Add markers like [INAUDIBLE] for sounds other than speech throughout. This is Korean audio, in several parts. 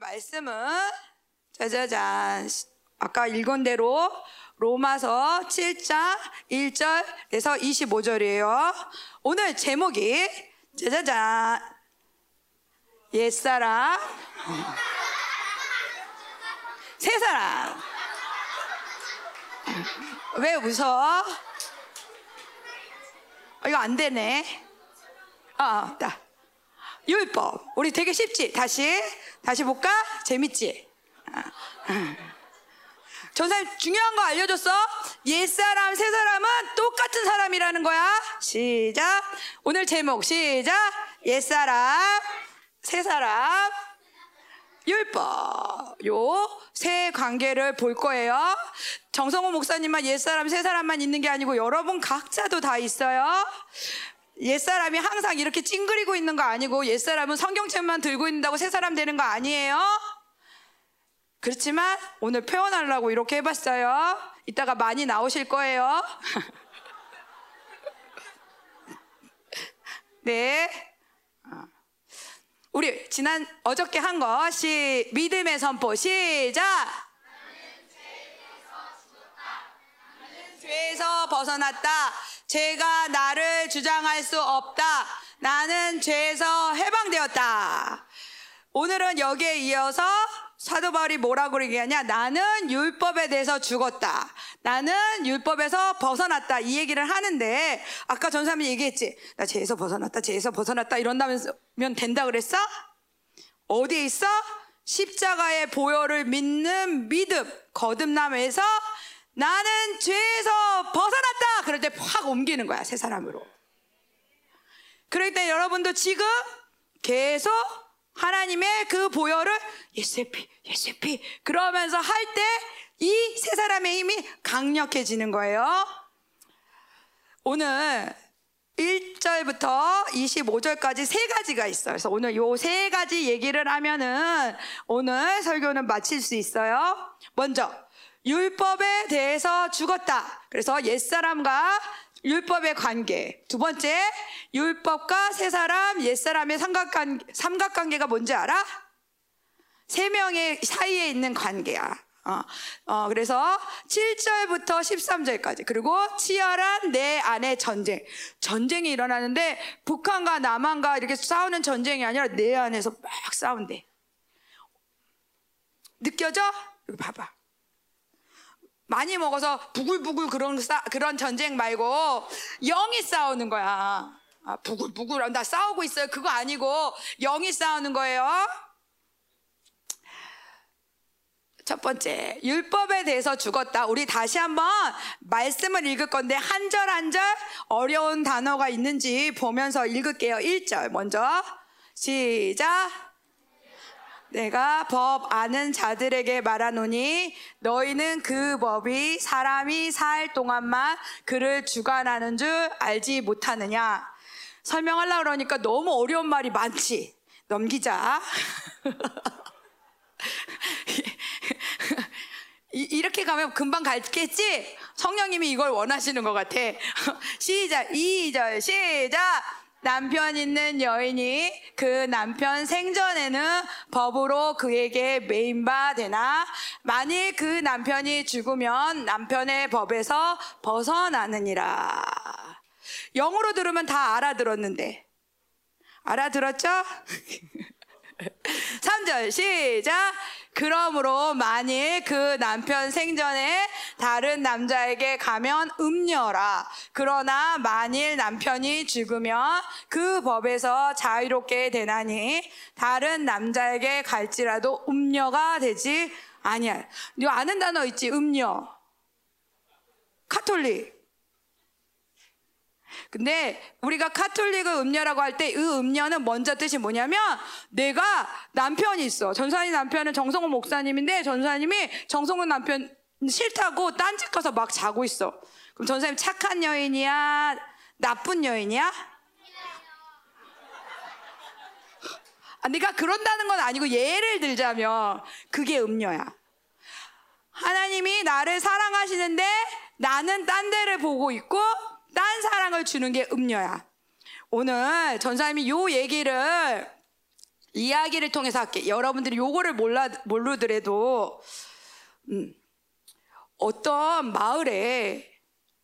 말씀은 짜자잔 아까 읽은 대로 로마서 7장 1절에서 25절이에요. 오늘 제목이 짜자잔 옛사람 새사람 왜 웃어? 어, 이거 안 되네. 아, 나. 율법. 우리 되게 쉽지? 다시. 다시 볼까? 재밌지? 아, 전사님 중요한 거 알려줬어? 옛사람, 새사람은 똑같은 사람이라는 거야. 시작. 오늘 제목 시작. 옛사람, 새사람, 율법. 요 세 관계를 볼 거예요. 정성호 목사님만 옛사람, 새사람만 있는 게 아니고 여러분 각자도 다 있어요. 옛사람이 항상 이렇게 찡그리고 있는 거 아니고 옛사람은 성경책만 들고 있는다고 새 사람 되는 거 아니에요? 그렇지만 오늘 표현하려고 이렇게 해봤어요. 이따가 많이 나오실 거예요. [LAUGHS] 네. 어. 우리 지난 어저께 한거시 믿음의 선포 시작. 죄에서 벗어났다. 죄가 나를 주장할 수 없다. 나는 죄에서 해방되었다. 오늘은 여기에 이어서 사도 바울이 뭐라고 얘기하냐? 나는 율법에 대해서 죽었다. 나는 율법에서 벗어났다. 이 얘기를 하는데 아까 전사님이 얘기했지. 나 죄에서 벗어났다. 죄에서 벗어났다. 이런다면 된다 그랬어? 어디에 있어? 십자가의 보혈을 믿는 믿음 거듭남에서 나는 죄에서 벗어났다. 그럴 때 확 옮기는 거야 새 사람으로. 그럴 때 여러분도 지금 계속 하나님의 그 보혈을 예수의 피, 예수의 피 그러면서 할 때 이 세 사람의 힘이 강력해지는 거예요. 오늘 1절부터 25절까지 세 가지가 있어요. 그래서 오늘 요 세 가지 얘기를 하면은 오늘 설교는 마칠 수 있어요. 먼저 율법에 대해서 죽었다. 그래서 옛사람과 율법의 관계. 두 번째, 율법과 세 사람, 옛 사람의 삼각관, 삼각관계가 뭔지 알아? 세 명의 사이에 있는 관계야. 어, 어, 그래서 7절부터 13절까지. 그리고 치열한 내 안의 전쟁. 전쟁이 일어나는데 북한과 남한과 이렇게 싸우는 전쟁이 아니라 내 안에서 막 싸운대. 느껴져? 여기 봐봐. 많이 먹어서 부글부글 그런 싸, 그런 전쟁 말고 영이 싸우는 거야. 아, 부글부글 나 싸우고 있어요. 그거 아니고 영이 싸우는 거예요. 첫 번째, 율법에 대해서 죽었다. 우리 다시 한번 말씀을 읽을 건데 한 절 한 절 어려운 단어가 있는지 보면서 읽을게요. 1절 먼저 시작. 내가 법 아는 자들에게 말하노니 너희는 그 법이 사람이 살 동안만 그를 주관하는 줄 알지 못하느냐. 설명하려고 그러니까 너무 어려운 말이 많지. 넘기자. [LAUGHS] 이렇게 가면 금방 갈겠지? 성령님이 이걸 원하시는 것 같아. [LAUGHS] 시작, 2절, 시작. 남편 있는 여인이 그 남편 생전에는 법으로 그에게 메인바 되나 만일 그 남편이 죽으면 남편의 법에서 벗어나느니라. 영어로 들으면 다 알아들었는데 알아들었죠? [LAUGHS] 3절 시작. 그러므로 만일 그 남편 생전에 다른 남자에게 가면 음녀라. 그러나 만일 남편이 죽으면 그 법에서 자유롭게 되나니 다른 남자에게 갈지라도 음녀가 되지 아니야. 이 아는 단어 있지? 음녀. 카톨릭. 근데 우리가 카톨릭을 음녀라고 할 때 이 음녀는 먼저 뜻이 뭐냐면 내가 남편이 있어. 전사님 남편은 정성호 목사님인데 전사님이 정성호 남편 싫다고 딴 집 가서 막 자고 있어. 그럼 전사님 착한 여인이야? 나쁜 여인이야? 아, 내가 그런다는 건 아니고 예를 들자면 그게 음녀야. 하나님이 나를 사랑하시는데 나는 딴 데를 보고 있고 딴 사랑을 주는 게 음녀야. 오늘 전사님이 요 얘기를 이야기를 통해서 할게. 여러분들이 요거를 몰라 모르더라도 음, 어떤 마을에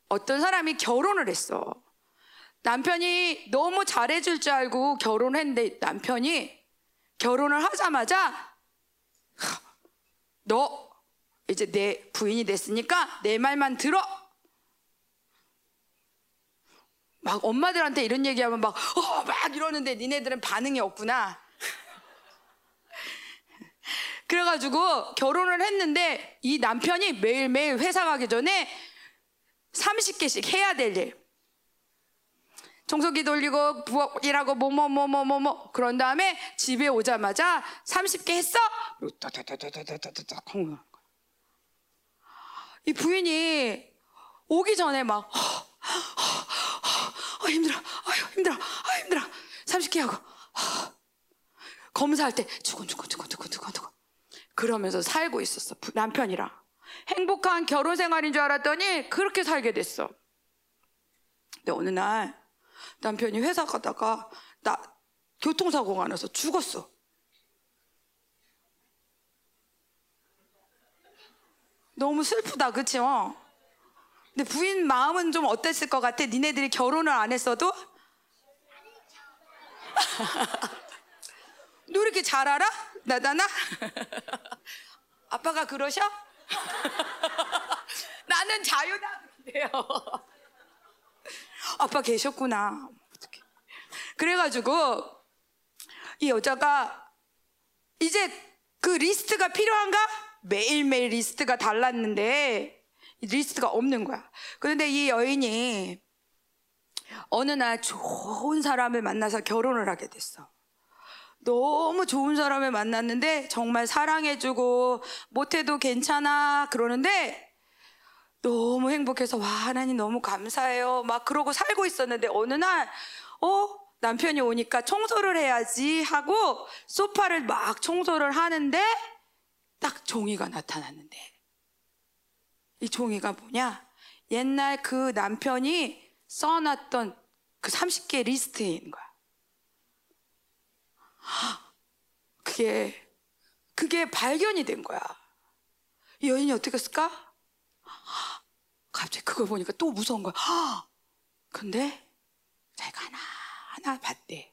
어떤 사람이 결혼을 했어. 남편이 너무 잘해줄 줄 알고 결혼했는데 남편이 결혼을 하자마자 너 이제 내 부인이 됐으니까 내 말만 들어. 막 엄마들한테 이런 얘기하면 막, 어, 막 이러는데 니네들은 반응이 없구나. [LAUGHS] 그래가지고 결혼을 했는데 이 남편이 매일매일 회사 가기 전에 30개씩 해야 될 일. 청소기 돌리고 부엌 일하고 뭐뭐 뭐 뭐 뭐뭐 그런 다음에 집에 오자마자 30개 했어? 이 부인이 오기 전에 막 어, 어, 힘들어, 아유 힘들어, 아유 힘들어, 30개 하고 어, 검사할 때 두근 두근 두근 두근 두근 두근 그러면서 살고 있었어 부- 남편이랑 행복한 결혼 생활인 줄 알았더니 그렇게 살게 됐어. 근데 어느 날 남편이 회사 가다가 나 교통사고가 나서 죽었어. 너무 슬프다, 그치? 어? 근데 부인 마음은 좀 어땠을 것 같아? 니네들이 결혼을 안 했어도? [LAUGHS] 너 이렇게 잘 알아? 나다나? [LAUGHS] 아빠가 그러셔? [LAUGHS] 나는 자유다 그래요. 아빠 계셨구나. 그래가지고 이 여자가 이제 그 리스트가 필요한가? 매일매일 리스트가 달랐는데 이 리스트가 없는 거야. 그런데 이 여인이 어느 날 좋은 사람을 만나서 결혼을 하게 됐어. 너무 좋은 사람을 만났는데 정말 사랑해주고 못해도 괜찮아 그러는데 너무 행복해서 와 하나님 너무 감사해요 막 그러고 살고 있었는데 어느 날 어? 남편이 오니까 청소를 해야지 하고 소파를 막 청소를 하는데 딱 종이가 나타났는데 이 종이가 뭐냐 옛날 그 남편이 써놨던 그 30개 리스트에 있는 거야 그게 그게 발견이 된 거야. 이 여인이 어떻게 했을까? 갑자기 그걸 보니까 또 무서운 거야. 근데 자기가 하나 하나 봤대.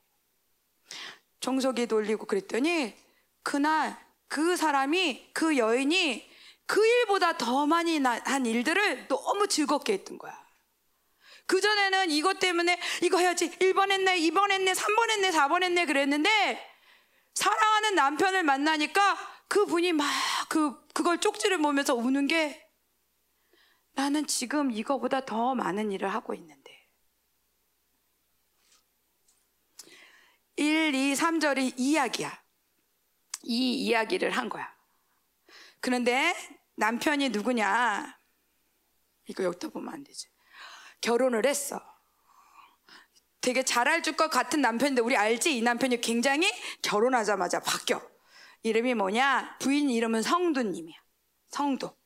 청소기 돌리고 그랬더니 그날 그 사람이 그 여인이 그 일보다 더 많이 나- 한 일들을 너무 즐겁게 했던 거야. 그전에는 이것 때문에 이거 해야지 1번 했네, 2번 했네, 3번 했네, 4번 했네 그랬는데 사랑하는 남편을 만나니까 그 분이 막 그, 그걸 쪽지를 보면서 우는 게 나는 지금 이거보다 더 많은 일을 하고 있는데. 1, 2, 3절이 이야기야. 이 이야기를 한 거야. 그런데 남편이 누구냐? 이거 여기다 보면 안 되지. 결혼을 했어. 되게 잘 알줄 것 같은 남편인데 우리 알지? 이 남편이 굉장히 결혼하자마자 바뀌어. 이름이 뭐냐? 부인 이름은 성도님이야. 성도.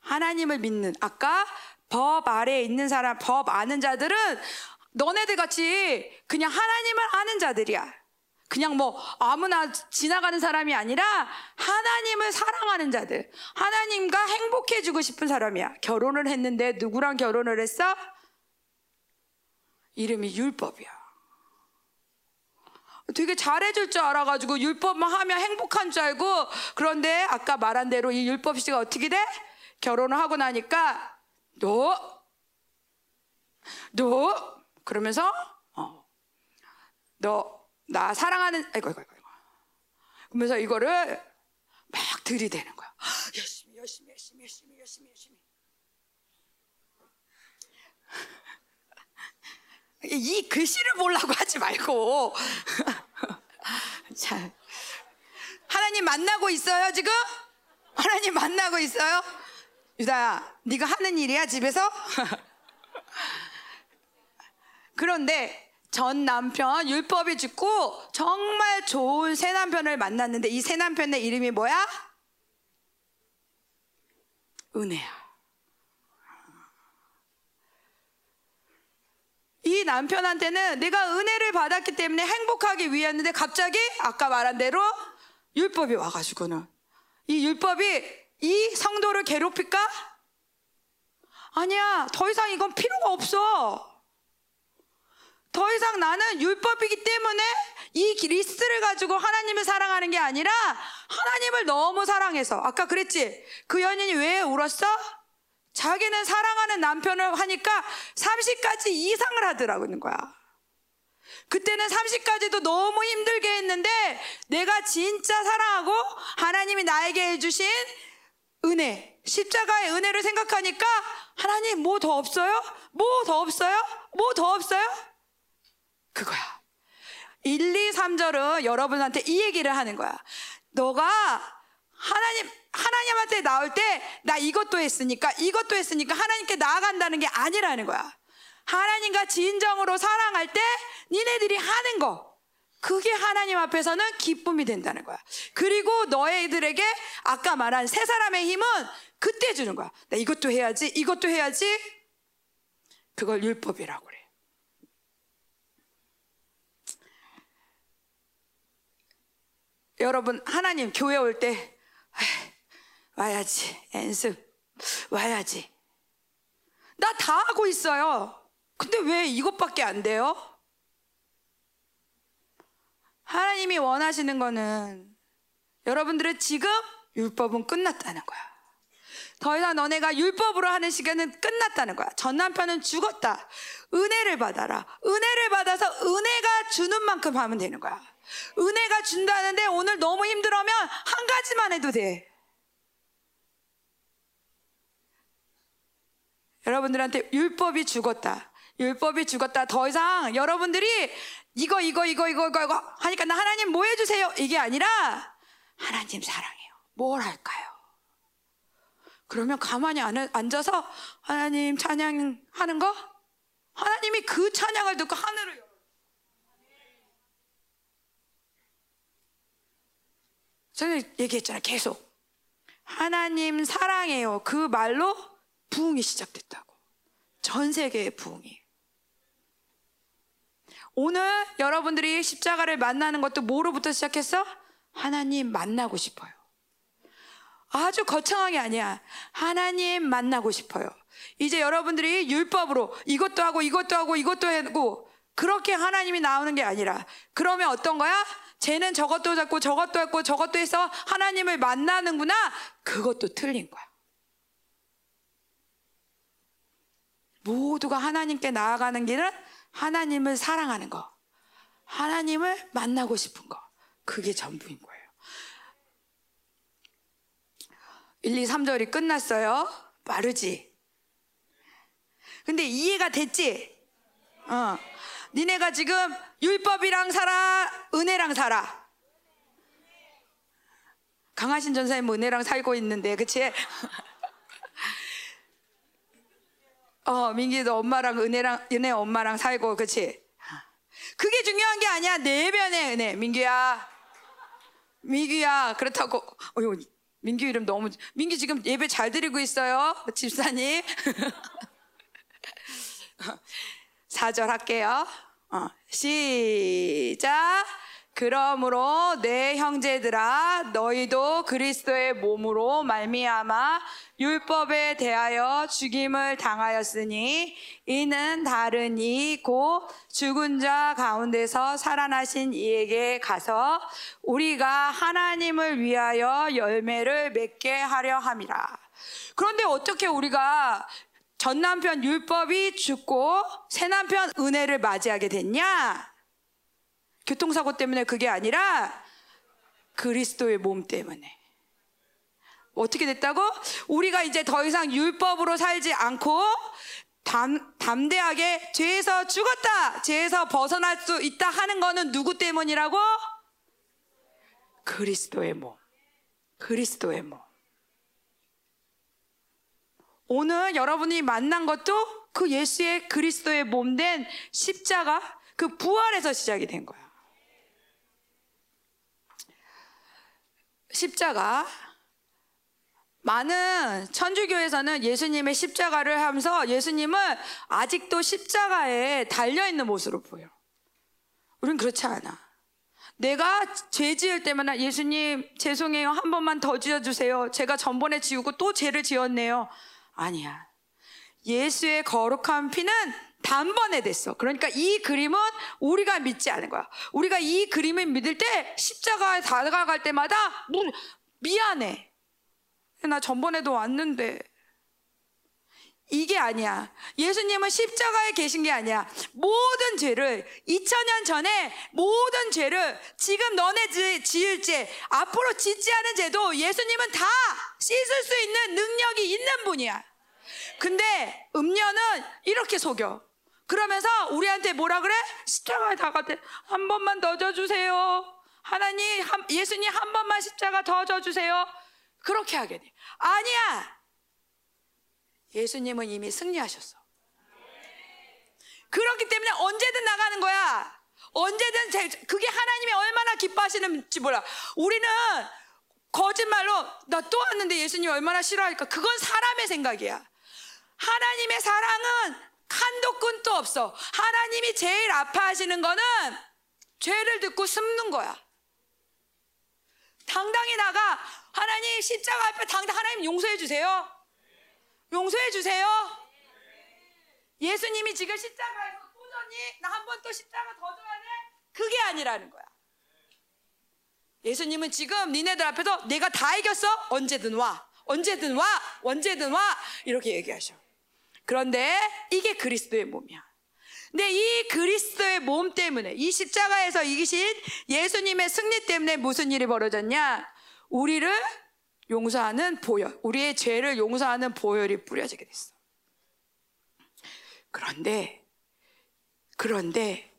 하나님을 믿는 아까 법 아래에 있는 사람, 법 아는 자들은 너네들 같이 그냥 하나님을 아는 자들이야. 그냥 뭐 아무나 지나가는 사람이 아니라 하나님을 사랑하는 자들. 하나님과 행복해지고 싶은 사람이야. 결혼을 했는데 누구랑 결혼을 했어? 이름이 율법이야. 되게 잘해줄 줄 알아가지고 율법만 하면 행복한 줄 알고 그런데 아까 말한 대로 이 율법 씨가 어떻게 돼? 결혼을 하고 나니까 너, 너 그러면서 어, 너 나 사랑하는 아이고 아이고 아이고. 그러면서 이거를 막 들이대는 거야. 열심히 열심히 열심히 열심히 열심히 열심히. 이 글씨를 보려고 하지 말고. [LAUGHS] 자 하나님 만나고 있어요 지금? 하나님 만나고 있어요? 유다야 네가 하는 일이야 집에서? [LAUGHS] 그런데 전 남편 율법이 죽고 정말 좋은 새 남편을 만났는데 이 새 남편의 이름이 뭐야 은혜야 이 남편한테는 내가 은혜를 받았기 때문에 행복하기 위했는데 갑자기 아까 말한 대로 율법이 와가지고는 이 율법이 이 성도를 괴롭힐까? 아니야, 더 이상 이건 필요가 없어. 더 이상 나는 율법이기 때문에 이 리스트를 가지고 하나님을 사랑하는 게 아니라 하나님을 너무 사랑해서 아까 그랬지 그 연인이 왜 울었어? 자기는 사랑하는 남편을 하니까 30가지 이상을 하더라고 있는 거야. 그때는 30까지도 너무 힘들게 했는데 내가 진짜 사랑하고 하나님이 나에게 해주신 은혜, 십자가의 은혜를 생각하니까 하나님 뭐 더 없어요? 뭐 더 없어요? 뭐 더 없어요? 그거야. 1, 2, 3절은 여러분한테 이 얘기를 하는 거야. 너가 하나님, 하나님한테 나올 때 나 이것도 했으니까 이것도 했으니까 하나님께 나아간다는 게 아니라는 거야. 하나님과 진정으로 사랑할 때 니네들이 하는 거. 그게 하나님 앞에서는 기쁨이 된다는 거야. 그리고 너희들에게 아까 말한 세 사람의 힘은 그때 주는 거야. 나 이것도 해야지, 이것도 해야지. 그걸 율법이라고 그래. 여러분, 하나님 교회 올 때, 와야지, 연습, 와야지. 나 다 하고 있어요. 근데 왜 이것밖에 안 돼요? 하나님이 원하시는 거는 여러분들의 지금 율법은 끝났다는 거야. 더 이상 너네가 율법으로 하는 시간은 끝났다는 거야. 전 남편은 죽었다. 은혜를 받아라. 은혜를 받아서 은혜가 주는 만큼 하면 되는 거야. 은혜가 준다는데 오늘 너무 힘들으면 한 가지만 해도 돼. 여러분들한테 율법이 죽었다. 율법이 죽었다. 더 이상 여러분들이 이거 이거 이거 이거 이거 이거 하니까 나 하나님 뭐 해주세요. 이게 아니라 하나님 사랑해요. 뭘 할까요? 그러면 가만히 앉아서 하나님 찬양하는 거 하나님이 그 찬양을 듣고 하늘을 열어. 저는 얘기했잖아요. 계속 하나님 사랑해요. 그 말로 부흥이 시작됐다고. 전 세계의 부흥이. 오늘 여러분들이 십자가를 만나는 것도 뭐로부터 시작했어? 하나님 만나고 싶어요. 아주 거창한 게 아니야. 하나님 만나고 싶어요. 이제 여러분들이 율법으로 이것도 하고 이것도 하고 이것도 하고 그렇게 하나님이 나오는 게 아니라 그러면 어떤 거야? 쟤는 저것도 잡고 저것도 했고 저것도 해서 하나님을 만나는구나. 그것도 틀린 거야. 모두가 하나님께 나아가는 길은 하나님을 사랑하는 거. 하나님을 만나고 싶은 거. 그게 전부인 거예요. 1, 2, 3절이 끝났어요. 빠르지? 근데 이해가 됐지? 어. 니네가 지금 율법이랑 살아, 은혜랑 살아. 강하신 전사님 은혜랑 살고 있는데, 그치? [LAUGHS] 어, 민기도 엄마랑 은혜랑, 은혜 엄마랑 살고, 그치? 그게 중요한 게 아니야. 내면의 은혜. 민규야. 민규야. 그렇다고, 어휴, 민규 이름 너무, 민규 지금 예배 잘 드리고 있어요. 집사님. [LAUGHS] 4절 할게요. 어, 시작. 그러므로 내 형제들아 너희도 그리스도의 몸으로 말미암아 율법에 대하여 죽임을 당하였으니 이는 다른 이 곧 죽은 자 가운데서 살아나신 이에게 가서 우리가 하나님을 위하여 열매를 맺게 하려 함이라. 그런데 어떻게 우리가 전 남편 율법이 죽고 새 남편 은혜를 맞이하게 됐냐? 교통사고 때문에 그게 아니라 그리스도의 몸 때문에. 어떻게 됐다고? 우리가 이제 더 이상 율법으로 살지 않고 담, 담대하게 죄에서 죽었다, 죄에서 벗어날 수 있다 하는 거는 누구 때문이라고? 그리스도의 몸. 그리스도의 몸. 오늘 여러분이 만난 것도 그 예수의 그리스도의 몸 된 십자가, 그 부활에서 시작이 된 거야. 십자가 많은 천주교에서는 예수님의 십자가를 하면서 예수님은 아직도 십자가에 달려있는 모습으로 보여. 우린 그렇지 않아. 내가 죄 지을 때마다 예수님 죄송해요. 한 번만 더 지어주세요. 제가 전번에 지우고 또 죄를 지었네요. 아니야. 예수의 거룩한 피는 단번에 됐어. 그러니까 이 그림은 우리가 믿지 않은 거야. 우리가 이 그림을 믿을 때 십자가에 다가갈 때마다 미안해. 나 전번에도 왔는데. 이게 아니야. 예수님은 십자가에 계신 게 아니야. 모든 죄를 2000년 전에 모든 죄를 지금 너네 지을 죄, 앞으로 짓지 않은 죄도 예수님은 다 씻을 수 있는 능력이 있는 분이야. 근데 음녀는 이렇게 속여. 그러면서 우리한테 뭐라 그래? 십자가에 다가대 한 번만 더 져주세요. 하나님, 예수님 한 번만 십자가 더 져주세요. 그렇게 하게 돼. 아니야. 예수님은 이미 승리하셨어. 그렇기 때문에 언제든 나가는 거야. 언제든 제, 그게 하나님이 얼마나 기뻐하시는지 몰라. 우리는 거짓말로 나 또 왔는데 예수님 얼마나 싫어할까? 그건 사람의 생각이야. 하나님의 사랑은 한도 끈도 없어. 하나님이 제일 아파하시는 거는 죄를 듣고 숨는 거야. 당당히 나가. 하나님 십자가 앞에 당당 하나님 용서해 주세요. 용서해 주세요. 예수님이 지금 십자가에서 꾸준히 나한 번 또 십자가 더 져야 돼? 그게 아니라는 거야. 예수님은 지금 니네들 앞에서 내가 다 이겼어? 언제든 와. 언제든 와. 언제든 와. 이렇게 얘기하셔. 그런데 이게 그리스도의 몸이야. 근데 이 그리스도의 몸 때문에 이 십자가에서 이기신 예수님의 승리 때문에 무슨 일이 벌어졌냐? 우리를 용서하는 보혈, 우리의 죄를 용서하는 보혈이 뿌려지게 됐어. 그런데, 그런데,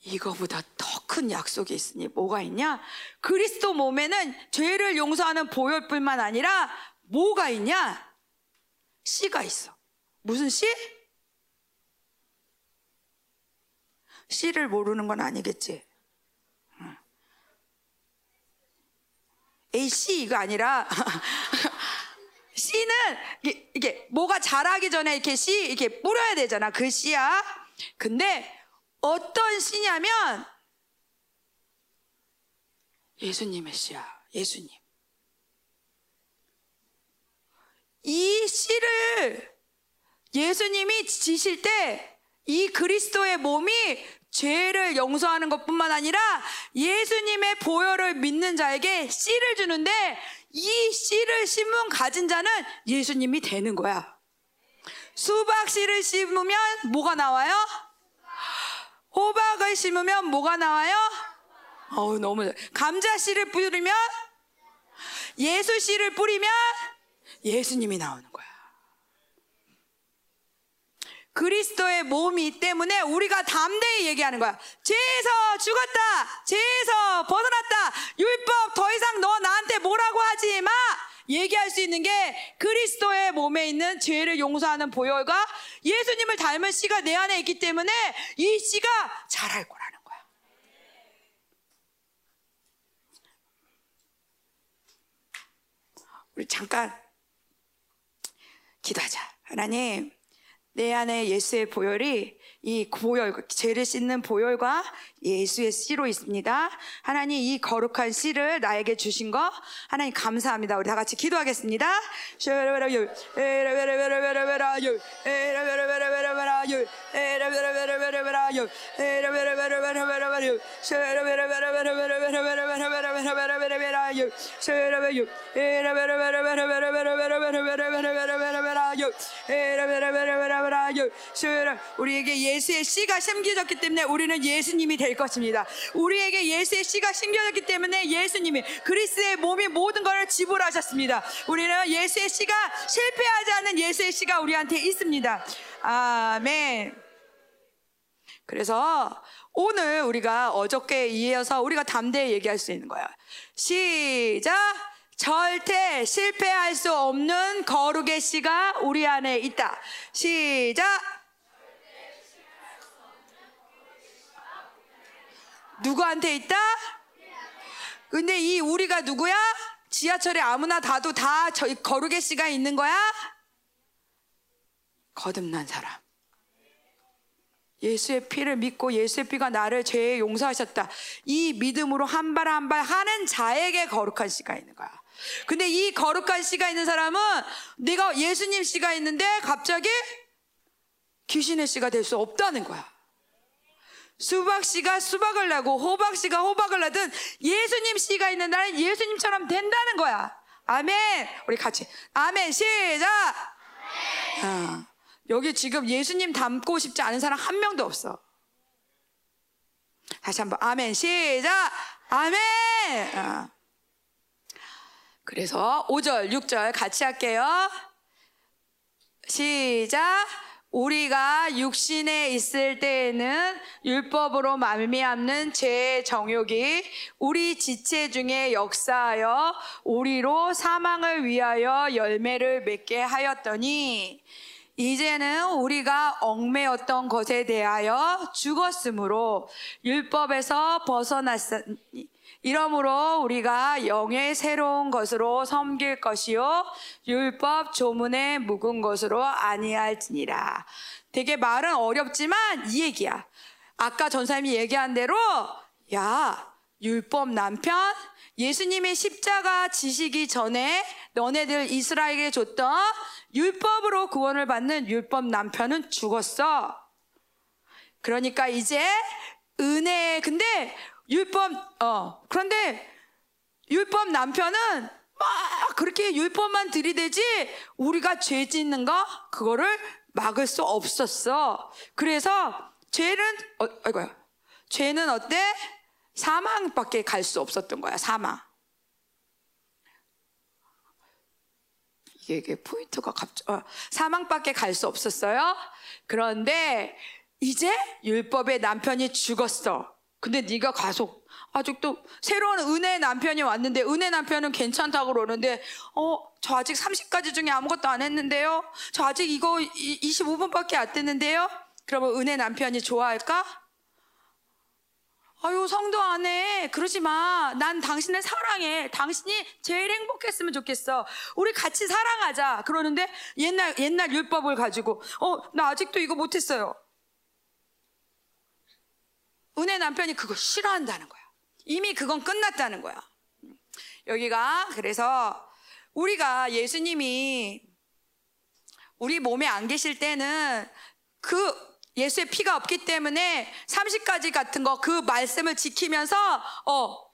이거보다 더 큰 약속이 있으니 뭐가 있냐? 그리스도 몸에는 죄를 용서하는 보혈뿐만 아니라 뭐가 있냐? 씨가 있어. 무슨 씨? 씨를 모르는 건 아니겠지. AC 이거 아니라 [LAUGHS] 씨는 이게, 이게 뭐가 자라기 전에 이렇게 씨 이렇게 뿌려야 되잖아. 그 씨야. 근데 어떤 씨냐면 예수님의 씨야. 예수님. 이 씨를 예수님이 지실 때 이 그리스도의 몸이 죄를 용서하는 것뿐만 아니라 예수님의 보혈을 믿는 자에게 씨를 주는데 이 씨를 심은 가진 자는 예수님이 되는 거야. 수박 씨를 심으면 뭐가 나와요? 호박을 심으면 뭐가 나와요? 어우 너무 감자 씨를 뿌리면 예수 씨를 뿌리면 예수님이 나오는 거야. 그리스도의 몸이 때문에 우리가 담대히 얘기하는 거야. 죄에서 죽었다. 죄에서 벗어났다. 율법 더 이상 너 나한테 뭐라고 하지 마. 얘기할 수 있는 게 그리스도의 몸에 있는 죄를 용서하는 보혈과 예수님을 닮은 씨가 내 안에 있기 때문에 이 씨가 잘할 거라는 거야. 우리 잠깐 기도하자. 하나님, 내 안에 예수의 보혈이 이 보혈, 죄를 씻는 보혈과 예수의 씨로 있습니다. 하나님 이 거룩한 씨를 나에게 주신 거 하나님 감사합니다. 우리 다 같이 기도하겠습니다. 우리에게 예수의 씨가 심겨졌기 때문에 우리는 예수님이 될 것입니다. 우리에게 예수의 씨가 심겨졌기 때문에 예수님이 그리스의 몸이 모든 것을 지불하셨습니다. 우리는 예수의 씨가 실패하지 않는 예수의 씨가 우리한테 있습니다. 아멘. 그래서 오늘 우리가 어저께 이어서 우리가 담대히 얘기할 수 있는 거야. 시작. 절대 실패할 수 없는 거룩의 씨가 우리 안에 있다. 시작. 누구한테 있다? 근데 이 우리가 누구야? 지하철에 아무나 다도 다 거룩의 씨가 있는 거야? 거듭난 사람. 예수의 피를 믿고 예수의 피가 나를 죄에 용서하셨다. 이 믿음으로 한 발 한 발 하는 자에게 거룩한 씨가 있는 거야. 근데 이 거룩한 씨가 있는 사람은 내가 예수님 씨가 있는데 갑자기 귀신의 씨가 될 수 없다는 거야. 수박 씨가 수박을 내고 호박 씨가 호박을 내든 예수님 씨가 있는 나는 예수님처럼 된다는 거야. 아멘. 우리 같이 아멘 시작. 어. 여기 지금 예수님 닮고 싶지 않은 사람 한 명도 없어. 다시 한번 아멘 시작. 아멘. 어. 그래서 5절, 6절 같이 할게요. 시작. 우리가 육신에 있을 때에는 율법으로 말미암는 죄의 정욕이 우리 지체 중에 역사하여 우리로 사망을 위하여 열매를 맺게 하였더니 이제는 우리가 얽매였던 것에 대하여 죽었으므로 율법에서 벗어났으니 이러므로 우리가 영의 새로운 것으로 섬길 것이요 율법 조문에 묵은 것으로 아니할지니라. 되게 말은 어렵지만 이 얘기야. 아까 전사님이 얘기한 대로 야 율법 남편 예수님의 십자가 지시기 전에 너네들 이스라엘에게 줬던 율법으로 구원을 받는 율법 남편은 죽었어. 그러니까 이제 은혜 근데 율법 어 그런데 율법 남편은 막 그렇게 율법만 들이대지 우리가 죄 짓는 거 그거를 막을 수 없었어. 그래서 죄는 어, 아이고야. 죄는 어때? 사망밖에 갈 수 없었던 거야. 사망. 이게 포인트가 갑자기 어, 사망밖에 갈 수 없었어요. 그런데 이제 율법의 남편이 죽었어. 근데 네가 가서 아직도 새로운 은혜 남편이 왔는데 은혜 남편은 괜찮다고 그러는데 어 저 아직 30가지 중에 아무것도 안 했는데요. 저 아직 이거 25분밖에 안 됐는데요. 그러면 은혜 남편이 좋아할까? 아유 성도 안 해. 그러지 마. 난 당신을 사랑해. 당신이 제일 행복했으면 좋겠어. 우리 같이 사랑하자. 그러는데 옛날 옛날 율법을 가지고 어 나 아직도 이거 못했어요. 은혜 남편이 그거 싫어한다는 거야. 이미 그건 끝났다는 거야. 여기가 그래서 우리가 예수님이 우리 몸에 안 계실 때는 그 예수의 피가 없기 때문에 30가지 같은 거 그 말씀을 지키면서 어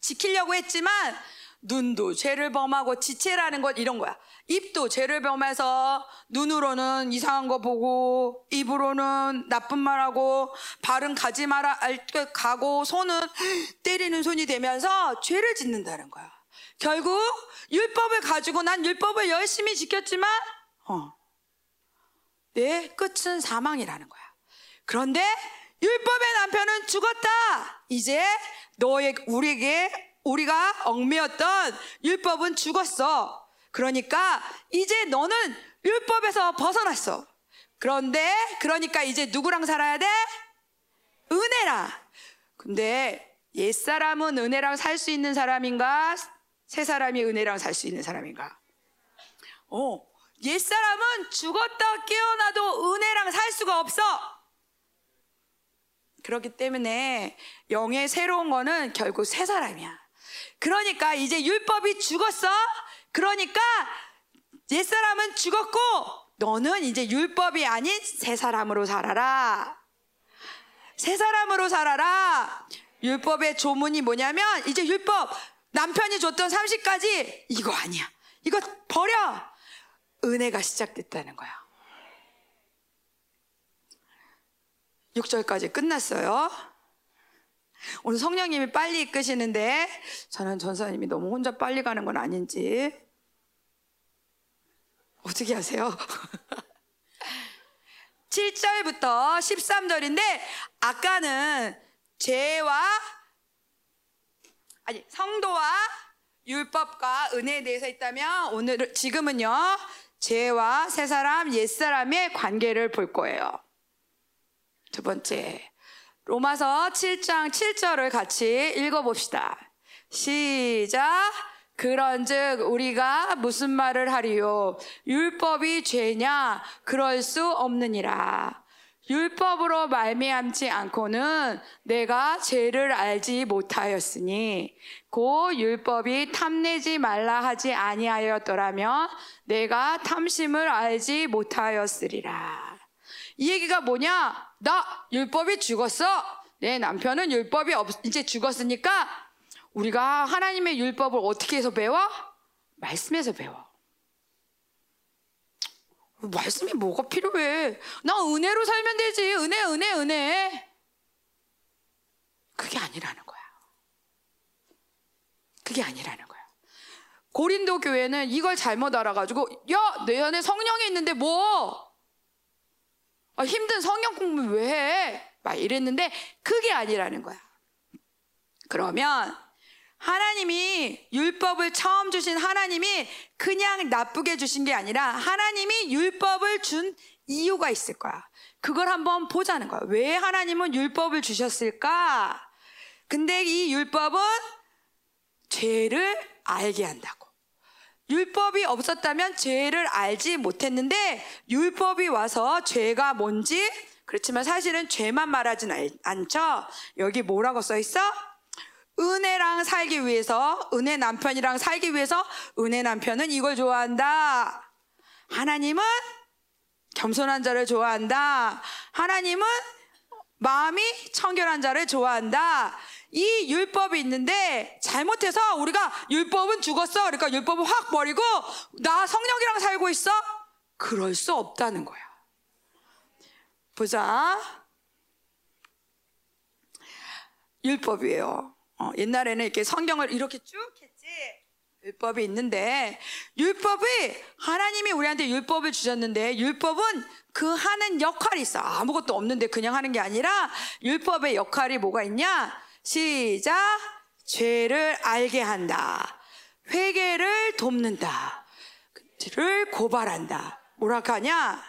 지키려고 했지만 눈도 죄를 범하고 지체라는 것 이런 거야. 입도 죄를 범해서 눈으로는 이상한 거 보고 입으로는 나쁜 말하고 발은 가지 마라 가고 손은 [GASPS] 때리는 손이 되면서 죄를 짓는다는 거야. 결국 율법을 가지고 난 율법을 열심히 지켰지만 어, 내 끝은 사망이라는 거야. 그런데 율법의 남편은 죽었다. 이제 너의 우리에게 우리가 얽매였던 율법은 죽었어. 그러니까 이제 너는 율법에서 벗어났어. 그런데 그러니까 이제 누구랑 살아야 돼? 은혜라. 근데 옛사람은 은혜랑 살 수 있는 사람인가? 새 사람이 은혜랑 살 수 있는 사람인가? 어, 옛사람은 죽었다 깨어나도 은혜랑 살 수가 없어. 그렇기 때문에 영의 새로운 거는 결국 새 사람이야. 그러니까 이제 율법이 죽었어? 그러니까 옛사람은 죽었고 너는 이제 율법이 아닌 새 사람으로 살아라. 새 사람으로 살아라. 율법의 조문이 뭐냐면 이제 율법 남편이 줬던 30가지 이거 아니야. 이거 버려. 은혜가 시작됐다는 거야. 6절까지 끝났어요. 오늘 성령님이 빨리 이끄시는데 저는 전사님이 너무 혼자 빨리 가는 건 아닌지 어떻게 하세요? 7절부터 [LAUGHS] 13절인데 아까는 죄와 아니 성도와 율법과 은혜에 대해서 있다면 오늘 지금은요 죄와 새 사람 옛 사람의 관계를 볼 거예요. 두 번째 로마서 7장 7절을 같이 읽어봅시다. 시작. 그런즉 우리가 무슨 말을 하리요? 율법이 죄냐? 그럴 수 없느니라. 율법으로 말미암지 않고는 내가 죄를 알지 못하였으니 고 율법이 탐내지 말라 하지 아니하였더라면 내가 탐심을 알지 못하였으리라. 이 얘기가 뭐냐? 나 율법이 죽었어. 내 남편은 율법이 없, 이제 죽었으니까 우리가 하나님의 율법을 어떻게 해서 배워? 말씀에서 배워. 말씀이 뭐가 필요해? 나 은혜로 살면 되지. 은혜, 은혜, 은혜. 그게 아니라는 거야. 그게 아니라는 거야. 고린도 교회는 이걸 잘못 알아가지고, 야, 내 안에 성령이 있는데 뭐? 아, 힘든 성경 공부 왜 해? 막 이랬는데, 그게 아니라는 거야. 그러면, 하나님이 율법을 처음 주신 하나님이 그냥 나쁘게 주신 게 아니라 하나님이 율법을 준 이유가 있을 거야. 그걸 한번 보자는 거야. 왜 하나님은 율법을 주셨을까? 근데 이 율법은 죄를 알게 한다고. 율법이 없었다면 죄를 알지 못했는데 율법이 와서 죄가 뭔지 그렇지만 사실은 죄만 말하진 않죠. 여기 뭐라고 써 있어? 은혜랑 살기 위해서, 은혜 남편이랑 살기 위해서, 은혜 남편은 이걸 좋아한다. 하나님은 겸손한 자를 좋아한다. 하나님은 마음이 청결한 자를 좋아한다. 이 율법이 있는데 잘못해서 우리가 율법은 죽었어. 그러니까 율법을 확 버리고 나 성령이랑 살고 있어. 그럴 수 없다는 거야. 보자. 율법이에요. 어, 옛날에는 이렇게 성경을 이렇게 쭉 했지. 율법이 있는데 율법이 하나님이 우리한테 율법을 주셨는데 율법은 그 하는 역할이 있어. 아무것도 없는데 그냥 하는 게 아니라 율법의 역할이 뭐가 있냐? 시작. 죄를 알게 한다. 회개를 돕는다. 죄를 고발한다. 뭐라 하냐?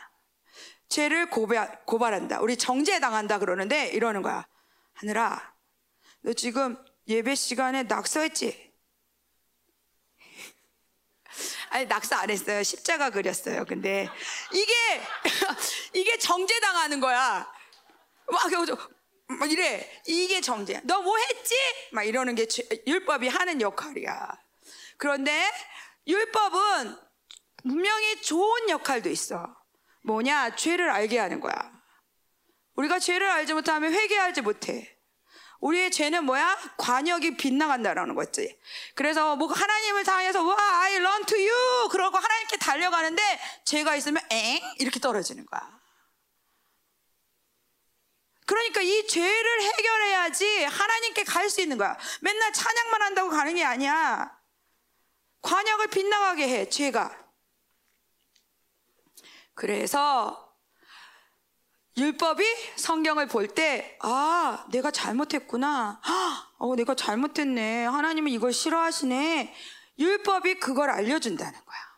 죄를 고발, 고발한다. 우리 정죄당한다 그러는데 이러는 거야. 하늘아, 너 지금 예배 시간에 낙서했지? [LAUGHS] 아니 낙서 안 했어요. 십자가 그렸어요. 근데 이게 [LAUGHS] 이게 정죄당하는 거야. 막, 막 이래. 이게 정죄야. 너 뭐 했지? 막 이러는 게 율법이 하는 역할이야. 그런데 율법은 분명히 좋은 역할도 있어. 뭐냐? 죄를 알게 하는 거야. 우리가 죄를 알지 못하면 회개하지 못해. 우리의 죄는 뭐야? 관역이 빗나간다라는 거지. 그래서 뭐 하나님을 향해서 와, I run to you 그러고 하나님께 달려가는데 죄가 있으면 엥 이렇게 떨어지는 거야. 그러니까 이 죄를 해결해야지 하나님께 갈 수 있는 거야. 맨날 찬양만 한다고 가는 게 아니야. 관역을 빗나가게 해, 죄가. 그래서 율법이 성경을 볼 때, 아, 내가 잘못했구나. 어, 내가 잘못했네. 하나님은 이걸 싫어하시네. 율법이 그걸 알려준다는 거야.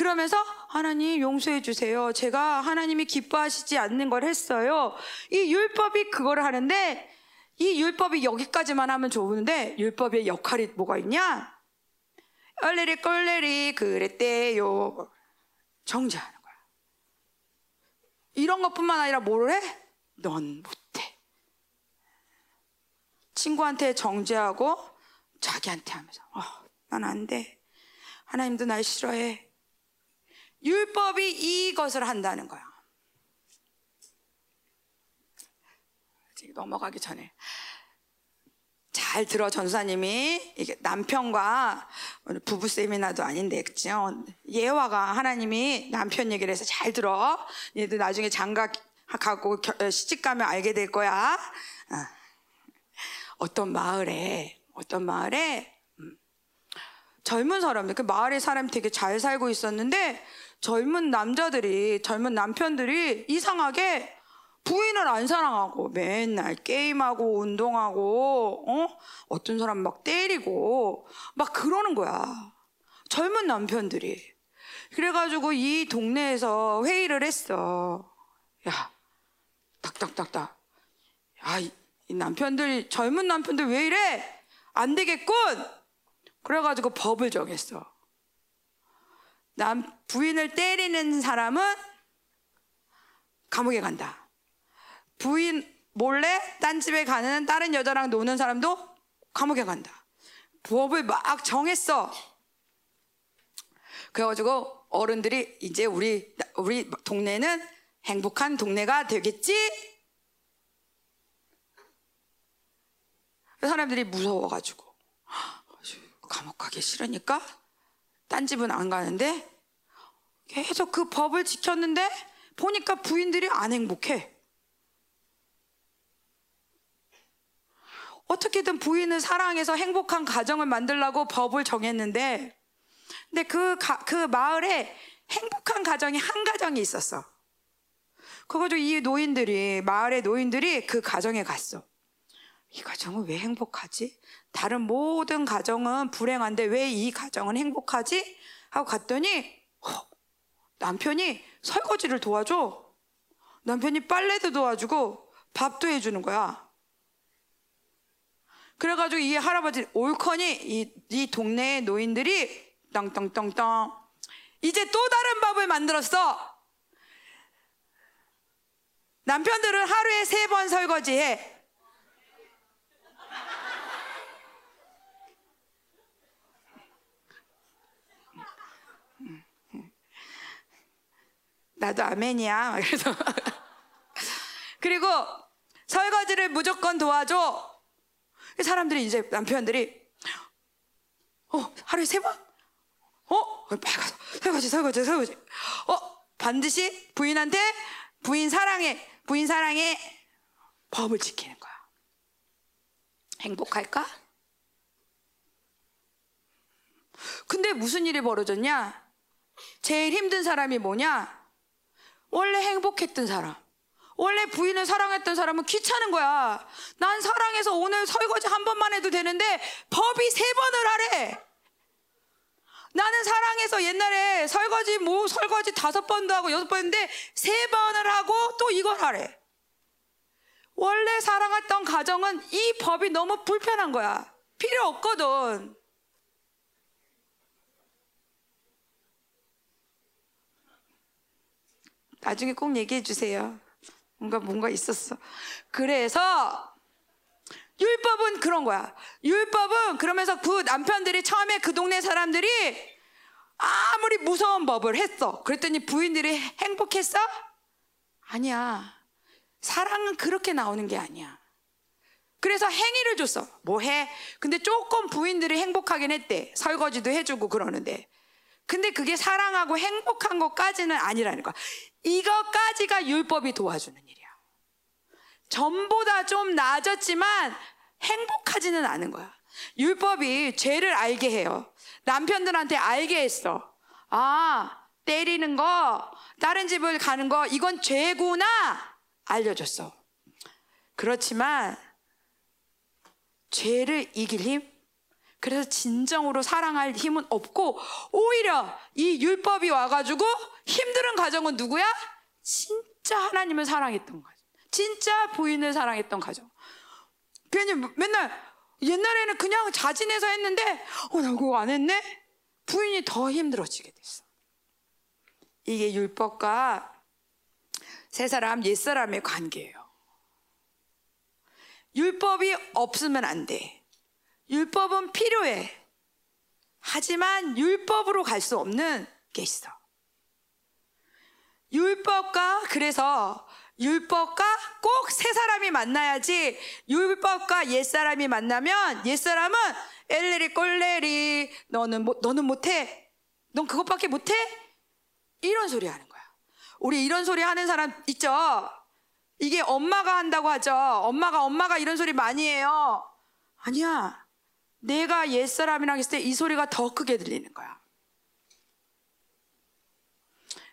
그러면서 하나님 용서해 주세요. 제가 하나님이 기뻐하시지 않는 걸 했어요. 이 율법이 그걸 하는데 이 율법이 여기까지만 하면 좋은데 율법의 역할이 뭐가 있냐? 얼레리 꼴레리 그랬대요. 정죄하는 이런 것뿐만 아니라 뭘 해? 넌 못해. 친구한테 정죄하고 자기한테 하면서 어, 난 안 돼. 하나님도 날 싫어해. 율법이 이것을 한다는 거야. 넘어가기 전에 잘 들어 전사님이 이게 남편과 부부 세미나도 아닌데 그죠? 예화가 하나님이 남편 얘기를 해서 잘 들어. 얘도 나중에 장가 가고 어, 시집 가면 알게 될 거야. 어. 어떤 마을에 어떤 마을에 음, 젊은 사람들 그 마을에 사람이 되게 잘 살고 있었는데 젊은 남자들이 젊은 남편들이 이상하게 부인을 안 사랑하고 맨날 게임하고 운동하고 어? 어떤 사람 막 때리고 막 그러는 거야. 젊은 남편들이. 그래가지고 이 동네에서 회의를 했어. 야, 딱딱딱딱. 야, 이, 이 남편들, 젊은 남편들 왜 이래? 안 되겠군! 그래가지고 법을 정했어. 남 부인을 때리는 사람은 감옥에 간다. 부인 몰래 딴 집에 가는 다른 여자랑 노는 사람도 감옥에 간다. 법을 막 정했어. 그래가지고 어른들이 이제 우리 우리 동네는 행복한 동네가 되겠지? 사람들이 무서워가지고 감옥 가기 싫으니까 딴 집은 안 가는데 계속 그 법을 지켰는데 보니까 부인들이 안 행복해. 어떻게든 부인을 사랑해서 행복한 가정을 만들라고 법을 정했는데, 근데 그, 가, 그 마을에 행복한 가정이 한 가정이 있었어. 그거죠. 이 노인들이, 마을의 노인들이 그 가정에 갔어. 이 가정은 왜 행복하지? 다른 모든 가정은 불행한데 왜 이 가정은 행복하지? 하고 갔더니, 허, 남편이 설거지를 도와줘. 남편이 빨래도 도와주고 밥도 해주는 거야. 그래가지고 이 할아버지 올커니 이, 이 동네의 노인들이 땅땅땅땅 이제 또 다른 밥을 만들었어. 남편들은 하루에 세 번 설거지해. 나도 아멘이야. 그래서 [LAUGHS] 그리고 설거지를 무조건 도와줘. 사람들이 이제 남편들이 어 하루에 세 번? 어 빨가서 설거지 설거지 설거지. 어 반드시 부인한테 부인 사랑해 부인 사랑해 법을 지키는 거야. 행복할까? 근데 무슨 일이 벌어졌냐? 제일 힘든 사람이 뭐냐? 원래 행복했던 사람. 원래 부인을 사랑했던 사람은 귀찮은 거야. 난 사랑해서 오늘 설거지 한 번만 해도 되는데 법이 세 번을 하래. 나는 사랑해서 옛날에 설거지 뭐 설거지 다섯 번도 하고 여섯 번인데 세 번을 하고 또 이걸 하래. 원래 사랑했던 가정은 이 법이 너무 불편한 거야. 필요 없거든. 나중에 꼭 얘기해 주세요. 뭔가 뭔가 있었어. 그래서 율법은 그런 거야. 율법은 그러면서 그 남편들이 처음에 그 동네 사람들이 아무리 무서운 법을 했어. 그랬더니 부인들이 행복했어? 아니야. 사랑은 그렇게 나오는 게 아니야. 그래서 행위를 줬어. 뭐 해? 근데 조금 부인들이 행복하긴 했대. 설거지도 해주고 그러는데. 근데 그게 사랑하고 행복한 것까지는 아니라는 거야. 이것까지가 율법이 도와주는 일이야. 전보다 좀 나아졌지만 행복하지는 않은 거야. 율법이 죄를 알게 해요. 남편들한테 알게 했어. 아, 때리는 거, 다른 집을 가는 거, 이건 죄구나! 알려줬어. 그렇지만, 죄를 이길 힘? 그래서 진정으로 사랑할 힘은 없고, 오히려 이 율법이 와가지고 힘든 가정은 누구야? 진짜 하나님을 사랑했던 가정. 진짜 부인을 사랑했던 가정. 괜히 맨날 옛날에는 그냥 자진해서 했는데, 어, 나 그거 안 했네? 부인이 더 힘들어지게 됐어. 이게 율법과 세 사람, 옛 사람의 관계예요. 율법이 없으면 안 돼. 율법은 필요해. 하지만 율법으로 갈 수 없는 게 있어. 율법과 그래서 율법과 꼭 세 사람이 만나야지 율법과 옛 사람이 만나면 옛 사람은 엘레리 꼴레리 너는 못, 너는 못해. 넌 그것밖에 못해? 이런 소리 하는 거야. 우리 이런 소리 하는 사람 있죠? 이게 엄마가 한다고 하죠. 엄마가 엄마가 이런 소리 많이 해요. 아니야 내가 옛사람이랑 있을 때 이 소리가 더 크게 들리는 거야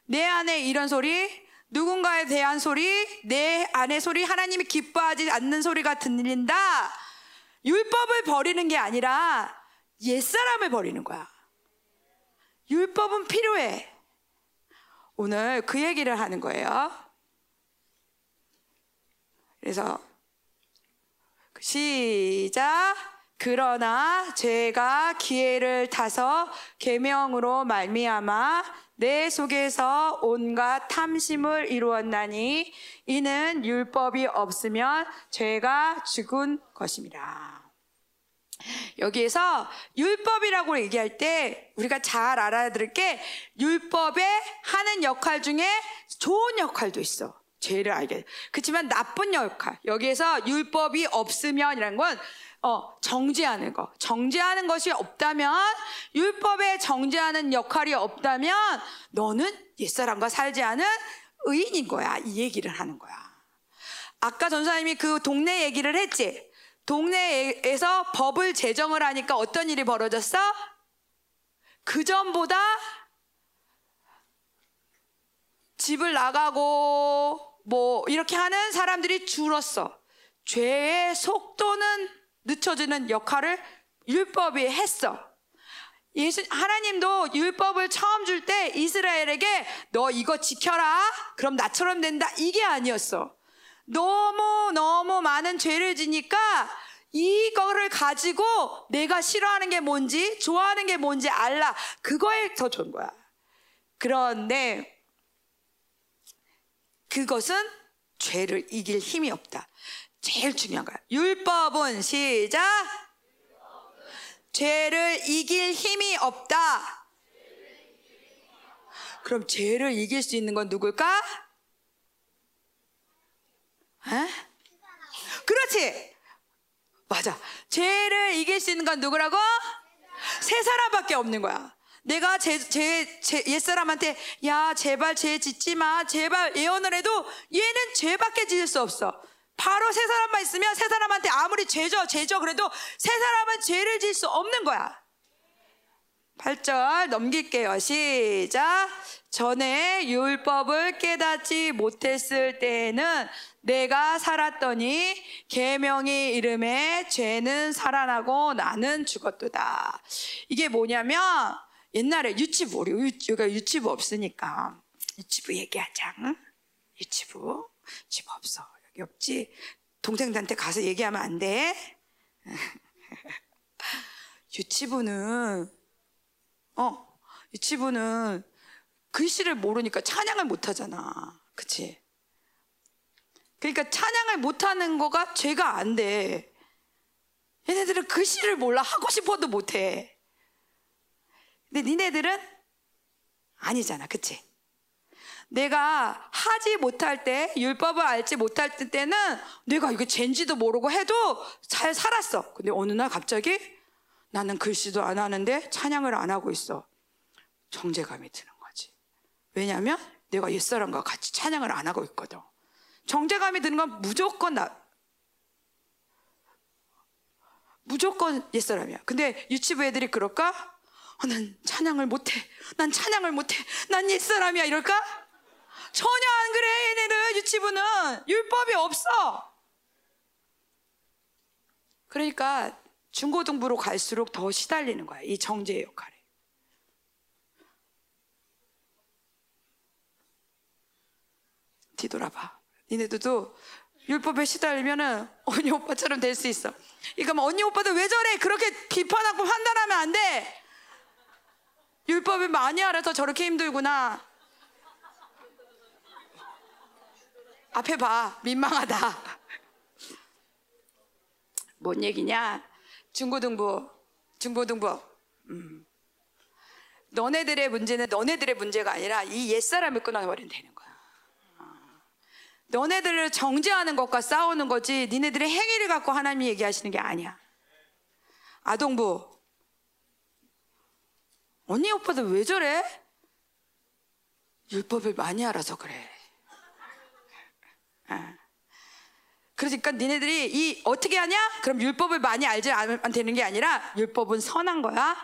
내 안에 이런 소리 누군가에 대한 소리, 내 안의 소리, 하나님이 기뻐하지 않는 소리가 들린다. 율법을 버리는 게 아니라 옛사람을 버리는 거야. 율법은 필요해. 오늘 그 얘기를 하는 거예요. 그래서 시작. 그러나 제가 기회를 타서 계명으로 말미암아 내 속에서 온갖 탐심을 이루었나니 이는 율법이 없으면 죄가 죽은 것입니다. 여기에서 율법이라고 얘기할 때 우리가 잘 알아들을 게 율법에 하는 역할 중에 좋은 역할도 있어. 죄를 알게. 그렇지만 나쁜 역할. 여기에서 율법이 없으면이라는 건 어, 정죄하는 거. 정죄하는 것이 없다면, 율법에 정죄하는 역할이 없다면, 너는 옛사람과 살지 않은 의인인 거야. 이 얘기를 하는 거야. 아까 전사님이 그 동네 얘기를 했지? 동네에서 법을 제정을 하니까 어떤 일이 벌어졌어? 그 전보다 집을 나가고 뭐 이렇게 하는 사람들이 줄었어. 죄의 속도는 늦춰지는 역할을 율법이 했어. 예수, 하나님도 율법을 처음 줄 때 이스라엘에게 너 이거 지켜라. 그럼 나처럼 된다. 이게 아니었어. 너무 너무 많은 죄를 지니까 이거를 가지고 내가 싫어하는 게 뭔지 좋아하는 게 뭔지 알라. 그거에 더 좋은 거야. 그런데 그것은 죄를 이길 힘이 없다. 제일 중요한 거야. 율법은 시작. 죄를 이길 힘이 없다. 그럼 죄를 이길 수 있는 건 누굴까? 에? 그렇지. 맞아. 죄를 이길 수 있는 건 누구라고? 세 사람밖에 없는 거야. 내가 제, 제, 제 옛사람한테 야 제발 죄 짓지 마 제발 예언을 해도 얘는 죄밖에 지을 수 없어 바로 세 사람만 있으면 세 사람한테 아무리 죄져 죄져 그래도 세 사람은 죄를 지을 수 없는 거야 8절 넘길게요 시작 전에 율법을 깨닫지 못했을 때에는 내가 살았더니 계명의 이름에 죄는 살아나고 나는 죽었도다 이게 뭐냐면 옛날에 유치부, 우리 여기가 유치부 없으니까 유치부 얘기하자. 응? 유치부, 유치부 없어. 없지. 동생들한테 가서 얘기하면 안 돼. [LAUGHS] 유치부는, 어, 유치부는 글씨를 모르니까 찬양을 못 하잖아. 그치? 그러니까 찬양을 못 하는 거가 죄가 안 돼. 얘네들은 글씨를 몰라. 하고 싶어도 못 해. 근데 니네들은 아니잖아. 그치? 내가 하지 못할 때, 율법을 알지 못할 때는 내가 이거 젠지도 모르고 해도 잘 살았어. 근데 어느 날 갑자기 나는 글씨도 안 하는데 찬양을 안 하고 있어. 정제감이 드는 거지. 왜냐하면 내가 옛사람과 같이 찬양을 안 하고 있거든. 정제감이 드는 건 무조건 나, 무조건 옛사람이야. 근데 유치부 애들이 그럴까? 어, 난 찬양을 못해. 난 찬양을 못해. 난 옛사람이야. 이럴까? 전혀 안 그래. 얘네는 유치부는 율법이 없어. 그러니까 중고등부로 갈수록 더 시달리는 거야. 이 정제의 역할에. 뒤돌아봐. 니네들도 율법에 시달리면은 언니 오빠처럼 될 수 있어. 그러니까 언니 오빠도 왜 저래? 그렇게 비판하고 판단하면 안 돼. 율법을 많이 알아서 저렇게 힘들구나. 앞에 봐. 민망하다. 뭔 얘기냐? 중고등부, 중고등부. 음. 너네들의 문제는 너네들의 문제가 아니라 이 옛사람을 끊어버리면 되는 거야. 어. 너네들을 정죄하는 것과 싸우는 거지 니네들의 행위를 갖고 하나님이 얘기하시는 게 아니야. 아동부, 언니 오빠들 왜 저래? 율법을 많이 알아서 그래. 아. 그러니까 니네들이 이 어떻게 하냐? 그럼 율법을 많이 알지 않으면 되는 게 아니라 율법은 선한 거야.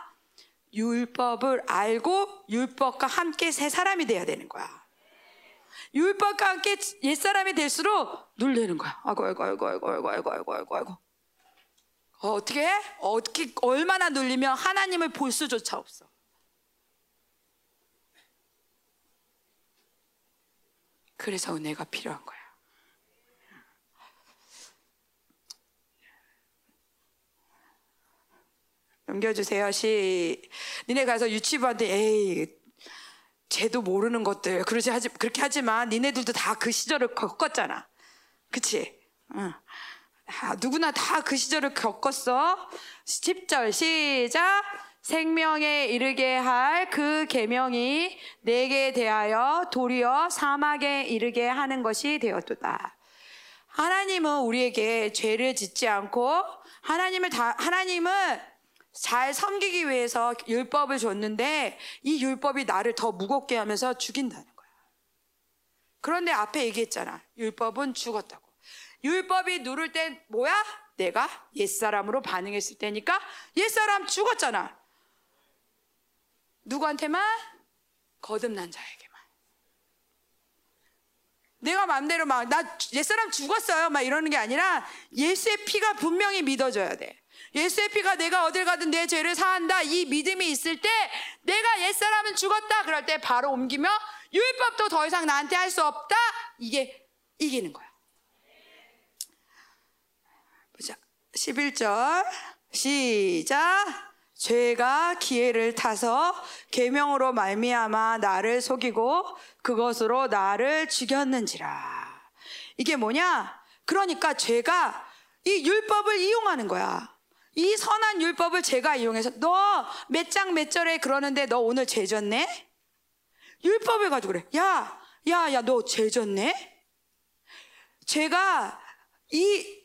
율법을 알고 율법과 함께 새 사람이 돼야 되는 거야. 율법과 함께 옛 사람이 될수록 눌리는 거야. 아이고 아이고 아이고 아이고 아이고 아이고 아이고 아이고 아이고. 어, 어떻게 해? 어떻게 얼마나 눌리면 하나님을 볼 수조차 없어. 그래서 은혜가 필요한 거야. 넘겨주세요. 시. 니네 가서 유치부한테 에이 쟤도 모르는 것들 그러지 하지 그렇게 하지만 니네들도 다 그 시절을 겪었잖아. 그치? 응. 아, 누구나 다 그 시절을 겪었어. 10절 시작. 생명에 이르게 할 그 계명이 내게 대하여 도리어 사막에 이르게 하는 것이 되었도다. 하나님은 우리에게 죄를 짓지 않고 하나님을 다 하나님은 잘 섬기기 위해서 율법을 줬는데 이 율법이 나를 더 무겁게 하면서 죽인다는 거야. 그런데 앞에 얘기했잖아. 율법은 죽었다고. 율법이 누를 땐 뭐야? 내가 옛사람으로 반응했을 때니까 옛사람 죽었잖아. 누구한테만? 거듭난 자에게만. 내가 마음대로 막, 나 옛사람 죽었어요. 막 이러는 게 아니라 예수의 피가 분명히 믿어져야 돼. 예수의 피가 내가 어딜 가든 내 죄를 사한다. 이 믿음이 있을 때 내가 옛사람은 죽었다. 그럴 때 바로 옮기며 율법도 더 이상 나한테 할 수 없다. 이게 이기는 거야. 보자. 11절. 시작. 죄가 기회를 타서 계명으로 말미암아 나를 속이고 그것으로 나를 죽였는지라. 이게 뭐냐? 그러니까 죄가 이 율법을 이용하는 거야. 이 선한 율법을 제가 이용해서 너 몇 장 몇 절에 그러는데 너 오늘 죄졌네? 율법을 가지고 그래. 야, 야, 야, 너 죄졌네? 제가 이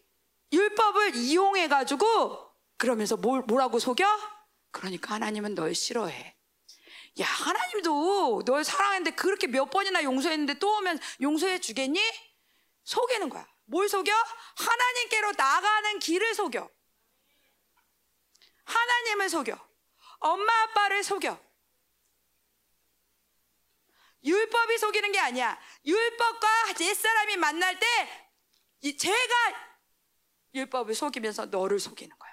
율법을 이용해 가지고 그러면서 뭘, 뭐라고 속여? 그러니까 하나님은 널 싫어해. 야, 하나님도 널 사랑했는데 그렇게 몇 번이나 용서했는데 또 오면 용서해 주겠니? 속이는 거야. 뭘 속여? 하나님께로 나가는 길을 속여. 하나님을 속여. 엄마 아빠를 속여. 율법이 속이는 게 아니야. 율법과 옛사람이 만날 때 이- 제가 율법을 속이면서 너를 속이는 거야.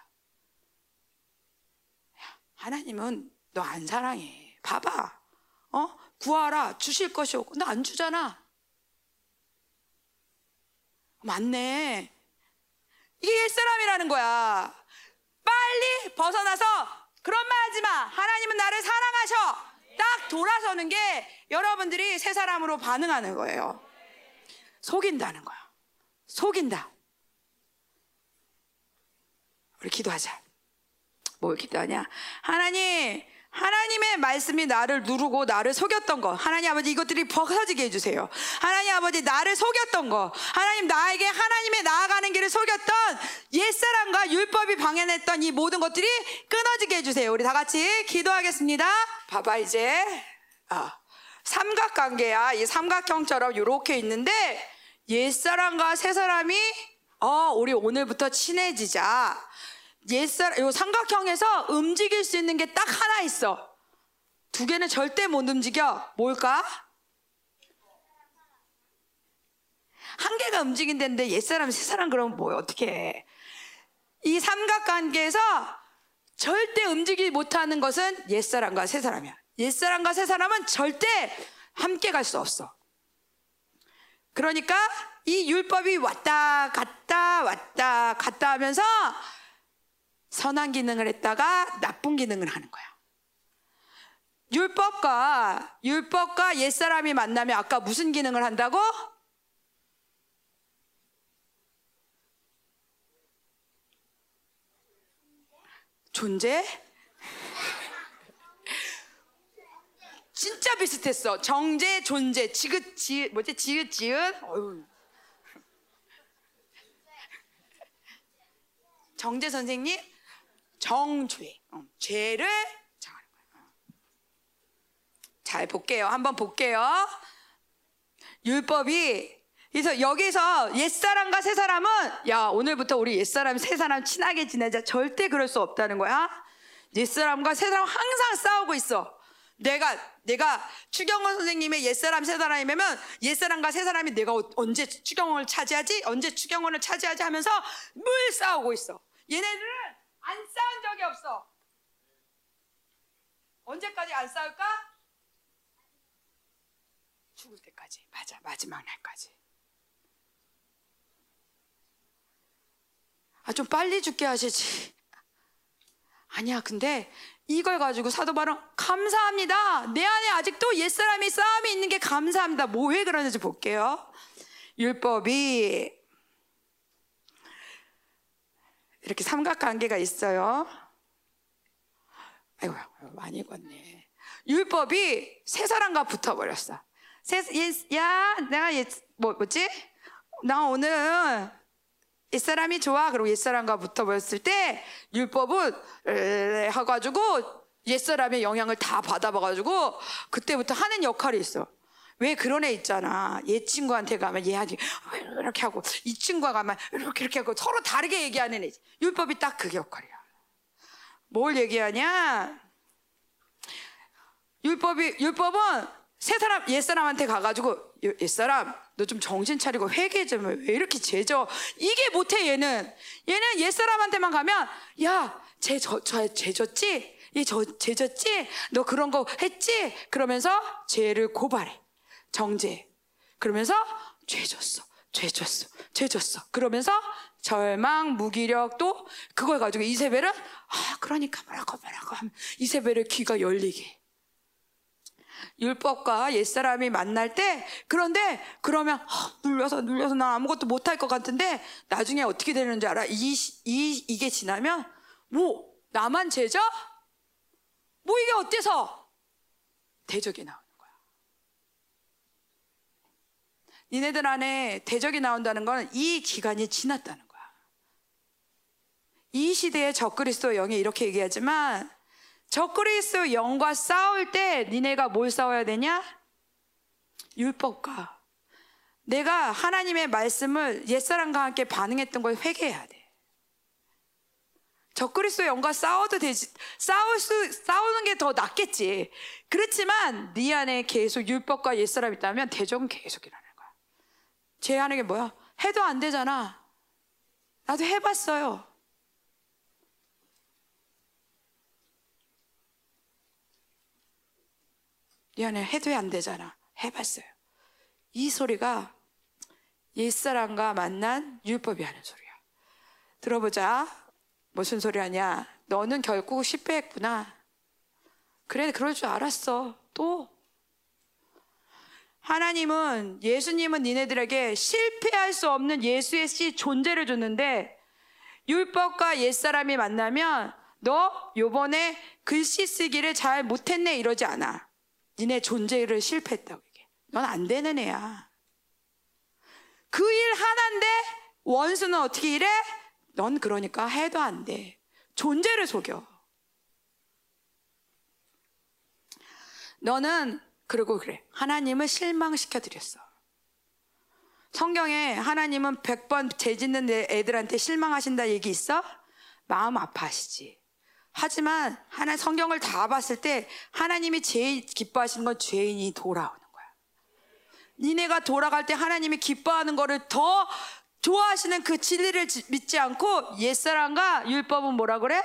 야, 하나님은 너 안 사랑해. 봐봐. 어? 구하라. 주실 것이 없고. 너 안 주잖아. 맞네. 이게 옛사람이라는 거야. 빨리 벗어나서 그런 말 하지 마. 하나님은 나를 사랑하셔. 딱 돌아서는 게 여러분들이 새 사람으로 반응하는 거예요. 속인다는 거야. 속인다. 우리 기도하자. 뭘 기도하냐? 하나님, 하나님의 말씀이 나를 누르고 나를 속였던 거. 하나님 아버지 이것들이 벗어지게 해주세요. 하나님 아버지 나를 속였던 거. 하나님 나에게 하나님의 나아가는 길을 속였던 옛사람과 율법이 방해했던 이 모든 것들이 끊어지게 해주세요. 우리 다 같이 기도하겠습니다. 봐봐 이제. 아, 삼각관계야. 이 삼각형처럼 이렇게 있는데 옛사람과 새사람이 어, 우리 오늘부터 친해지자. 옛사람, 요 삼각형에서 움직일 수 있는 게 딱 하나 있어. 두 개는 절대 못 움직여. 뭘까? 한 개가 움직인다는데 옛사람, 새사람 그러면 뭐야? 어떻게 해? 이 삼각관계에서 절대 움직이지 못하는 것은 옛사람과 새사람이야. 옛사람과 새사람은 절대 함께 갈 수 없어. 그러니까 이 율법이 왔다 갔다 왔다 갔다 하면서 선한 기능을 했다가 나쁜 기능을 하는 거야. 율법과 율법과 옛사람이 만나면 아까 무슨 기능을 한다고? 존재? [LAUGHS] 진짜 비슷했어. 정제, 존재, 지읒, 지읒, 뭐지? 지읒. 어휴. 정재 선생님, 정죄, 어, 죄를 정하는 거야. 어. 잘 볼게요. 한번 볼게요. 율법이 그래서 여기서 옛사람과 새사람은 야 오늘부터 우리 옛사람 새사람 친하게 지내자 절대 그럴 수 없다는 거야 옛사람과 새사람 항상 싸우고 있어 내가 내가 추경원 선생님의 옛사람 새사람이면 옛사람과 새사람이 내가 어- 언제 추경원을 차지하지 언제 추경원을 차지하지 하면서 늘 싸우고 있어 얘네들은 안 싸운 적이 없어 언제까지 안 싸울까? 죽을 때까지 맞아 마지막 날까지 아 좀 빨리 죽게 하시지 아니야, 근데 이걸 가지고 사도 바울은 감사합니다. 내 안에 아직도 옛사람이 싸움이 있는 게 감사합니다. 뭐 왜 그러는지 볼게요. 율법이 이렇게 삼각관계가 있어요. 아이고, 많이 읽었네. 율법이 세 사람과 붙어버렸어. 세, 예, 야, 내가 예, 뭐, 뭐지? 나 오늘 옛사람이 좋아. 그리고 옛사람과 붙어버렸을 때, 율법은, 에, 해가지고, 옛사람의 영향을 다 받아봐가지고, 그때부터 하는 역할이 있어. 왜 그런 애 있잖아. 옛 친구한테 가면 얘한테 이렇게 하고, 이 친구가 가면 이렇게 이렇게 하고, 서로 다르게 얘기하는 애. 율법이 딱 그 역할이야. 뭘 얘기하냐? 율법이, 율법은 세 사람, 옛 사람한테 가가지고, 옛 사람, 너 좀 정신 차리고 회개 좀, 해. 왜 이렇게 죄져? 이게 못해, 얘는. 얘는 옛 사람한테만 가면, 야, 쟤, 저, 저, 죄졌지? 얘 저, 죄졌지? 너 그런 거 했지? 그러면서 죄를 고발해. 정죄. 그러면서 죄졌어. 죄졌어. 죄졌어. 그러면서 절망, 무기력 또 그걸 가지고 이세벨은 아, 그러니까 뭐라고 뭐라고 하면 이세벨의 귀가 열리게. 율법과 옛사람이 만날 때 그런데 그러면 아, 눌려서 눌려서 난 아무것도 못할 것 같은데 나중에 어떻게 되는 줄 알아? 이, 이, 이게 지나면 뭐 나만 제자? 뭐 이게 어때서? 대적이 나오는 거야. 니네들 안에 대적이 나온다는 건 이 기간이 지났다는 거야. 이 시대의 적그리스도 영이 이렇게 얘기하지만 적그리스도 영과 싸울 때 니네가 뭘 싸워야 되냐? 율법과 내가 하나님의 말씀을 옛사람과 함께 반응했던 걸 회개해야 돼. 적그리스도 영과 싸워도 되지 싸울 수 싸우는 게 더 낫겠지. 그렇지만 네 안에 계속 율법과 옛사람 있다면 대적은 계속 일어나 는 거야. 제 하는 게 뭐야? 해도 안 되잖아. 나도 해봤어요. 미안해 해도 안 되잖아. 해봤어요. 이 소리가 옛사람과 만난 율법이 하는 소리야. 들어보자. 무슨 소리 하냐? 너는 결국 실패했구나. 그래, 그럴 줄 알았어. 또. 하나님은, 예수님은 니네들에게 실패할 수 없는 예수의 씨 존재를 줬는데, 율법과 옛사람이 만나면, 너 요번에 글씨 쓰기를 잘 못했네 이러지 않아. 니네 존재를 실패했다고 이게. 넌 안 되는 애야. 그 일 하나인데 원수는 어떻게 이래? 넌 그러니까 해도 안 돼. 존재를 속여. 너는 그리고 그래. 하나님을 실망시켜 드렸어. 성경에 하나님은 100번 죄 짓는 애들한테 실망하신다 얘기 있어? 마음 아파하시지. 하지만 하나 성경을 다 봤을 때 하나님이 제일 기뻐하시는 건 죄인이 돌아오는 거야. 니네가 돌아갈 때 하나님이 기뻐하는 거를 더 좋아하시는 그 진리를 믿지 않고 옛사람과 율법은 뭐라 그래?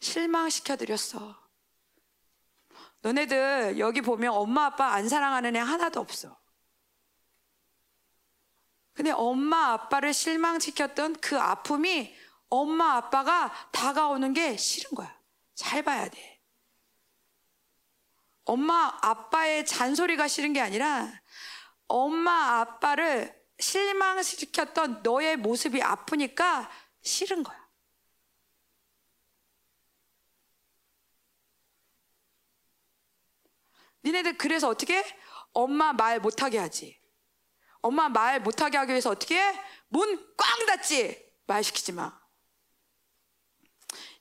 실망시켜 드렸어. 너네들 여기 보면 엄마 아빠 안 사랑하는 애 하나도 없어. 근데 엄마 아빠를 실망시켰던 그 아픔이 엄마 아빠가 다가오는 게 싫은 거야. 잘 봐야 돼. 엄마 아빠의 잔소리가 싫은 게 아니라 엄마 아빠를 실망시켰던 너의 모습이 아프니까 싫은 거야. 니네들 그래서 어떻게? 엄마 말 못하게 하지. 엄마 말 못하게 하기 위해서 어떻게 해? 문꽝 닫지. 말 시키지 마.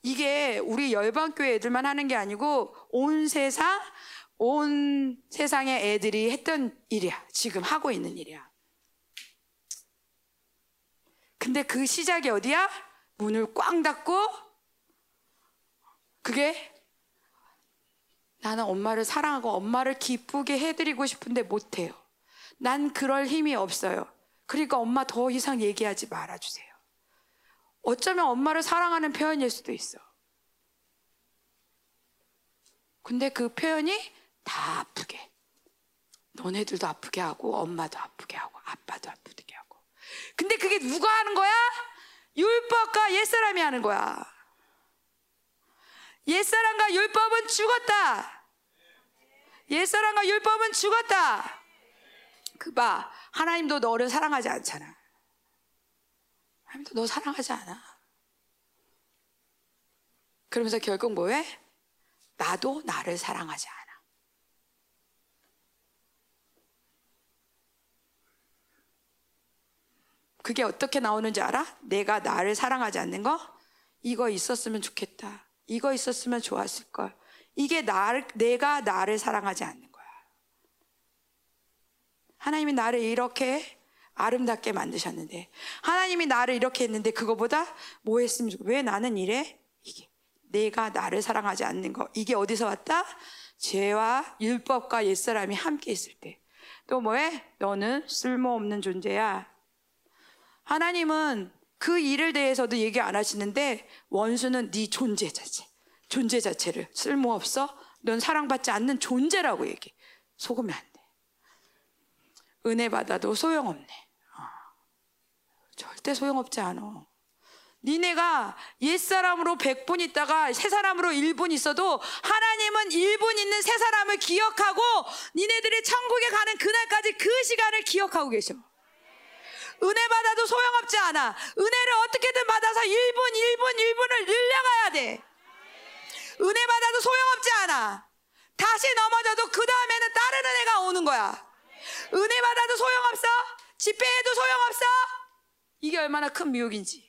이게 우리 열방교회 애들만 하는 게 아니고 온 세상, 온 세상의 애들이 했던 일이야. 지금 하고 있는 일이야. 근데 그 시작이 어디야? 문을 꽝 닫고 그게 나는 엄마를 사랑하고 엄마를 기쁘게 해드리고 싶은데 못해요. 난 그럴 힘이 없어요. 그러니까 엄마 더 이상 얘기하지 말아주세요. 어쩌면 엄마를 사랑하는 표현일 수도 있어. 근데 그 표현이 다 아프게. 너네들도 아프게 하고, 엄마도 아프게 하고, 아빠도 아프게 하고. 근데 그게 누가 하는 거야? 율법과 옛사람이 하는 거야. 옛사람과 율법은 죽었다. 옛사람과 율법은 죽었다. 그 봐. 하나님도 너를 사랑하지 않잖아. 하나님도 너 사랑하지 않아. 그러면서 결국 뭐해? 나도 나를 사랑하지 않아. 그게 어떻게 나오는지 알아? 내가 나를 사랑하지 않는 거? 이거 있었으면 좋겠다. 이거 있었으면 좋았을 걸. 이게 나를, 내가 나를 사랑하지 않는 거야. 하나님이 나를 이렇게 아름답게 만드셨는데, 하나님이 나를 이렇게 했는데, 그거보다 뭐 했으면 좋겠 왜 나는 이래? 이게. 내가 나를 사랑하지 않는 거. 이게 어디서 왔다? 죄와 율법과 옛사람이 함께 있을 때. 또 뭐해? 너는 쓸모없는 존재야. 하나님은 그 일을 대해서도 얘기 안 하시는데 원수는 네 존재 자체, 존재 자체를 쓸모없어. 넌 사랑받지 않는 존재라고 얘기. 속으면 안 돼. 은혜 받아도 소용없네. 어. 절대 소용없지 않아. 니네가 옛사람으로 100분 있다가 새 사람으로 1분 있어도 하나님은 1분 있는 새 사람을 기억하고 니네들이 천국에 가는 그날까지 그 시간을 기억하고 계셔. 은혜 받아도 소용없지 않아. 은혜를 어떻게든 받아서 1분, 1분, 1분을 늘려가야 돼. 은혜 받아도 소용없지 않아. 다시 넘어져도 그 다음에는 다른 은혜가 오는 거야. 은혜 받아도 소용없어? 집회해도 소용없어? 이게 얼마나 큰 미혹인지.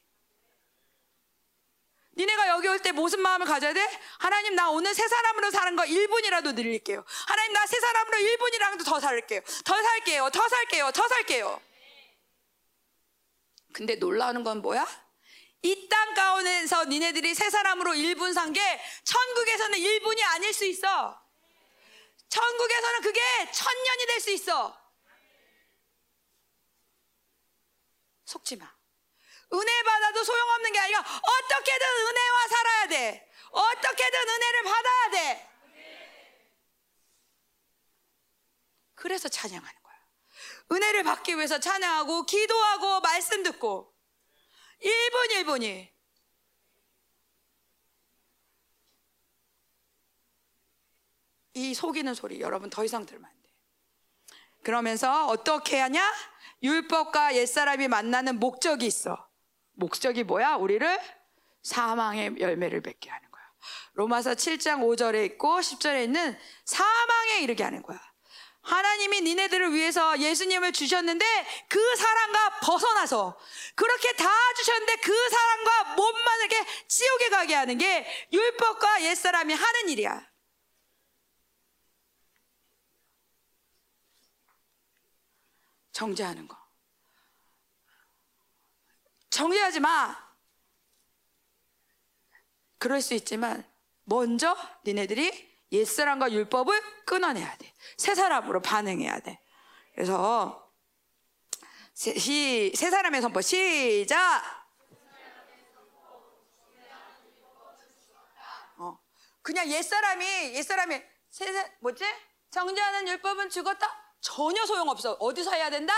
니네가 여기 올 때 무슨 마음을 가져야 돼? 하나님 나 오늘 새 사람으로 사는 거 1분이라도 늘릴게요. 하나님 나 새 사람으로 1분이라도 더 살게요. 더 살게요. 더 살게요. 더 살게요. 근데 놀라운 건 뭐야? 이 땅 가운데서 니네들이 새 사람으로 1분 산 게 천국에서는 1분이 아닐 수 있어. 천국에서는 그게 천년이 될 수 있어. 속지 마. 은혜 받아도 소용없는 게 아니라 어떻게든 은혜와 살아야 돼. 어떻게든 은혜를 받아야 돼. 그래서 찬양하는 거야. 은혜를 받기 위해서 찬양하고 기도하고 말씀 듣고 1분 1분이 이 속이는 소리 여러분 더 이상 들으면 안 돼. 그러면서 어떻게 하냐? 율법과 옛사람이 만나는 목적이 있어. 목적이 뭐야? 우리를 사망의 열매를 맺게 하는 거야. 로마서 7장 5절에 있고 10절에 있는 사망에 이르게 하는 거야. 하나님이 니네들을 위해서 예수님을 주셨는데 그 사랑과 벗어나서 그렇게 다 주셨는데 그 사랑과 몸만 이렇게 지옥에 가게 하는 게 율법과 옛사람이 하는 일이야. 정죄하는 거. 정죄하지 마. 그럴 수 있지만 먼저 니네들이 옛사람과 율법을 끊어내야 돼. 새 사람으로 반응해야 돼. 그래서 시, 새 사람의 선포 시작. 어, 그냥 옛 사람이 옛 사람이 새 뭐지? 정죄하는 율법은 죽었다. 전혀 소용 없어. 어디서 해야 된다?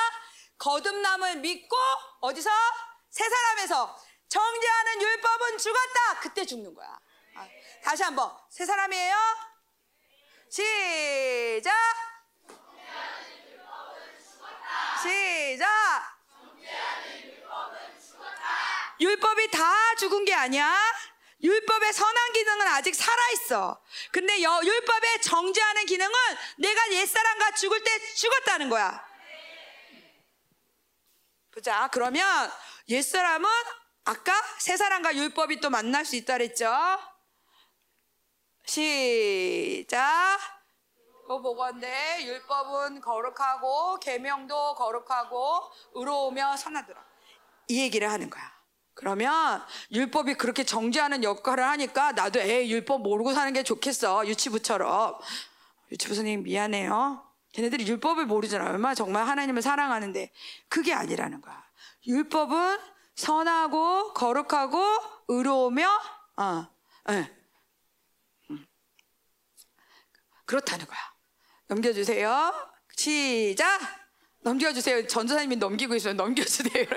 거듭남을 믿고 어디서? 새 사람에서 정죄하는 율법은 죽었다. 그때 죽는 거야. 아, 다시 한번 새 사람이에요. 시작. 시작. 율법이 다 죽은 게 아니야. 율법의 선한 기능은 아직 살아있어. 근데 여, 율법의 정죄하는 기능은 내가 옛사람과 죽을 때 죽었다는 거야. 보자. 그러면 옛사람은 아까 새 사람과 율법이 또 만날 수 있다 그랬죠? 시작. 그 보건대 율법은 거룩하고 계명도 거룩하고 의로우며 선하더라. 이 얘기를 하는 거야. 그러면 율법이 그렇게 정죄하는 역할을 하니까 나도 에 율법 모르고 사는 게 좋겠어 유치부처럼 유치부 선생님 미안해요. 걔네들이 율법을 모르잖아. 얼마나 정말 하나님을 사랑하는데 그게 아니라는 거야. 율법은 선하고 거룩하고 의로우며 어, 네. 그렇다는 거야. 넘겨주세요. 시작. 넘겨주세요. 전도사님이 넘기고 있어요. 넘겨주세요. [LAUGHS]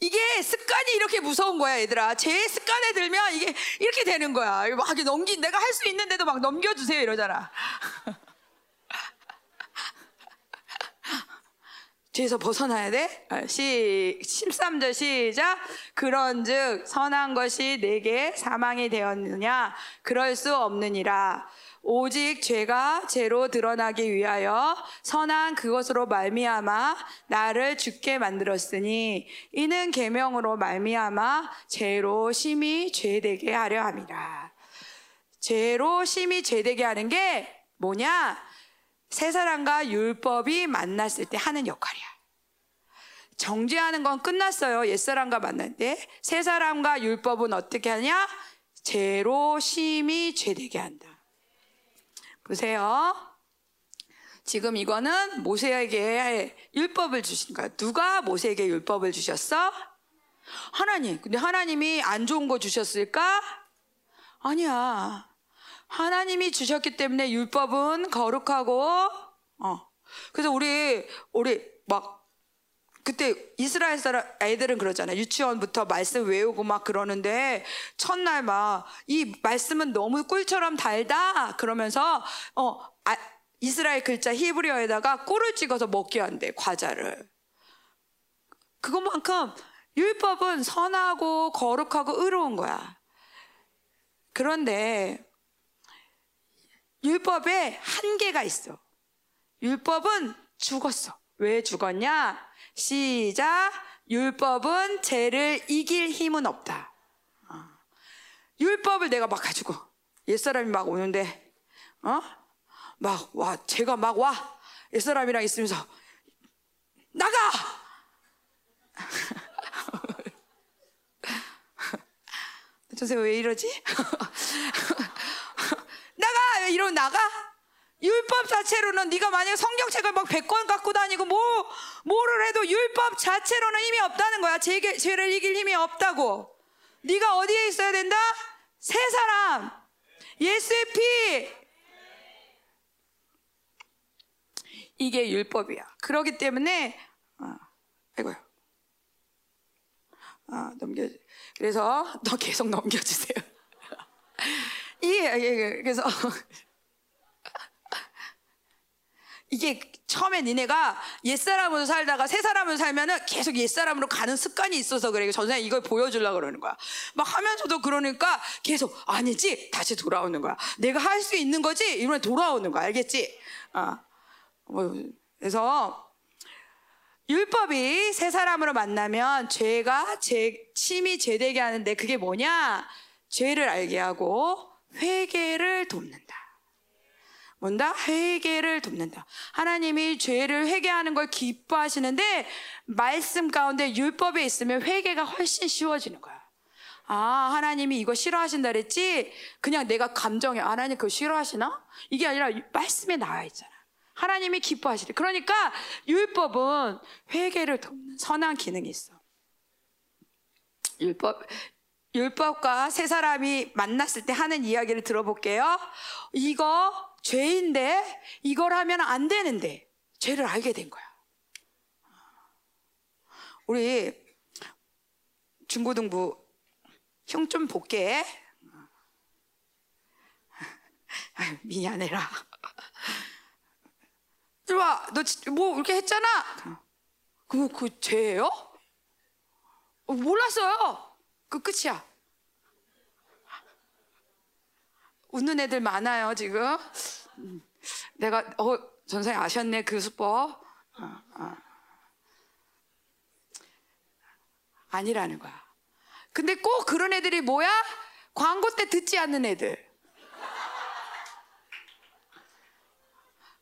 이게 습관이 이렇게 무서운 거야, 얘들아. 제 습관에 들면 이게 이렇게 되는 거야. 막 넘기, 내가 할 수 있는데도 막 넘겨주세요, 이러잖아. 뒤에서 벗어나야 돼? 아, 시, 13절 시작. 그런 즉, 선한 것이 내게 사망이 되었느냐? 그럴 수 없느니라. 오직 죄가 죄로 드러나기 위하여 선한 그것으로 말미암아 나를 죽게 만들었으니 이는 계명으로 말미암아 죄로 심히 죄되게 하려 함이라. 죄로 심히 죄되게 하는 게 뭐냐? 세 사람과 율법이 만났을 때 하는 역할이야. 정죄하는 건 끝났어요. 옛사람과 때. 세 사람과 율법은 어떻게 하냐? 죄로 심히 죄되게 한다. 보세요. 지금 이거는 모세에게 율법을 주신 거야. 누가 모세에게 율법을 주셨어? 하나님. 근데 하나님이 안 좋은 거 주셨을까? 아니야. 하나님이 주셨기 때문에 율법은 거룩하고, 어. 그래서 우리, 우리 막, 그때 이스라엘 사람 애들은 그러잖아요. 유치원부터 말씀 외우고 막 그러는데 첫날 막 이 말씀은 너무 꿀처럼 달다 그러면서 어 아, 이스라엘 글자 히브리어에다가 꿀을 찍어서 먹게 한대 과자를. 그것만큼 율법은 선하고 거룩하고 의로운 거야. 그런데 율법에 한계가 있어. 율법은 죽었어. 왜 죽었냐? 시작. 율법은 죄를 이길 힘은 없다. 어. 율법을 내가 막 가지고 옛사람이 막 오는데, 어? 막 와, 제가 막 와. 옛사람이랑 있으면서 나가! [LAUGHS] 선생 왜 이러지? [LAUGHS] 나가! 이러면 나가? 율법 자체로는 네가 만약 성경책을 막 100권 갖고 다니고 뭐 뭐를 해도 율법 자체로는 힘이 없다는 거야. 죄, 죄를 이길 힘이 없다고. 네가 어디에 있어야 된다? 세 사람. 예수의 피. 이게 율법이야. 그러기 때문에 아, 아이고요. 아, 넘겨 그래서 너 계속 넘겨 주세요. [LAUGHS] 이게 그래서 [LAUGHS] 이게 처음에 니네가 옛사람으로 살다가 새사람으로 살면은 계속 옛사람으로 가는 습관이 있어서 그래. 전생에 이걸 보여주려고 그러는 거야. 막 하면서도 그러니까 계속 아니지? 다시 돌아오는 거야. 내가 할 수 있는 거지? 이러면 돌아오는 거야. 알겠지? 아. 그래서 율법이 새 사람으로 만나면 죄가 죄, 심히 죄되게 하는데 그게 뭐냐? 죄를 알게 하고 회개를 돕는다. 뭔다? 회개를 돕는다. 하나님이 죄를 회개하는 걸 기뻐하시는데 말씀 가운데 율법에 있으면 회개가 훨씬 쉬워지는 거야. 아, 하나님이 이거 싫어하신다 그랬지? 그냥 내가 감정에 아, 하나님 그거 싫어하시나? 이게 아니라 말씀에 나와 있잖아. 하나님이 기뻐하시래. 그러니까 율법은 회개를 돕는 선한 기능이 있어. 율법 율법과 세 사람이 만났을 때 하는 이야기를 들어볼게요. 이거 죄인데 이걸 하면 안 되는데 죄를 알게 된 거야. 우리 중고등부 형 좀 볼게. 미안해라. 이리 와, 너 뭐 이렇게 했잖아. 그거 그 죄예요? 어, 몰랐어요. 그 끝이야. 웃는 애들 많아요, 지금. 내가, 어, 전사님 아셨네, 그 수법. 어, 어. 아니라는 거야. 근데 꼭 그런 애들이 뭐야? 광고 때 듣지 않는 애들.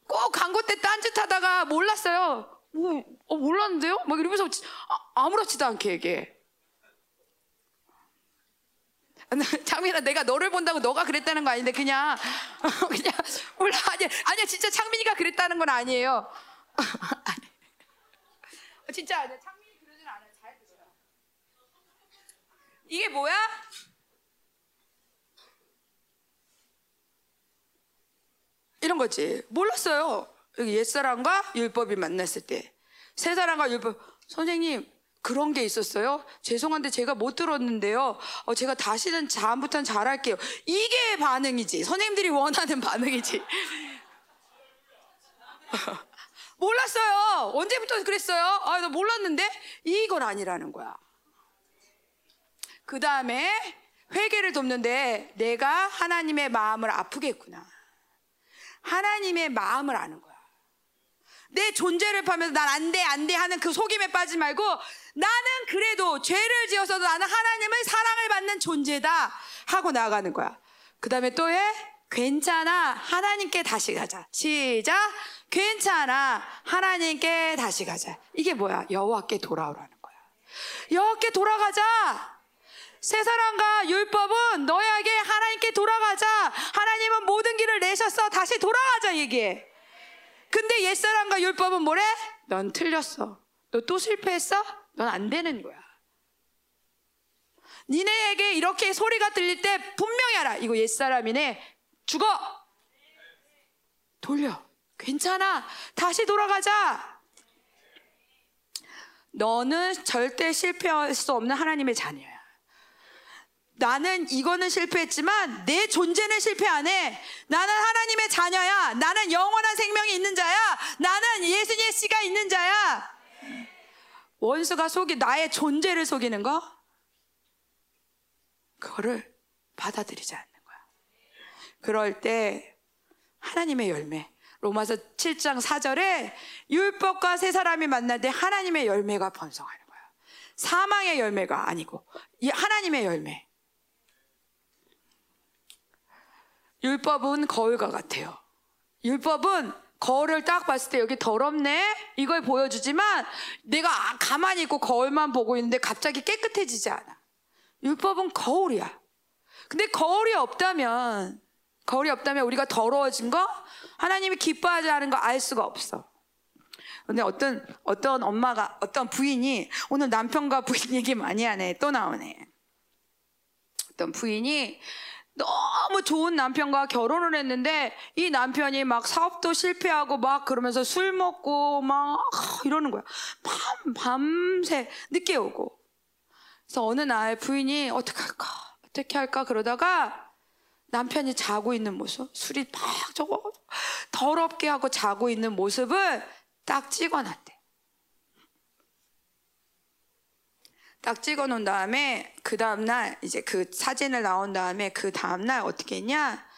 꼭 광고 때 딴짓 하다가 몰랐어요. 뭐, 어, 몰랐는데요? 막 이러면서 아, 아무렇지도 않게 얘기해. [LAUGHS] 창민아 내가 너를 본다고 너가 그랬다는 거 아닌데 그냥 [LAUGHS] 그냥 몰라 아니야 아니야 진짜 창민이가 그랬다는 건 아니에요. [LAUGHS] 진짜 아니야 창민이 그러진 않아요. 잘 들어요. 이게 뭐야? 이런 거지. 몰랐어요. 여기 옛사람과 율법이 만났을 때. 새 사람과 율법. 선생님, 그런 게 있었어요? 죄송한데 제가 못 들었는데요. 어, 제가 다시는 다음부터는 잘할게요. 이게 반응이지. 선생님들이 원하는 반응이지. [LAUGHS] 몰랐어요. 언제부터 그랬어요? 아, 나 몰랐는데? 이건 아니라는 거야. 그 다음에 회개를 돕는데 내가 하나님의 마음을 아프겠구나. 하나님의 마음을 아는 거야. 내 존재를 파면서 난 안 돼, 안 돼 하는 그 속임에 빠지지 말고 나는 그래도 죄를 지어서도 나는 하나님의 사랑을 받는 존재다 하고 나아가는 거야. 그 다음에 또 해? 괜찮아. 하나님께 다시 가자. 시작. 괜찮아. 하나님께 다시 가자. 이게 뭐야? 여호와께 돌아오라는 거야. 여호와께 돌아가자. 새 사랑과 율법은 너에게 하나님께 돌아가자. 하나님은 모든 길을 내셨어. 다시 돌아가자 얘기해. 근데 옛사람과 율법은 뭐래? 넌 틀렸어. 너 또 실패했어? 넌 안 되는 거야. 니네에게 이렇게 소리가 들릴 때 분명히 알아. 이거 옛사람이네. 죽어! 돌려. 괜찮아. 다시 돌아가자. 너는 절대 실패할 수 없는 하나님의 자녀야. 나는 이거는 실패했지만 내 존재는 실패 안 해. 나는 하나님의 자녀야. 나는 영원한 생명이 있는 자야. 나는 예수님의 씨가 있는 자야. 원수가 속이 나의 존재를 속이는 거 그거를 받아들이지 않는 거야. 그럴 때 하나님의 열매 로마서 7장 4절에 율법과 세 사람이 만날 때 하나님의 열매가 번성하는 거야. 사망의 열매가 아니고 하나님의 열매. 율법은 거울과 같아요. 율법은 거울을 딱 봤을 때 여기 더럽네? 이걸 보여주지만 내가 가만히 있고 거울만 보고 있는데 갑자기 깨끗해지지 않아. 율법은 거울이야. 근데 거울이 없다면, 거울이 없다면 우리가 더러워진 거? 하나님이 기뻐하지 않은 거 알 수가 없어. 근데 어떤, 어떤 엄마가, 어떤 부인이 오늘 남편과 부인 얘기 많이 하네. 또 나오네. 어떤 부인이 너무 좋은 남편과 결혼을 했는데 이 남편이 막 사업도 실패하고 막 그러면서 술 먹고 막 이러는 거야. 밤, 밤새 늦게 오고. 그래서 어느 날 부인이 어떻게 할까? 어떻게 할까? 그러다가 남편이 자고 있는 모습, 술이 막 저거 더럽게 하고 자고 있는 모습을 딱 찍어놨대. 딱 찍어 놓은 다음에 그 다음날 이제 그 사진을 나온 다음에 그 다음날 어떻게 했냐?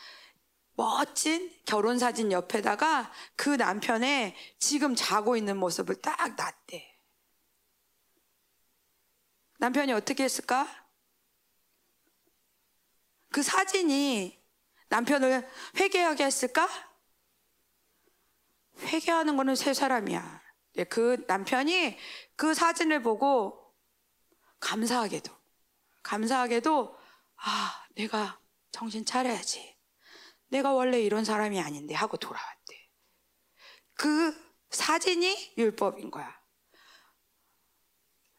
멋진 결혼 사진 옆에다가 그 남편의 지금 자고 있는 모습을 딱 놨대. 남편이 어떻게 했을까? 그 사진이 남편을 회개하게 했을까? 회개하는 거는 세 사람이야. 그 남편이 그 사진을 보고 감사하게도, 감사하게도, 아, 내가 정신 차려야지. 내가 원래 이런 사람이 아닌데 하고 돌아왔대. 그 사진이 율법인 거야.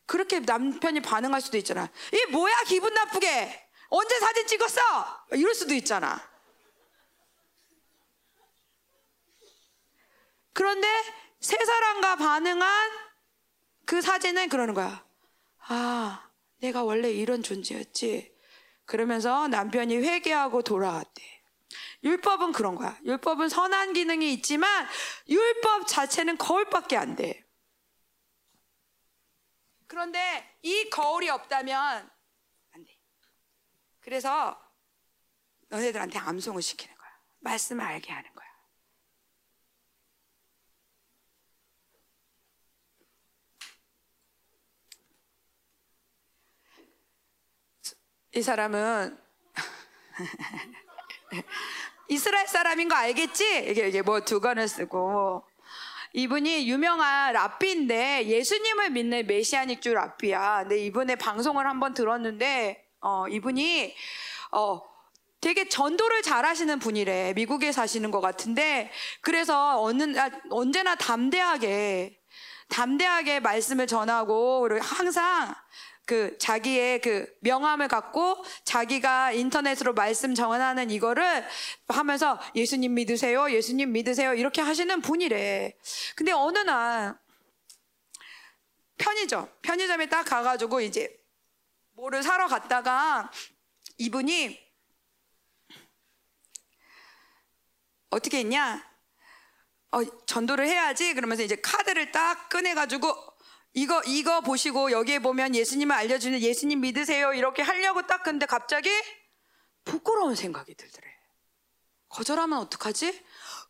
그렇게 남편이 반응할 수도 있잖아. 이 뭐야, 기분 나쁘게. 언제 사진 찍었어? 이럴 수도 있잖아. 그런데 세 사람과 반응한 그 사진은 그러는 거야. 아, 내가 원래 이런 존재였지. 그러면서 남편이 회개하고 돌아왔대. 율법은 그런 거야. 율법은 선한 기능이 있지만 율법 자체는 거울밖에 안 돼. 그런데 이 거울이 없다면 안 돼. 그래서 너네들한테 암송을 시키는 거야. 말씀을 알게 하는 거야. 이 사람은 [LAUGHS] 이스라엘 사람인 거 알겠지? 이게, 이게 뭐 두건을 쓰고 이분이 유명한 랍비인데 예수님을 믿는 메시아닉 주 랍비야. 근데 이분의 방송을 한번 들었는데 어, 이분이 어, 되게 전도를 잘하시는 분이래. 미국에 사시는 것 같은데 그래서 어느 날 언제나 담대하게 담대하게 말씀을 전하고 항상 그 자기의 그 명함을 갖고 자기가 인터넷으로 말씀 전하는 이거를 하면서 예수님 믿으세요, 예수님 믿으세요 이렇게 하시는 분이래. 근데 어느 날 편의점 편의점에 딱 가가지고 이제 뭐를 사러 갔다가 이분이 어떻게 했냐? 어, 전도를 해야지 그러면서 이제 카드를 딱 꺼내가지고 이거 이거 보시고 여기에 보면 예수님을 알려주는 예수님 믿으세요 이렇게 하려고 딱 근데 갑자기 부끄러운 생각이 들더래. 거절하면 어떡하지?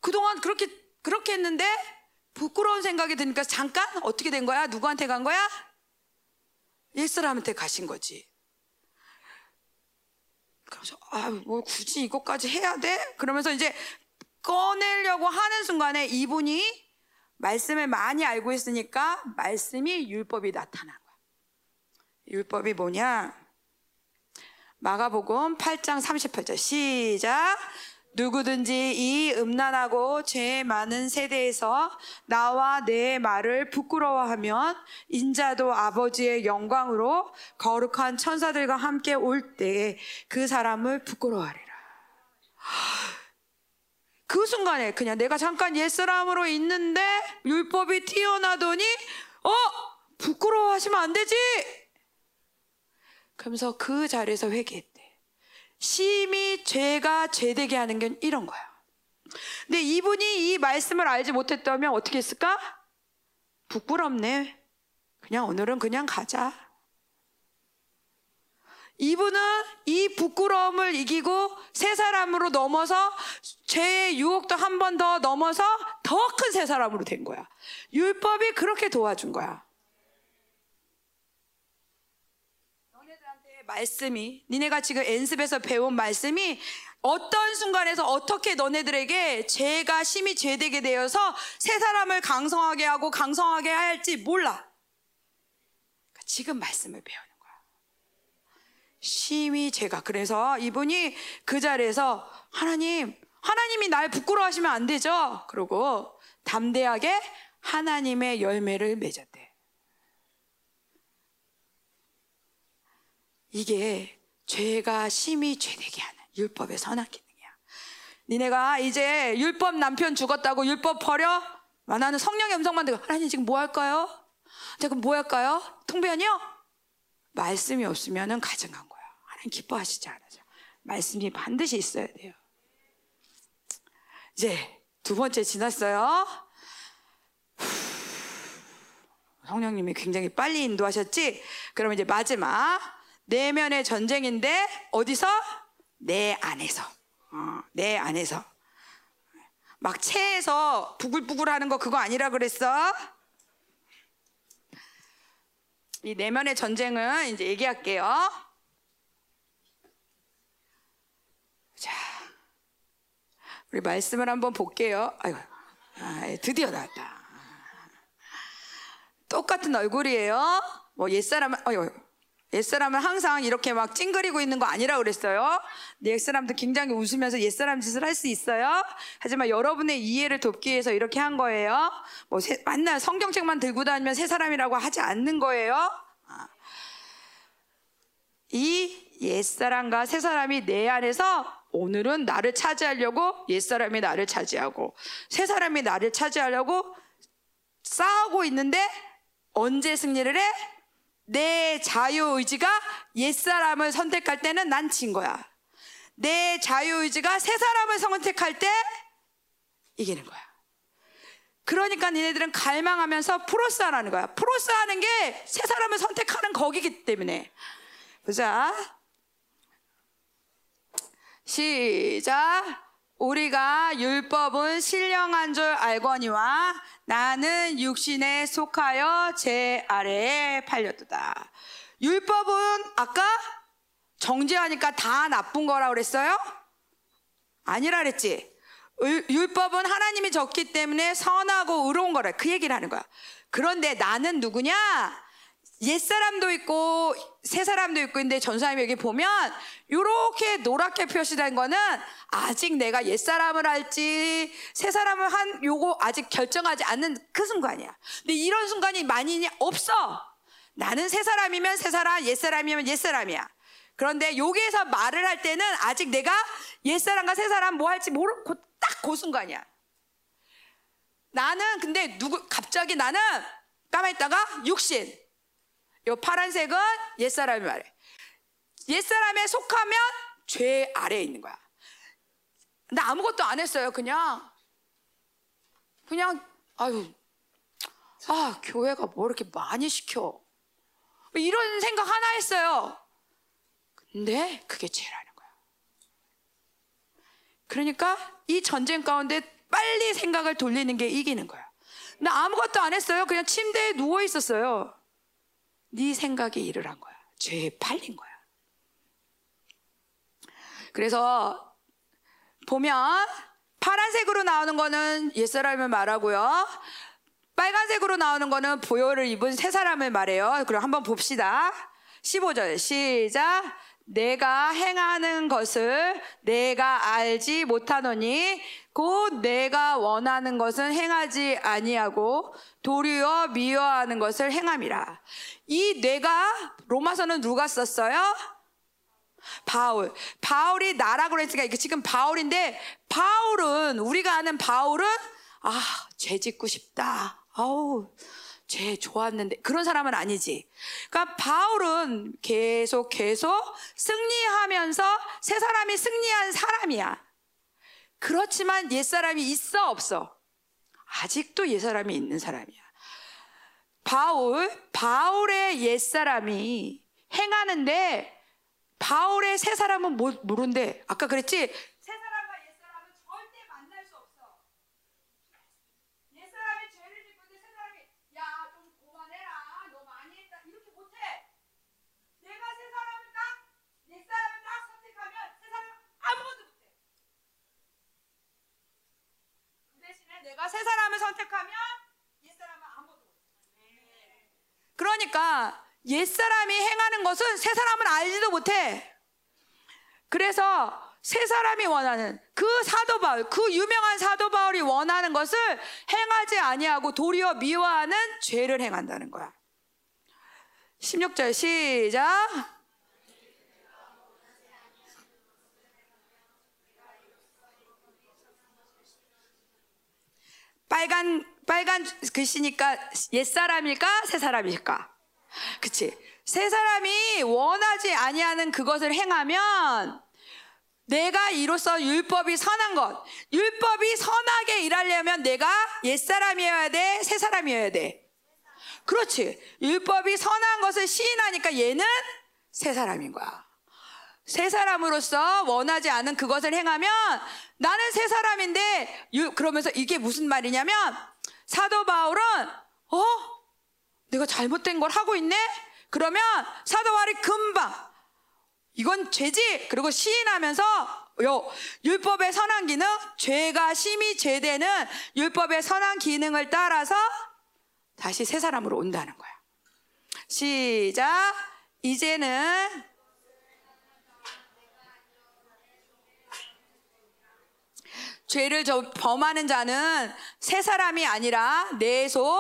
그동안 그렇게 그렇게 했는데 부끄러운 생각이 드니까 잠깐 어떻게 된 거야? 누구한테 간 거야? 옛사람한테 가신 거지. 그래서 아, 뭐 굳이 이것까지 해야 돼? 그러면서 이제 꺼내려고 하는 순간에 이분이 말씀을 많이 알고 있으니까 말씀이 율법이 나타난 거야. 율법이 뭐냐? 마가복음 8장 38절 시작. 누구든지 이 음란하고 죄 많은 세대에서 나와 내 말을 부끄러워하면 인자도 아버지의 영광으로 거룩한 천사들과 함께 올 때 그 사람을 부끄러워하리라. 그 순간에 그냥 내가 잠깐 옛사람으로 있는데 율법이 튀어나더니 어 부끄러워하시면 안 되지. 그러면서 그 자리에서 회개했대. 심히 죄가 죄되게 하는 게 이런 거야. 근데 이분이 이 말씀을 알지 못했다면 어떻게 했을까? 부끄럽네. 그냥 오늘은 그냥 가자. 이분은 이 부끄러움을 이기고 새 사람으로 넘어서 죄의 유혹도 한 번 더 넘어서 더 큰 새 사람으로 된 거야. 율법이 그렇게 도와준 거야. 말씀이 니네가 지금 연습에서 배운 말씀이 어떤 순간에서 어떻게 너네들에게 죄가 심히 죄되게 되어서 새 사람을 강성하게 하고 강성하게 할지 몰라. 그러니까 지금 말씀을 거야. 심히 죄가 그래서 이분이 그 자리에서 하나님, 하나님이 날 부끄러워하시면 안 되죠. 그러고 담대하게 하나님의 열매를 맺었대. 이게 죄가 심히 죄되게 하는 율법의 선한 기능이야. 니네가 이제 율법 남편 죽었다고 율법 버려? 아, 나는 성령의 음성만 듣고 하나님 지금 뭐 할까요? 지금 뭐 할까요? 통배연이요? 말씀이 없으면 가증한. 하나님 기뻐하시지 않아요. 말씀이 반드시 있어야 돼요. 이제 두 번째 지났어요. 성령님이 굉장히 빨리 인도하셨지? 그럼 이제 마지막 내면의 전쟁인데 어디서? 내 안에서. 어, 내 안에서. 막 체에서 부글부글 하는 거 그거 아니라 그랬어? 이 내면의 전쟁은 이제 얘기할게요. 자, 우리 말씀을 한번 볼게요. 아이고, 아, 드디어 나왔다. 똑같은 얼굴이에요. 뭐 옛사람은, 어휴, 옛사람은 항상 이렇게 막 찡그리고 있는 거 아니라 그랬어요. 옛사람도 굉장히 웃으면서 옛사람 짓을 할 수 있어요. 하지만 여러분의 이해를 돕기 위해서 이렇게 한 거예요. 뭐 새, 만날 성경책만 들고 다니면 새 사람이라고 하지 않는 거예요. 아. 이 옛사람과 새 사람이 내 안에서 오늘은 나를 차지하려고 옛사람이 나를 차지하고 새 사람이 나를 차지하려고 싸우고 있는데 언제 승리를 해? 내 자유의지가 옛사람을 선택할 때는 난 진 거야. 내 자유의지가 새 사람을 선택할 때 이기는 거야. 그러니까 니네들은 갈망하면서 프로스 하라는 거야. 프로스 하는 게 새 사람을 선택하는 거기기 때문에. 보자. 시작. 우리가 율법은 신령한 줄 알거니와 나는 육신에 속하여 제 아래에 팔렸도다. 율법은 아까 정죄하니까 다 나쁜 거라 그랬어요? 아니라 그랬지. 율법은 하나님이 적기 때문에 선하고 의로운 거라 그 얘기를 하는 거야. 그런데 나는 누구냐? 옛사람도 있고 새 사람도 있고 있는데 전사님 여기 보면 이렇게 노랗게 표시된 거는 아직 내가 옛사람을 할지 새 사람을 한 요거 아직 결정하지 않는 그 순간이야. 근데 이런 순간이 많이 없어. 나는 새 사람이면 새 사람, 옛사람이면 옛사람이야. 그런데 여기에서 말을 할 때는 아직 내가 옛사람과 새 사람 뭐 할지 모르고 딱 그 순간이야. 나는 근데 누구 갑자기 나는 까만 있다가 육신 요 파란색은 옛사람이 말해. 옛사람에 속하면 죄 아래에 있는 거야. 나 아무것도 안 했어요. 그냥 그냥 아유 아 교회가 뭐 이렇게 많이 시켜 이런 생각 하나 했어요. 근데 그게 죄라는 거야. 그러니까 이 전쟁 가운데 빨리 생각을 돌리는 게 이기는 거야. 나 아무것도 안 했어요. 그냥 침대에 누워 있었어요. 네 생각이 일을 한 거야. 죄에 팔린 거야. 그래서 보면 파란색으로 나오는 거는 옛사람을 말하고요. 빨간색으로 나오는 거는 보혈을 입은 새 사람을 말해요. 그럼 한번 봅시다. 15절 시작. 내가 행하는 것을 내가 알지 못하노니 곧 내가 원하는 것은 행하지 아니하고 도리어 미워하는 것을 행함이라. 이 내가 로마서는 누가 썼어요? 바울. 바울이 나라고 그랬으니까 이게 지금 바울인데 바울은 우리가 아는 바울은 아, 죄 짓고 싶다. 아우, 죄 좋았는데 그런 사람은 아니지. 그러니까 바울은 계속 계속 승리하면서 새 사람이 승리한 사람이야. 그렇지만 옛 사람이 있어 없어. 아직도 옛 사람이 있는 사람이야. 바울, 바울의 옛 사람이 행하는데 바울의 새 사람은 모른대. 아까 그랬지? 새 사람과 옛 사람은 절대 만날 수 없어. 옛 사람이 죄를 짓고 있는데 새 사람이 야 좀 그만해라. 너 많이 했다. 이렇게 못해. 내가 새 사람을 딱, 옛 사람을 딱 선택하면 새 사람은 아무것도 못해. 그 대신에 내가 새 사람을 선택하면 옛 사람은 아무것도 못해. 그러니까 옛사람이 행하는 것은 새 사람은 알지도 못해. 그래서 새 사람이 원하는 그 사도 바울, 그 유명한 사도 바울이 원하는 것을 행하지 아니하고 도리어 미워하는 죄를 행한다는 거야. 16절 시작. 빨간 빨간 글씨니까 옛 사람일까 새 사람일까? 그치? 새 사람이 원하지 아니하는 그것을 행하면 내가 이로써 율법이 선한 것, 율법이 선하게 일하려면 내가 옛 사람이어야 돼, 새 사람이어야 돼. 그렇지. 율법이 선한 것을 시인하니까 얘는 새 사람인 거야. 새 사람으로서 원하지 않은 그것을 행하면 나는 새 사람인데 그러면서 이게 무슨 말이냐면 사도 바울은 어 내가 잘못된 걸 하고 있네? 그러면 사도 바울이 금방 이건 죄지. 그리고 시인하면서 요 율법의 선한 기능, 죄가 심히 죄되는 율법의 선한 기능을 따라서 다시 새 사람으로 온다는 거야. 시작. 이제는 죄를 범하는 자는 새 사람이 아니라 내 속,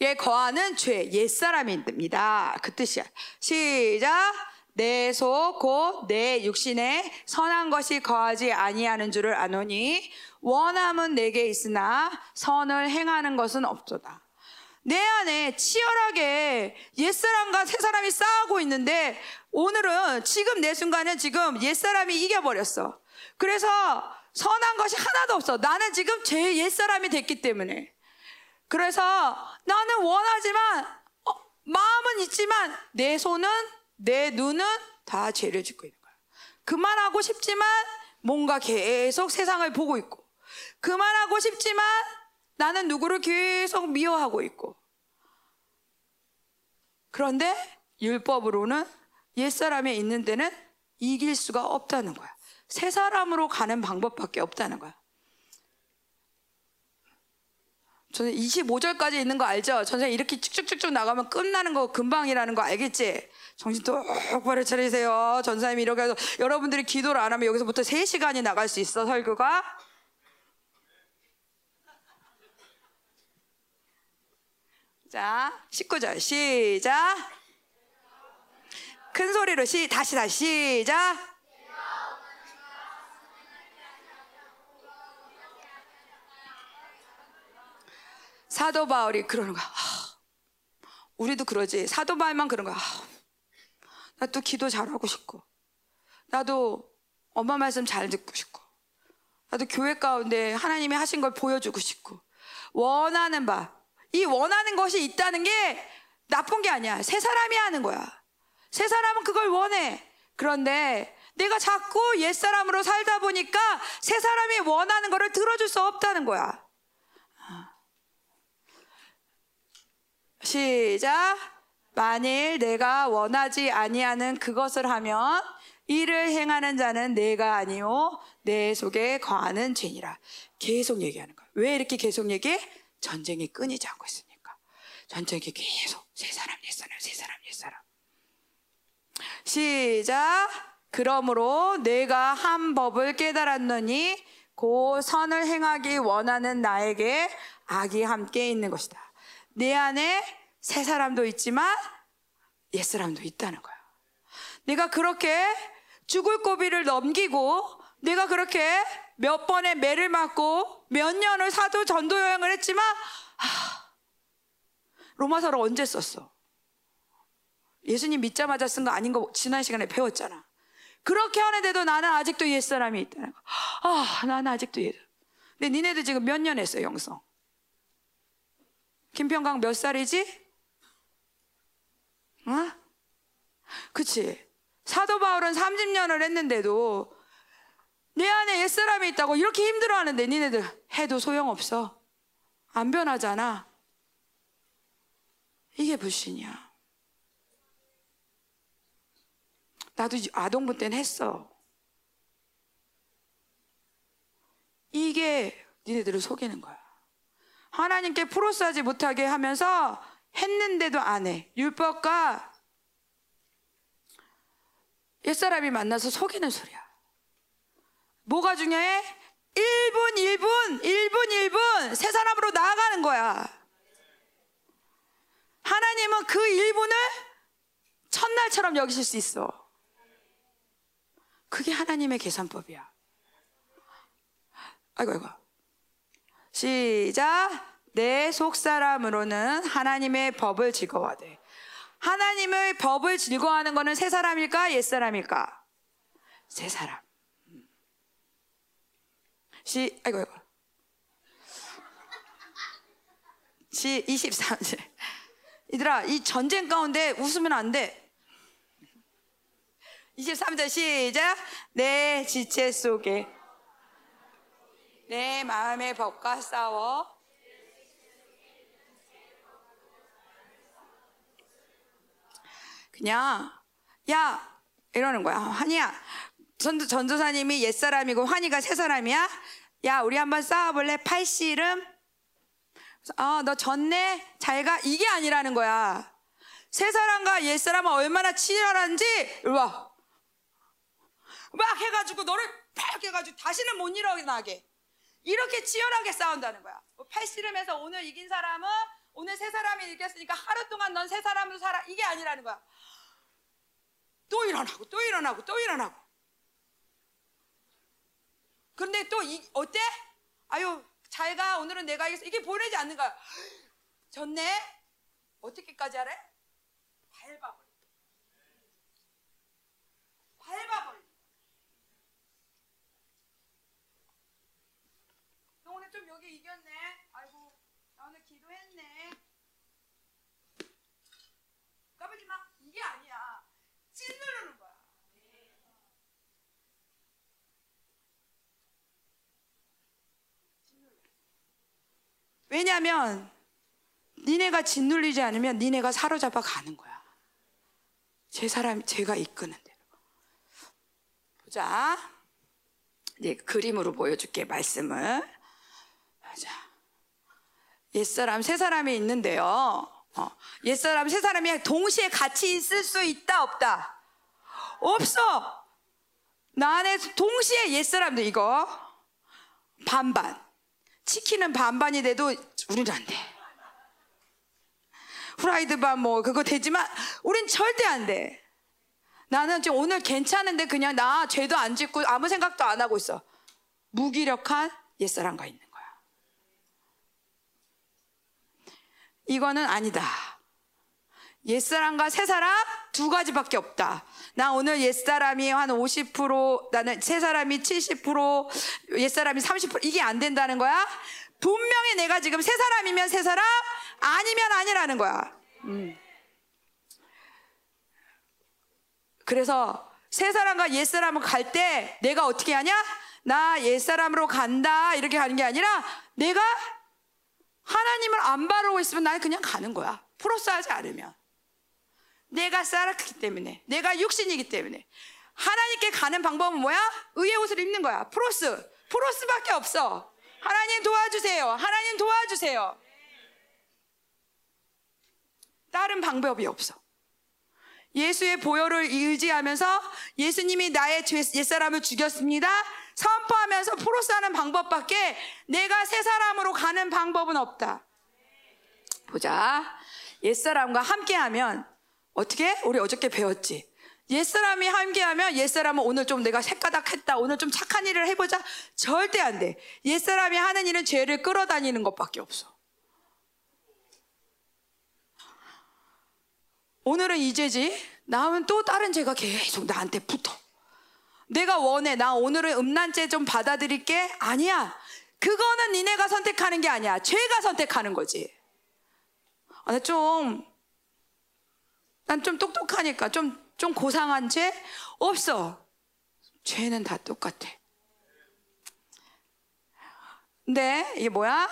에 거하는 죄, 옛사람입니다. 그 뜻이야. 시작. 내속곧내 육신에 선한 것이 거하지 아니하는 줄을 아노니 원함은 내게 있으나 선을 행하는 것은 없도다. 내 안에 치열하게 옛사람과 새사람이 싸우고 있는데 오늘은 지금 내 순간은 지금 옛사람이 이겨버렸어. 그래서 선한 것이 하나도 없어. 나는 지금 제 옛사람이 됐기 때문에. 그래서 나는 원하지만 어, 마음은 있지만 내 손은 내 눈은 다 죄를 짓고 있는 거야. 그만하고 싶지만 뭔가 계속 세상을 보고 있고 그만하고 싶지만 나는 누구를 계속 미워하고 있고 그런데 율법으로는 옛사람에 있는 데는 이길 수가 없다는 거야. 새 사람으로 가는 방법밖에 없다는 거야. 저는 25절까지 있는 거 알죠? 전생 이렇게 쭉쭉쭉쭉 나가면 끝나는 거 금방이라는 거 알겠지? 정신 똑바로 차리세요. 전사님이 이렇게 해서 여러분들이 기도를 안 하면 여기서부터 3시간이 나갈 수 있어, 설교가. 자, 19절 시작. 큰 소리로 시 다시 다시 시작. 사도 바울이 그러는 거야. 우리도 그러지. 사도 바울만 그런 거야. 나또 기도 잘하고 싶고. 나도 엄마 말씀 잘 듣고 싶고. 나도 교회 가운데 하나님이 하신 걸 보여주고 싶고. 원하는 바. 이 원하는 것이 있다는 게 나쁜 게 아니야. 새 사람이 하는 거야. 새 사람은 그걸 원해. 그런데 내가 자꾸 옛사람으로 살다 보니까 새 사람이 원하는 거를 들어줄 수 없다는 거야. 시작. 만일 내가 원하지 아니하는 그것을 하면 이를 행하는 자는 내가 아니요 내 속에 거하는 죄니라. 계속 얘기하는 거야. 왜 이렇게 계속 얘기해? 전쟁이 끊이지 않고 있으니까. 전쟁이 계속 세 사람, 옛 사람, 세 사람, 옛 사람. 시작. 그러므로 내가 한 법을 깨달았노니 그 선을 행하기 원하는 나에게 악이 함께 있는 것이다. 내 안에 새 사람도 있지만 옛 사람도 있다는 거야. 내가 그렇게 죽을 고비를 넘기고 내가 그렇게 몇 번의 매를 맞고 몇 년을 사도 전도 여행을 했지만 하, 로마서를 언제 썼어? 예수님 믿자마자 쓴 거 아닌 거 지난 시간에 배웠잖아. 그렇게 하는데도 나는 아직도 옛사람이 있다는 거. 아, 나는 아직도 옛. 근데 니네들 지금 몇 년 했어, 영성? 김평강 몇 살이지? 어? 그치? 사도 바울은 30년을 했는데도 내 안에 옛사람이 있다고 이렇게 힘들어 하는데 니네들 해도 소용없어. 안 변하잖아. 이게 불신이야. 나도 아동부 때는 했어. 이게 니네들을 속이는 거야. 하나님께 프로스하지 못하게 하면서 했는데도 안 해. 율법과 옛사람이 만나서 속이는 소리야. 뭐가 중요해? 1분, 1분, 1분, 1분 새 사람으로 나아가는 거야. 하나님은 그 1분을 첫날처럼 여기실 수 있어. 그게 하나님의 계산법이야. 아이고, 아이고. 시작. 내 속사람으로는 하나님의 법을 즐거워하되. 하나님의 법을 즐거워하는 것은 새 사람일까? 옛 사람일까? 새 사람. 시, 아이고, 아이고. 시 23절. 이들아, 이 전쟁 가운데 웃으면 안 돼. 23절 시작. 내 지체 속에 내 마음의 법과 싸워 그냥 야 이러는 거야. 환희야. 전도, 전도사님이 옛 사람이고 환희가 새 사람이야? 야 우리 한번 싸워볼래? 팔씨름? 아, 너 졌네? 잘 가? 이게 아니라는 거야. 새 사람과 옛 사람은 얼마나 치열한지, 이리 와. 막 해가지고 너를 팍 해가지고 다시는 못 일어나게. 이렇게 치열하게 싸운다는 거야. 뭐 팔씨름에서 오늘 이긴 사람은 오늘 세 사람이 이겼으니까 하루 동안 넌 세 사람으로 살아. 이게 아니라는 거야. 또 일어나고 또 일어나고 또 일어나고. 그런데 또 이, 어때? 아유 잘 가. 오늘은 내가 이겼어. 이게 보내지 않는 거야. 졌네? 어떻게까지 하래? 밟아버려. 밟아버려. 너 오늘 좀 여기 이겼네. 아이고, 나 오늘 기도했네. 까불지 마. 이게 아니야. 찐누르는 거야. 왜냐하면 니네가 짓눌리지 않으면 니네가 사로잡아 가는 거야. 제 사람 제가 이끄는 대로. 보자. 이제 그림으로 보여줄게 말씀을. 자, 옛사람 세 사람이 있는데요. 어, 옛사람 세 사람이 동시에 같이 있을 수 있다 없다. 없어. 나 안에 동시에 옛사람도 이거 반반. 치킨은 반반이 돼도 우리는 안 돼. 후라이드 반뭐 그거 되지만 우린 절대 안 돼. 나는 지금 오늘 괜찮은데 그냥 나 죄도 안 짓고 아무 생각도 안 하고 있어. 무기력한 옛사람과 있는 거야. 이거는 아니다. 옛사람과 새사람 두 가지밖에 없다. 나 오늘 옛사람이 한 50%, 나는 새 사람이 70%, 옛사람이 30% 이게 안 된다는 거야. 분명히 내가 지금 새 사람이면 새 사람, 아니면 아니라는 거야. 음. 그래서 새 사람과 옛 사람을 갈 때 내가 어떻게 하냐? 나 옛 사람으로 간다 이렇게 가는 게 아니라 내가 하나님을 안 바르고 있으면 난 그냥 가는 거야. 프로스하지 않으면. 내가 살았기 때문에, 내가 육신이기 때문에. 하나님께 가는 방법은 뭐야? 의의 옷을 입는 거야. 프로스. 프로스밖에 없어. 하나님 도와주세요. 하나님 도와주세요. 다른 방법이 없어. 예수의 보혈을 의지하면서 예수님이 나의 옛사람을 죽였습니다. 선포하면서 프로스하는 방법밖에 내가 새 사람으로 가는 방법은 없다. 보자. 옛사람과 함께하면 어떻게? 우리 어저께 배웠지. 옛사람이 함께하면 옛사람은 오늘 좀 내가 새까닥 했다. 오늘 좀 착한 일을 해보자. 절대 안 돼. 옛사람이 하는 일은 죄를 끌어다니는 것밖에 없어. 오늘은 이제지. 나는 또 다른 죄가 계속 나한테 붙어. 내가 원해. 나 오늘은 음란죄 좀 받아들일게. 아니야. 그거는 니네가 선택하는 게 아니야. 죄가 선택하는 거지. 아, 나 좀, 난 좀 똑똑하니까 좀, 좀 고상한 죄? 없어. 죄는 다 똑같아. 근데 이게 뭐야?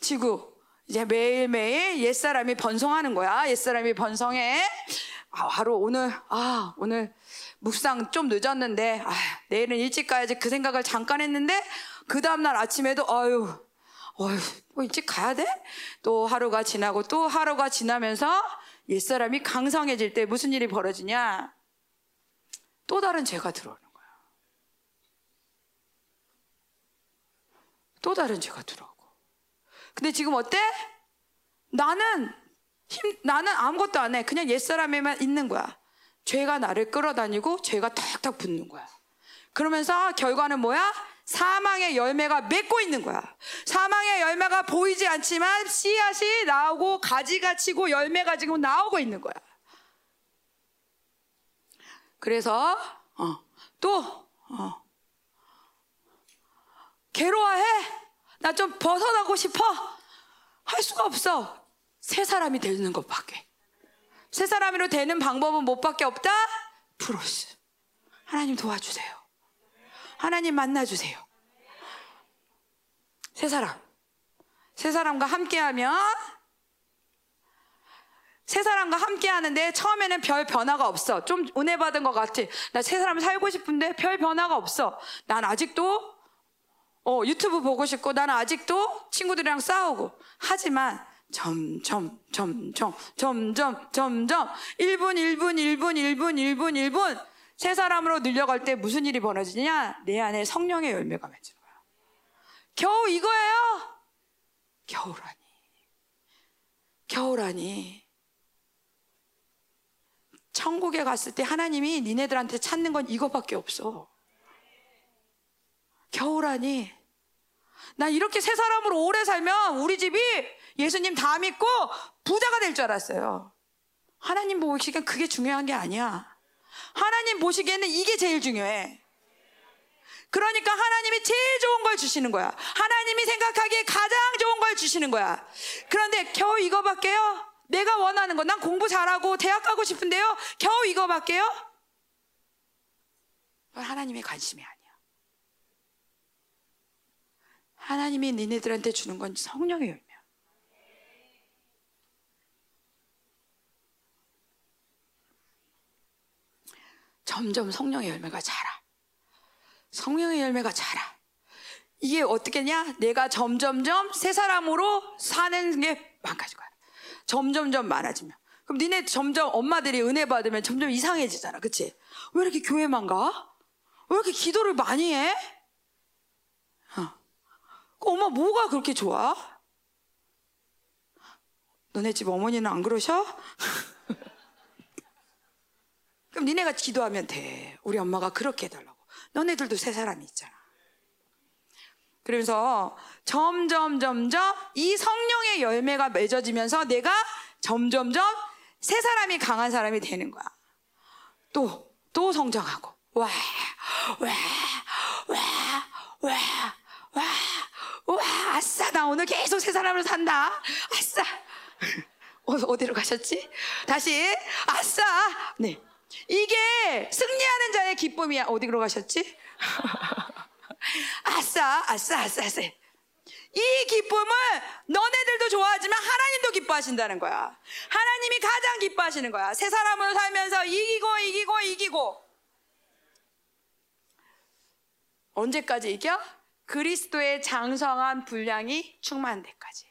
지구. 이제 매일매일 옛사람이 번성하는 거야. 옛사람이 번성해. 아, 하루 오늘, 아, 오늘 묵상 좀 늦었는데, 아, 내일은 일찍 가야지 그 생각을 잠깐 했는데, 그 다음날 아침에도, 아유, 어휴, 뭐 일찍 가야 돼? 또 하루가 지나고 또 하루가 지나면서 옛사람이 강성해질 때 무슨 일이 벌어지냐? 또 다른 죄가 들어오는 거야. 또 다른 죄가 들어오고. 근데 지금 어때? 나는 힘, 나는 아무것도 안 해. 그냥 옛사람에만 있는 거야. 죄가 나를 끌어다니고 죄가 탁탁 붙는 거야. 그러면서 결과는 뭐야? 사망의 열매가 맺고 있는 거야. 사망의 열매가 보이지 않지만 씨앗이 나오고 가지가 치고 열매가 지금 나오고 있는 거야. 그래서 어, 또 어, 괴로워해. 나 좀 벗어나고 싶어. 할 수가 없어. 새 사람이 되는 것밖에. 새 사람으로 되는 방법은 못밖에 없다. 프로스. 하나님 도와주세요. 하나님 만나주세요. 세 사람. 세 사람과 함께하면 세 사람과 함께 하는데 처음에는 별 변화가 없어. 좀 은혜 받은 것 같아. 나세 사람 살고 싶은데 별 변화가 없어. 난 아직도 어, 유튜브 보고 싶고 나는 아직도 친구들이랑 싸우고. 하지만 점점 점점 점점 점점 1분 1분 1분 1분 1분 1분 세 사람으로 늘려갈 때 무슨 일이 벌어지냐? 내 안에 성령의 열매가 맺히는 거야. 겨우 이거예요. 겨우라니. 겨우라니. 천국에 갔을 때 하나님이 니네들한테 찾는 건 이거밖에 없어. 겨우라니. 나 이렇게 세 사람으로 오래 살면 우리 집이 예수님 다 믿고 부자가 될 줄 알았어요. 하나님 보시기엔 그게 중요한 게 아니야. 하나님 보시기에는 이게 제일 중요해. 그러니까 하나님이 제일 좋은 걸 주시는 거야. 하나님이 생각하기에 가장 좋은 걸 주시는 거야. 그런데 겨우 이거밖에요? 내가 원하는 거. 난 공부 잘하고 대학 가고 싶은데요. 겨우 이거밖에요? 하나님의 관심이 아니야. 하나님이 니네들한테 주는 건 열매. 점점 성령의 열매가 자라. 성령의 열매가 자라. 이게 어떻게냐? 내가 점점점 새 사람으로 사는 게 망가질 거야. 점점점 많아지면. 그럼 니네 점점 엄마들이 은혜 받으면 점점 이상해지잖아. 그치? 왜 이렇게 교회만 가? 왜 이렇게 기도를 많이 해? 어. 엄마 뭐가 그렇게 좋아? 너네 집 어머니는 안 그러셔? [LAUGHS] 그럼 니네가 기도하면 돼. 우리 엄마가 그렇게 해달라고. 너네들도 세 사람이 있잖아. 그래서 점점 점점 이 성령의 열매가 맺어지면서 내가 점점점 새 사람이 강한 사람이 되는 거야. 또, 또 성장하고. 와, 와, 와, 와, 와, 와, 아싸, 나 오늘 계속 새 사람으로 산다. 아싸. [LAUGHS] 어, 어디로 가셨지? 다시, 아싸. 네. 이게 승리하는 자의 기쁨이야. 어디로 가셨지? [LAUGHS] 아싸, 아싸, 아싸, 아싸. 이 기쁨을 너네들도 좋아하지만 하나님도 기뻐하신다는 거야. 하나님이 가장 기뻐하시는 거야. 새 사람으로 살면서 이기고 이기고 이기고. 언제까지 이겨? 그리스도의 장성한 분량이 충만한 데까지.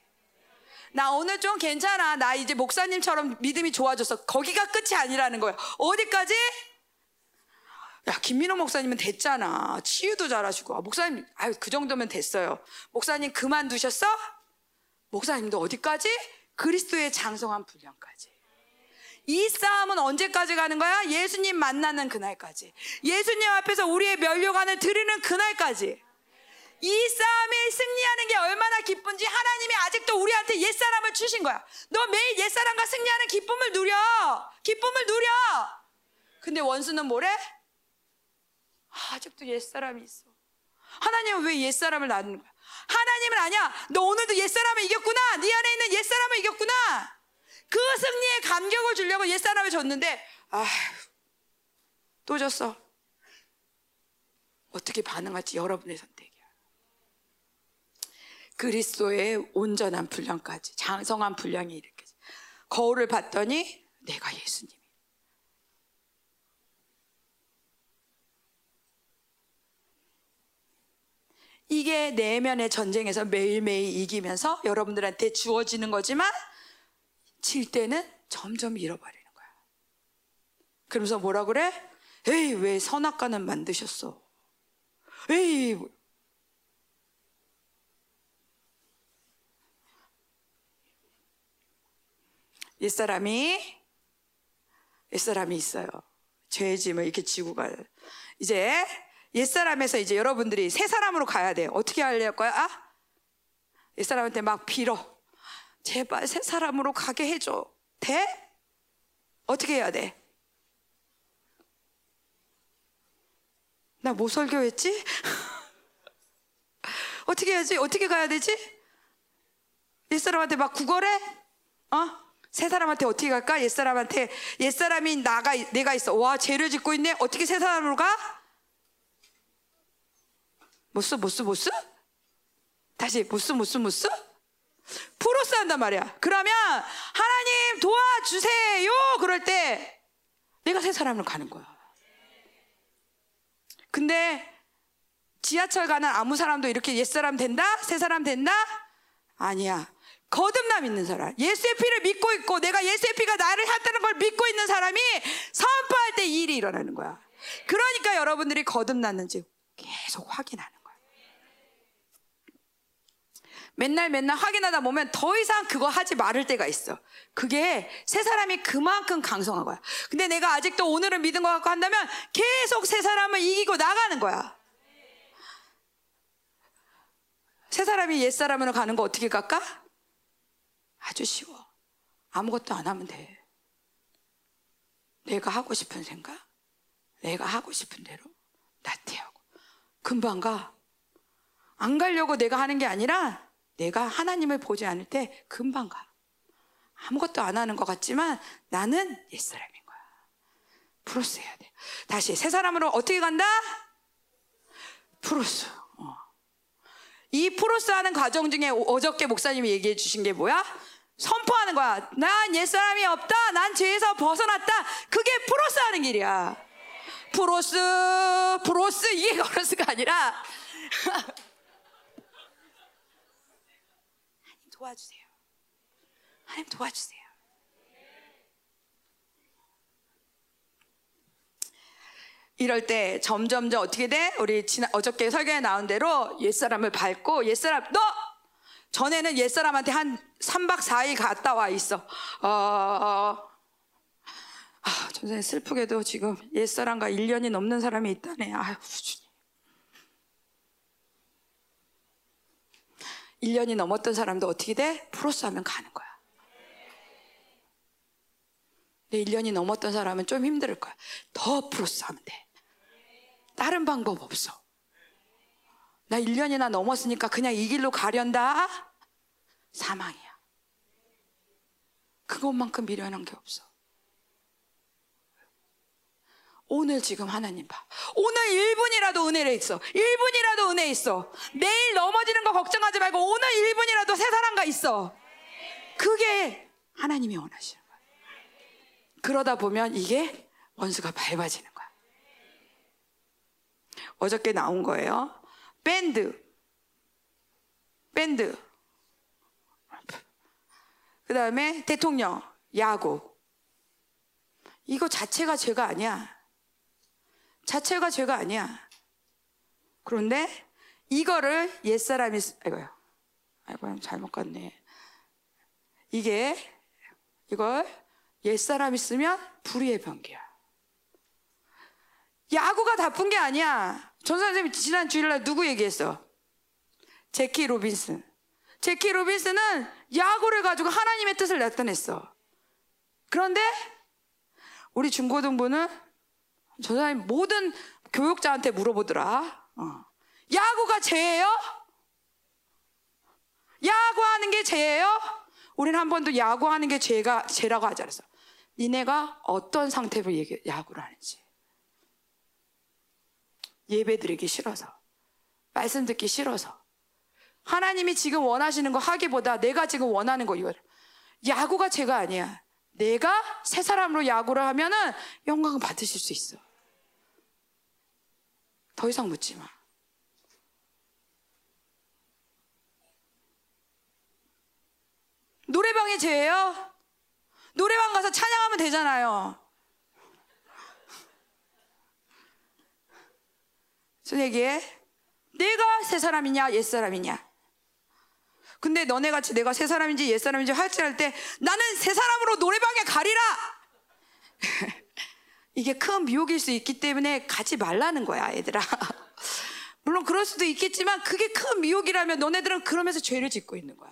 나 오늘 좀 괜찮아. 나 이제 목사님처럼 믿음이 좋아졌어. 거기가 끝이 아니라는 거야. 어디까지? 야, 김민호 목사님은 됐잖아. 치유도 잘하시고. 아, 목사님, 아유, 그 정도면 됐어요. 목사님 그만두셨어? 목사님도 어디까지? 그리스도의 장성한 분량까지. 이 싸움은 언제까지 가는 거야? 예수님 만나는 그날까지. 예수님 앞에서 우리의 면류관을 드리는 그날까지. 이 싸움에 승리하는 게 얼마나 기쁜지 하나님이 아직도 우리한테 옛사람을 주신 거야. 너 매일 옛사람과 승리하는 기쁨을 누려. 기쁨을 누려. 근데 원수는 뭐래? 아, 아직도 옛사람이 있어. 하나님은 왜 옛사람을 낳는 거야? 하나님은 아니야. 너 오늘도 옛사람을 이겼구나. 네 안에 있는 옛사람을 이겼구나. 그 승리의 감격을 주려고 옛사람을 줬는데 아, 또 졌어. 어떻게 반응할지 여러분의 선택이야. 그리스도의 온전한 분량까지 장성한 분량이 이렇게 거울을 봤더니 내가 예수님. 이게 내면의 전쟁에서 매일매일 이기면서 여러분들한테 주어지는 거지만 질 때는 점점 잃어버리는 거야. 그러면서 뭐라 그래? 에이, 왜 선악과는 만드셨어? 에이, 옛사람이, 옛사람이 있어요. 죄의 짐을 이렇게 지고 가요. 이제 옛사람에서 이제 여러분들이 새 사람으로 가야 돼요. 어떻게 거야? 아? 옛사람한테 막 빌어. 제발 새 사람으로 가게 해줘. 돼? 어떻게 해야 돼? 나 뭐 설교했지? [LAUGHS] 어떻게 해야지? 어떻게 가야 되지? 옛사람한테 막 구걸해? 어? 새 사람한테 어떻게 갈까? 옛 사람한테 옛 사람이 나가 내가 있어. 와 죄를 짓고 있네. 어떻게 새 사람으로 가? 못쓰 못쓰 못쓰? 다시 못쓰 못쓰 못쓰? 프로스 한단 말이야. 그러면 하나님 도와주세요. 그럴 때 내가 새 사람으로 가는 거야. 근데 지하철 가는 아무 사람도 이렇게 옛 사람 된다? 새 사람 된다? 아니야. 거듭남 있는 사람. 예수의 피를 믿고 있고 내가 예수의 피가 나를 했다는 걸 믿고 있는 사람이 선포할 때이 일이 일어나는 거야. 그러니까 여러분들이 거듭났는지 계속 확인하는 거야. 맨날 맨날 확인하다 보면 더 이상 그거 하지 말을 때가 있어. 그게 새 사람이 그만큼 강성한 거야. 근데 내가 아직도 오늘은 믿은 것 같고 한다면 계속 새 사람을 이기고 나가는 거야. 새 사람이 옛 사람으로 가는 거 어떻게 갈까? 아주 쉬워. 아무것도 안 하면 돼. 내가 하고 싶은 생각, 내가 하고 싶은 대로 나태하고 금방 가. 안 가려고 내가 하는 게 아니라 내가 하나님을 보지 않을 때 금방 가. 아무것도 안 하는 것 같지만 나는 옛사람인 거야. 프로스 해야 돼. 다시 새 사람으로 어떻게 간다? 프로스. 어. 이 프로스 하는 과정 중에 어저께 목사님이 얘기해 주신 게 뭐야? 선포하는 거야. 난 옛사람이 없다. 난 죄에서 벗어났다. 그게 프로스 하는 길이야. 프로스, 프로스, 이게 프로스가 아니라. [LAUGHS] 도와주세요. 하나님 도와주세요. 이럴 때 점점점 어떻게 돼? 우리 지난, 어저께 설교에 나온 대로 옛사람을 밟고 옛사람 너 전에는 옛사람한테 한 3박 4일 갔다 와 있어. 어, 어. 아, 전생 슬프게도 지금 옛사람과 1년이 넘는 사람이 있다네. 아유, 주님. 1년이 넘었던 사람도 어떻게 돼? 프로스 하면 가는 거야. 내 1년이 넘었던 사람은 좀 힘들 거야. 더 플러스 하면 돼. 다른 방법 없어. 나 1년이나 넘었으니까 그냥 이 길로 가련다? 사망이야. 그것만큼 미련한 게 없어. 오늘 지금 하나님 봐. 오늘 1분이라도 은혜를 있어. 1분이라도 은혜 있어. 내일 넘어지는 거 걱정하지 말고 오늘 1분이라도 새 사람과 있어. 그게 하나님이 원하시는 거야. 그러다 보면 이게 원수가 밟아지는 거야. 어저께 나온 거예요. 밴드. 밴드. 그 다음에 대통령, 야구. 이거 자체가 죄가 아니야. 자체가 죄가 아니야. 그런데 이거를 옛사람이, 쓰- 아이고요. 아이고, 잘못 갔네. 이게, 이걸 옛사람이 쓰면 불의의 병기야. 야구가 나쁜 게 아니야. 전 선생님이 지난 주일날 누구 얘기했어? 재키 로빈슨. 재키 로빈슨은 야구를 가지고 하나님의 뜻을 나타냈어. 그런데 우리 중고등부는 저 사람이 모든 교육자한테 물어보더라. 어. 야구가 죄예요? 야구하는 게 죄예요? 우리는 한 번도 야구하는 게 죄가 죄라고 하지 않았어. 니네가 어떤 상태로 야구를 하는지. 예배 드리기 싫어서. 말씀 듣기 싫어서. 하나님이 지금 원하시는 거 하기보다 내가 지금 원하는 거 이거. 야구가 죄가 아니야. 내가 새 사람으로 야구를 하면은 영광을 받으실 수 있어. 더 이상 묻지 마. 노래방이 죄예요? 노래방 가서 찬양하면 되잖아요. 얘기해? 내가 새 사람이냐, 옛 사람이냐? 근데 너네 같이 내가 새 사람인지 옛 사람인지 할지할 때 나는 새 사람으로 노래방에 가리라! [LAUGHS] 이게 큰 미혹일 수 있기 때문에 가지 말라는 거야, 얘들아. [LAUGHS] 물론 그럴 수도 있겠지만 그게 큰 미혹이라면 너네들은 그러면서 죄를 짓고 있는 거야.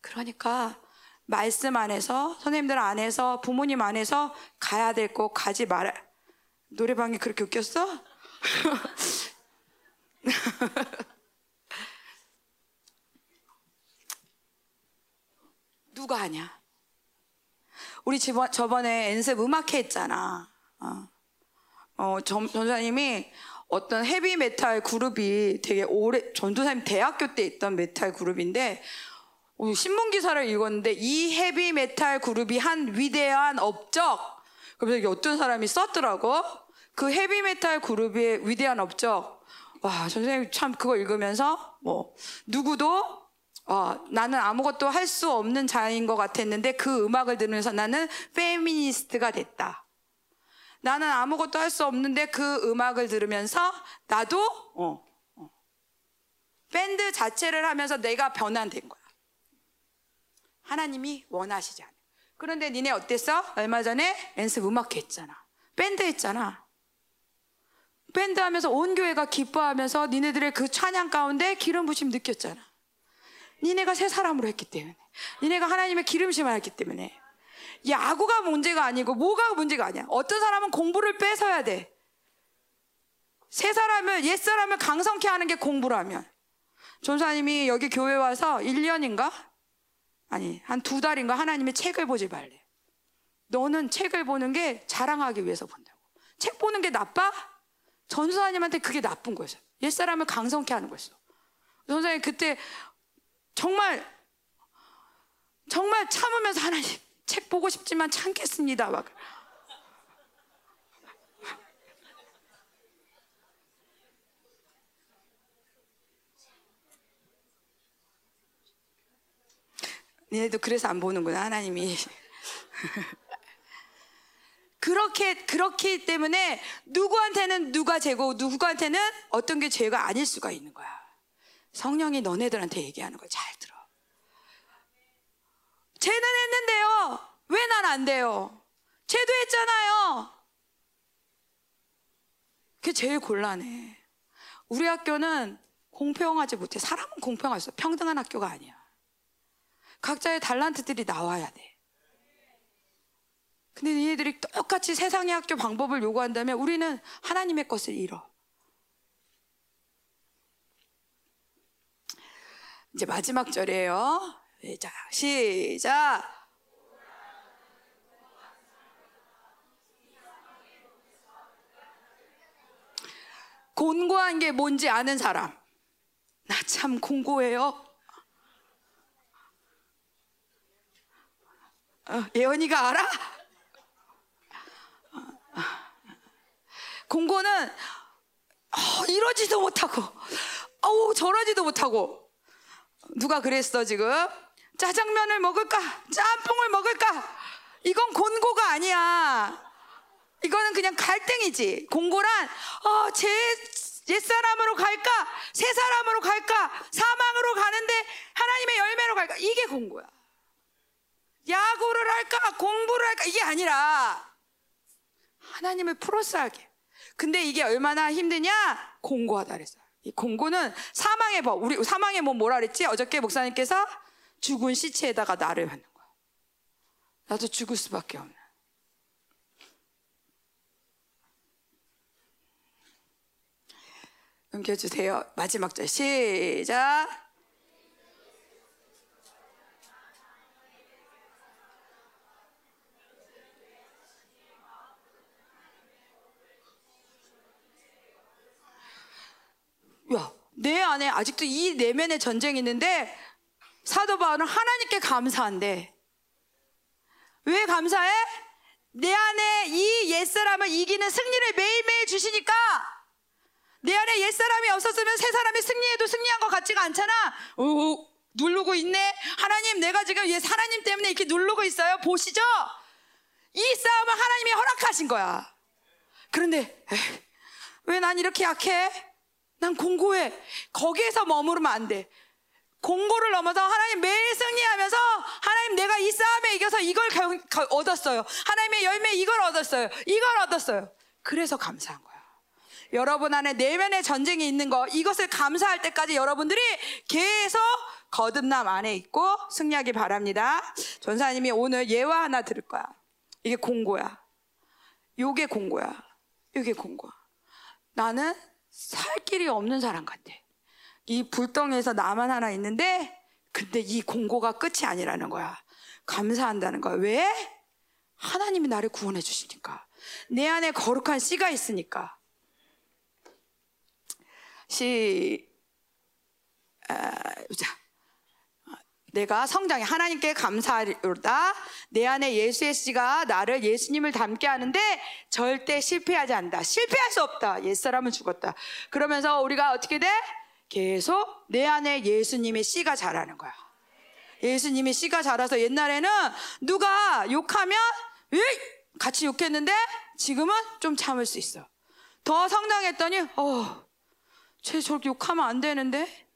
그러니까 말씀 안에서 선생님들 안에서 부모님 안에서 가야 될 거 가지 말아. 노래방이 그렇게 웃겼어? [LAUGHS] 누가 하냐? 우리 집어, 저번에 엔습 음악회 했잖아. 어, 어 전, 전사님이 어떤 헤비 메탈 그룹이 되게 오래, 전도사님 대학교 때 있던 메탈 그룹인데, 어, 신문 기사를 읽었는데, 이 헤비 메탈 그룹이 한 위대한 업적, 그래서 어떤 사람이 썼더라고. 그 헤비 메탈 그룹의 위대한 업적. 와, 선생님 참 그거 읽으면서, 뭐, 누구도 어, 나는 아무것도 할 수 없는 자인 것 같았는데 그 음악을 들으면서 나는 피아니스트가 됐다. 나는 아무것도 할 수 없는데 그 음악을 들으면서 나도 어, 어. 밴드 자체를 하면서 내가 변화된 거야. 하나님이 원하시지 않아. 그런데 니네 어땠어? 얼마 전에 연습 음악회 했잖아. 밴드 했잖아. 밴드 하면서 온 교회가 기뻐하면서 니네들의 그 찬양 가운데 기름 부으심 느꼈잖아. 니네가 새 사람으로 했기 때문에. 니네가 하나님의 기름심을 했기 때문에. 야구가 문제가 아니고 뭐가 문제가 아니야. 어떤 사람은 공부를 뺏어야 돼. 새 사람을, 옛 사람을 강성케 하는 게 공부라면. 전사님이 여기 교회 와서 1년인가? 아니, 한 두 달인가 하나님의 책을 보지 말래. 너는 책을 보는 게 자랑하기 위해서 본다고. 책 보는 게 나빠? 전사님한테 그게 나쁜 거였어. 옛 사람을 강성케 하는 거였어. 전사님 그때 정말 정말 참으면서 하나님 책 보고 싶지만 참겠습니다. 막 [LAUGHS] 니네도 그래서 안 보는구나 하나님이. [LAUGHS] 그렇게 그렇기 때문에 누구한테는 누가 죄고 누구한테는 어떤 게 죄가 아닐 수가 있는 거야. 성령이 너네들한테 얘기하는 걸 잘 들어. 쟤는 했는데요. 왜 난 안 돼요? 쟤도 했잖아요. 그게 제일 곤란해. 우리 학교는 공평하지 못해. 사람은 공평할 수 없어. 평등한 학교가 아니야. 각자의 달란트들이 나와야 돼. 근데 얘네들이 똑같이 세상의 학교 방법을 요구한다면 우리는 하나님의 것을 잃어. 이제 마지막 절이에요. 자, 시작. 곤고한 게 뭔지 아는 사람. 나 참 곤고해요. 어, 예언이가 알아? 공고는 어, 이러지도 못하고 어우 저러지도 못하고. 누가 그랬어 지금? 짜장면을 먹을까? 짬뽕을 먹을까? 이건 곤고가 아니야. 이거는 그냥 갈등이지. 공고란 어, 제 옛사람으로 갈까? 새 사람으로 갈까? 사망으로 가는데 하나님의 열매로 갈까? 이게 공고야. 야구를 할까? 공부를 할까? 이게 아니라 하나님을 플러스하게 근데 이게 얼마나 힘드냐? 공고하다 그랬어요. 이 공고는 사망의 법 우리 사망의 뭐 뭐라 그랬지? 어저께 목사님께서 죽은 시체에다가 나를 받는 거야. 나도 죽을 수밖에 없는 넘겨주세요. 마지막 절. 시작 야, 내 안에 아직도 이 내면의 전쟁이 있는데 사도 바울은 하나님께 감사한데 왜 감사해? 내 안에 이 옛사람을 이기는 승리를 매일매일 주시니까 내 안에 옛사람이 없었으면 새 사람이 승리해도 승리한 것 같지가 않잖아. 오, 누르고 있네. 하나님, 내가 지금 옛 하나님 때문에 이렇게 누르고 있어요. 보시죠? 이 싸움은 하나님이 허락하신 거야. 그런데 왜 난 이렇게 약해? 난 공고해. 거기에서 머무르면 안 돼. 공고를 넘어서 하나님 매일 승리하면서 하나님 내가 이 싸움에 이겨서 이걸 얻었어요. 하나님의 열매 이걸 얻었어요. 이걸 얻었어요. 그래서 감사한 거야. 여러분 안에 내면의 전쟁이 있는 거 이것을 감사할 때까지 여러분들이 계속 거듭남 안에 있고 승리하기 바랍니다. 전사님이 오늘 예화 하나 들을 거야. 이게 공고야. 요게 공고야. 요게 공고야. 나는 살 길이 없는 사람 같아. 이 불덩이에서 나만 하나 있는데, 근데 이 공고가 끝이 아니라는 거야. 감사한다는 거야. 왜? 하나님이 나를 구원해 주시니까. 내 안에 거룩한 씨가 있으니까. 시, 아, 자. 내가 성장해 하나님께 감사하리로다. 내 안에 예수의 씨가 나를 예수님을 닮게 하는데 절대 실패하지 않는다. 실패할 수 없다. 옛사람은 죽었다. 그러면서 우리가 어떻게 돼? 계속 내 안에 예수님의 씨가 자라는 거야. 예수님의 씨가 자라서 옛날에는 누가 욕하면 으이! 같이 욕했는데 지금은 좀 참을 수 있어. 더 성장했더니 어, 쟤 저렇게 욕하면 안 되는데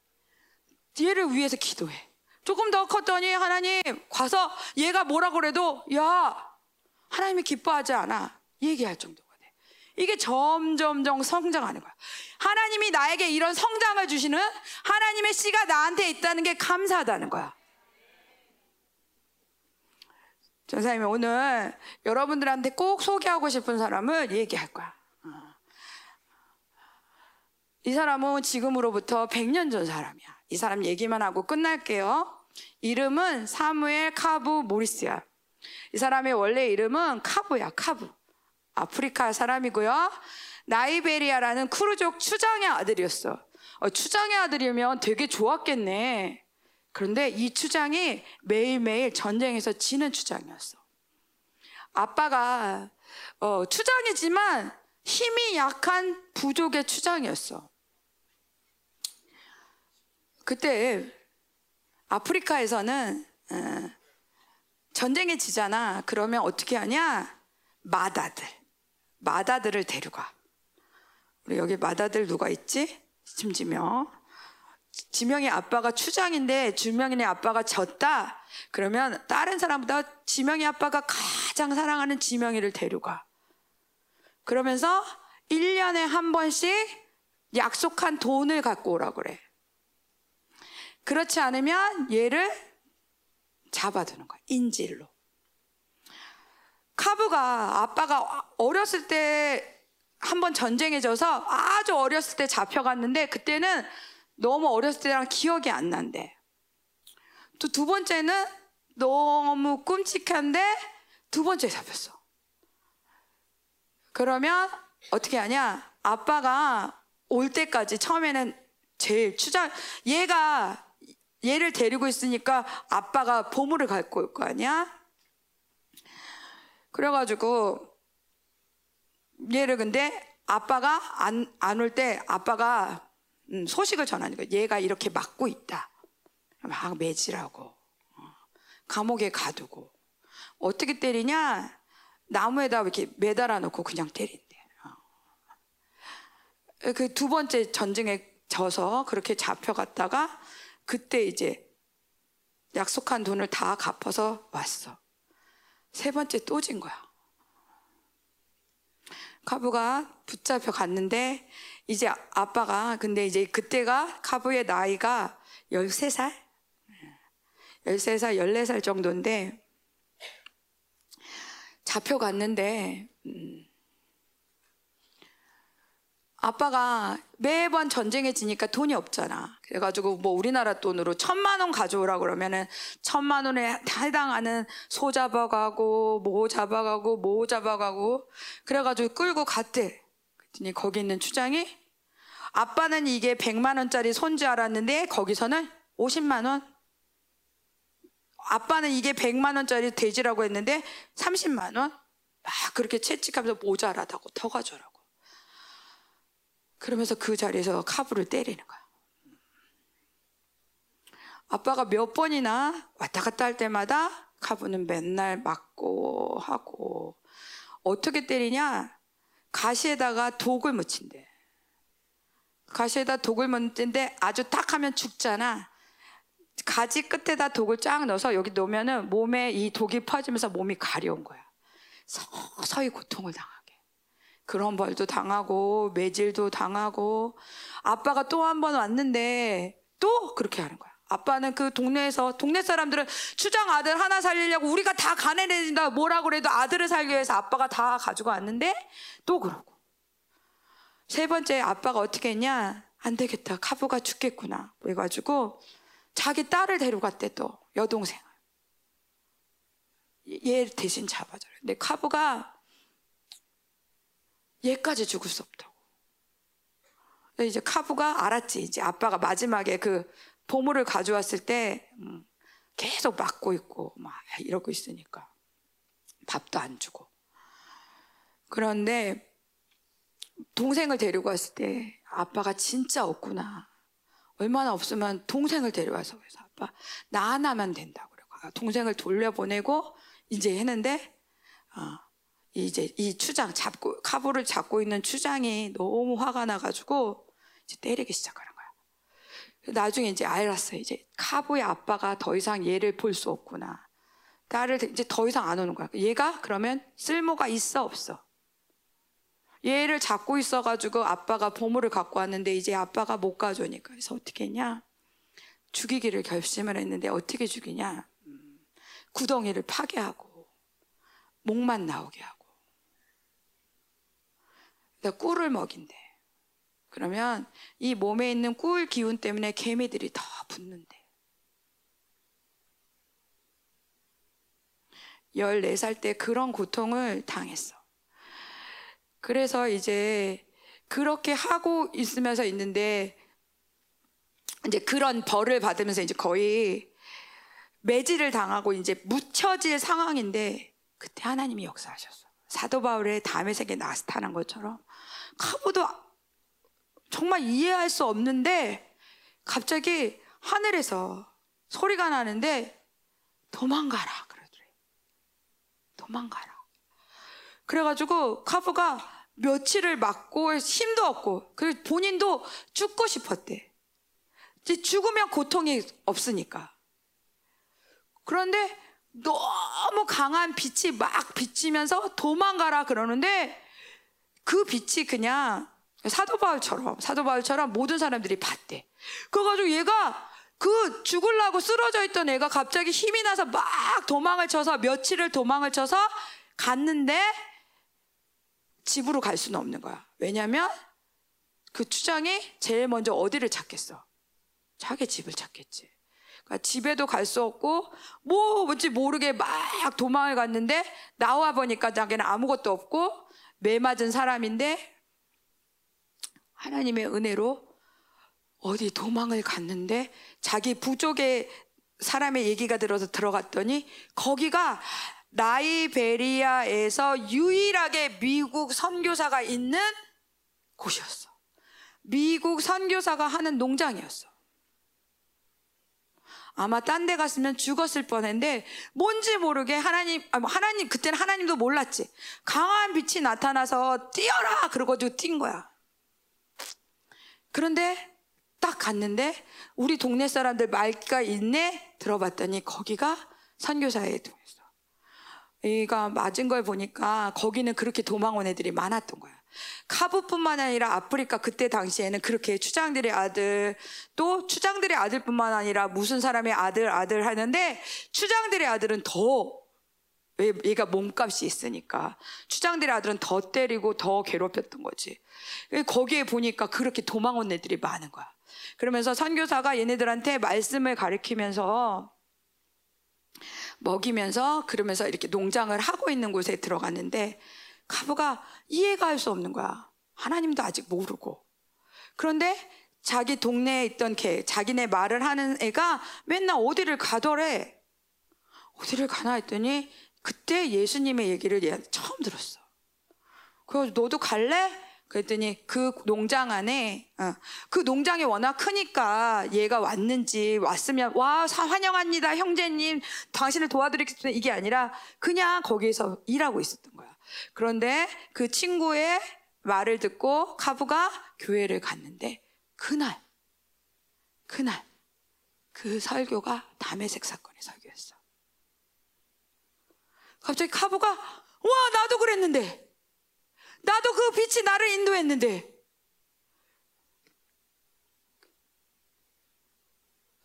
얘를 위해서 기도해. 조금 더 컸더니 하나님 가서 얘가 뭐라 그래도 야 하나님이 기뻐하지 않아 얘기할 정도가 돼. 이게 점점점 성장하는 거야. 하나님이 나에게 이런 성장을 주시는 하나님의 씨가 나한테 있다는 게 감사하다는 거야. 전사님이 오늘 여러분들한테 꼭 소개하고 싶은 사람을 얘기할 거야. 어. 이 사람은 지금으로부터 100년 전 사람이야. 이 사람 얘기만 하고 끝날게요. 이름은 사무엘 카부 모리스야. 이 사람의 원래 이름은 카부야, 카부. 아프리카 사람이고요. 나이베리아라는 크루족 추장의 아들이었어. 어, 추장의 아들이면 되게 좋았겠네. 그런데 이 추장이 매일매일 전쟁에서 지는 추장이었어. 아빠가 어, 추장이지만 힘이 약한 부족의 추장이었어. 그때 아프리카에서는 어, 전쟁에 지잖아. 그러면 어떻게 하냐? 마다들, 마다들을 데려가. 우리 여기 마다들 누가 있지? 심지명. 지명의 아빠가 추장인데 주명의 아빠가 졌다. 그러면 다른 사람보다 지명의 아빠가 가장 사랑하는 지명이를 데려가. 그러면서 1년에 한 번씩 약속한 돈을 갖고 오라 그래. 그렇지 않으면 얘를 잡아두는 거야. 인질로. 카브가 아빠가 어렸을 때 한번 전쟁에 져서 아주 어렸을 때 잡혀갔는데 그때는 너무 어렸을 때랑 기억이 안 난대. 또 두 번째는 너무 끔찍한데 두 번째 잡혔어. 그러면 어떻게 하냐? 아빠가 올 때까지 처음에는 제일 추장 얘가 얘를 데리고 있으니까 아빠가 보물을 갖고 올 거 아니야? 그래가지고 얘를 근데 아빠가 안 안 올 때 아빠가 음, 소식을 거야. 얘가 이렇게 막고 있다. 막 매질하고 어, 감옥에 가두고 어떻게 때리냐? 나무에다 이렇게 매달아 놓고 그냥 때린대. 그 두 번째 전쟁에 져서 그렇게 잡혀갔다가 그때 이제 약속한 돈을 다 갚아서 왔어. 세 번째 또 진 거야. 카부가 붙잡혀 갔는데 이제 아빠가 근데 이제 그때가 카부의 나이가 13살? 13살, 14살 정도인데 잡혀 갔는데 음, 아빠가 매번 전쟁에 지니까 돈이 없잖아. 그래가지고 뭐 우리나라 돈으로 천만 원 가져오라 그러면은 천만 원에 해당하는 소 잡아가고 모 잡아가고 모 잡아가고 그래가지고 끌고 갔대. 그랬더니 거기 있는 추장이 아빠는 이게 100만 원짜리 손지 알았는데 거기서는 50만 원. 아빠는 이게 100만 원짜리 돼지라고 했는데 30만 원. 막 그렇게 채찍하면서 모자라다고 더 가져라고. 그러면서 그 자리에서 카부를 때리는 거야. 아빠가 몇 번이나 왔다 갔다 할 때마다 카부는 맨날 맞고 하고 어떻게 때리냐? 가시에다가 독을 묻힌대. 가시에다 독을 묻힌데 아주 딱 하면 죽잖아. 가지 끝에다 독을 쫙 넣어서 여기 놓으면은 몸에 이 독이 퍼지면서 몸이 가려운 거야. 서서히 고통을 당하. 그런 벌도 당하고 매질도 당하고 아빠가 또 한 번 왔는데 또 그렇게 하는 거야. 아빠는 그 동네에서 동네 사람들은 추장 아들 하나 살리려고 우리가 다 가내낸다 뭐라 그래도 아들을 살기 위해서 아빠가 다 가지고 왔는데 또 그러고. 세 번째 아빠가 어떻게 했냐? 안 되겠다 카부가 죽겠구나. 그래가지고 자기 딸을 데려갔대 또 여동생을. 얘 대신 잡아줘요. 근데 카부가 얘까지 죽을 수 없다고. 이제 카부가 알았지. 이제 아빠가 마지막에 그 보물을 가져왔을 때 음, 계속 막고 있고 막 이러고 있으니까 밥도 안 주고. 그런데 동생을 데리고 왔을 때 아빠가 진짜 없구나. 얼마나 없으면 동생을 데려와서 그래서 아빠 나 하나만 된다고 그러고 동생을 돌려보내고 이제 했는데 어, 이제 이 추장 잡고 카부를 잡고 있는 추장이 너무 화가 나가지고 이제 때리기 시작하는 거야. 나중에 이제 알았어요. 이제 카부의 아빠가 더 이상 얘를 볼 수 없구나. 딸을 이제 더 이상 안 오는 거야. 얘가 그러면 쓸모가 있어 없어. 얘를 잡고 있어가지고 아빠가 보물을 갖고 왔는데 이제 아빠가 못 가져오니까 그래서 어떻게 했냐? 죽이기를 결심을 했는데 어떻게 죽이냐? 음, 구덩이를 파괴하고 목만 나오게 하고. 꿀을 먹인대. 그러면 이 몸에 있는 꿀 기운 때문에 개미들이 더 붙는데. 14살 때 그런 고통을 당했어. 그래서 이제 그렇게 하고 있으면서 있는데 이제 그런 벌을 받으면서 이제 거의 매질을 당하고 이제 묻혀질 상황인데 그때 하나님이 역사하셨어. 사도 바울의 다음의 세계 나스타난 것처럼 카부도 정말 이해할 수 없는데 갑자기 하늘에서 소리가 나는데 도망가라 그러더래. 도망가라. 그래가지고 카부가 며칠을 맞고 힘도 없고 그 본인도 죽고 싶었대. 죽으면 고통이 없으니까. 그런데 너무 강한 빛이 막 비치면서 도망가라 그러는데 그 빛이 그냥 사도 바울처럼 사도 바울처럼 모든 사람들이 봤대. 그래가지고 얘가 그 죽을라고 쓰러져 있던 애가 갑자기 힘이 나서 막 도망을 쳐서 며칠을 도망을 쳐서 갔는데 집으로 갈 수는 없는 거야. 왜냐면 그 추장이 제일 먼저 어디를 찾겠어? 자기 집을 찾겠지. 그러니까 집에도 갈 수 없고 뭐 뭔지 모르게 막 도망을 갔는데 나와 보니까 자기는 아무것도 없고 매 맞은 사람인데 하나님의 은혜로 어디 도망을 갔는데 자기 부족의 사람의 얘기가 들어서 들어갔더니 거기가 라이베리아에서 유일하게 미국 선교사가 있는 곳이었어. 미국 선교사가 하는 농장이었어. 아마 딴 데 갔으면 죽었을 뻔했는데 뭔지 모르게 하나님 아, 뭐 하나님 그때는 하나님도 몰랐지. 강한 빛이 나타나서 뛰어라 그러고도 뛴 거야. 그런데 딱 갔는데 우리 동네 사람들 말기가 있네 들어봤더니 거기가 선교사의 동네였어. 얘가 맞은 걸 보니까 거기는 그렇게 도망 온 애들이 많았던 거야. 카브뿐만 아니라 아프리카 그때 당시에는 그렇게 추장들의 아들 또 추장들의 아들뿐만 아니라 무슨 사람의 아들 아들 하는데 추장들의 아들은 더 얘가 몸값이 있으니까 추장들의 아들은 더 때리고 더 괴롭혔던 거지. 거기에 보니까 그렇게 도망 온 애들이 많은 거야. 그러면서 선교사가 얘네들한테 말씀을 가르치면서 먹이면서 그러면서 이렇게 농장을 하고 있는 곳에 들어갔는데 카브가 이해가 할 수 없는 거야. 하나님도 아직 모르고. 그런데 자기 동네에 있던 걔, 자기네 말을 하는 애가 맨날 어디를 가더래. 어디를 가나 했더니 그때 예수님의 얘기를 얘 처음 들었어. 그래서 너도 갈래? 그랬더니 그 농장 안에 어, 그 농장이 워낙 크니까 얘가 왔는지 왔으면 와 환영합니다 형제님 당신을 도와드리겠습니다 이게 아니라 그냥 거기에서 일하고 있었던. 그런데 그 친구의 말을 듣고 카부가 교회를 갔는데 그날 그날 그 설교가 담에색 사건의 설교였어. 갑자기 카부가 와 나도 그랬는데 나도 그 빛이 나를 인도했는데.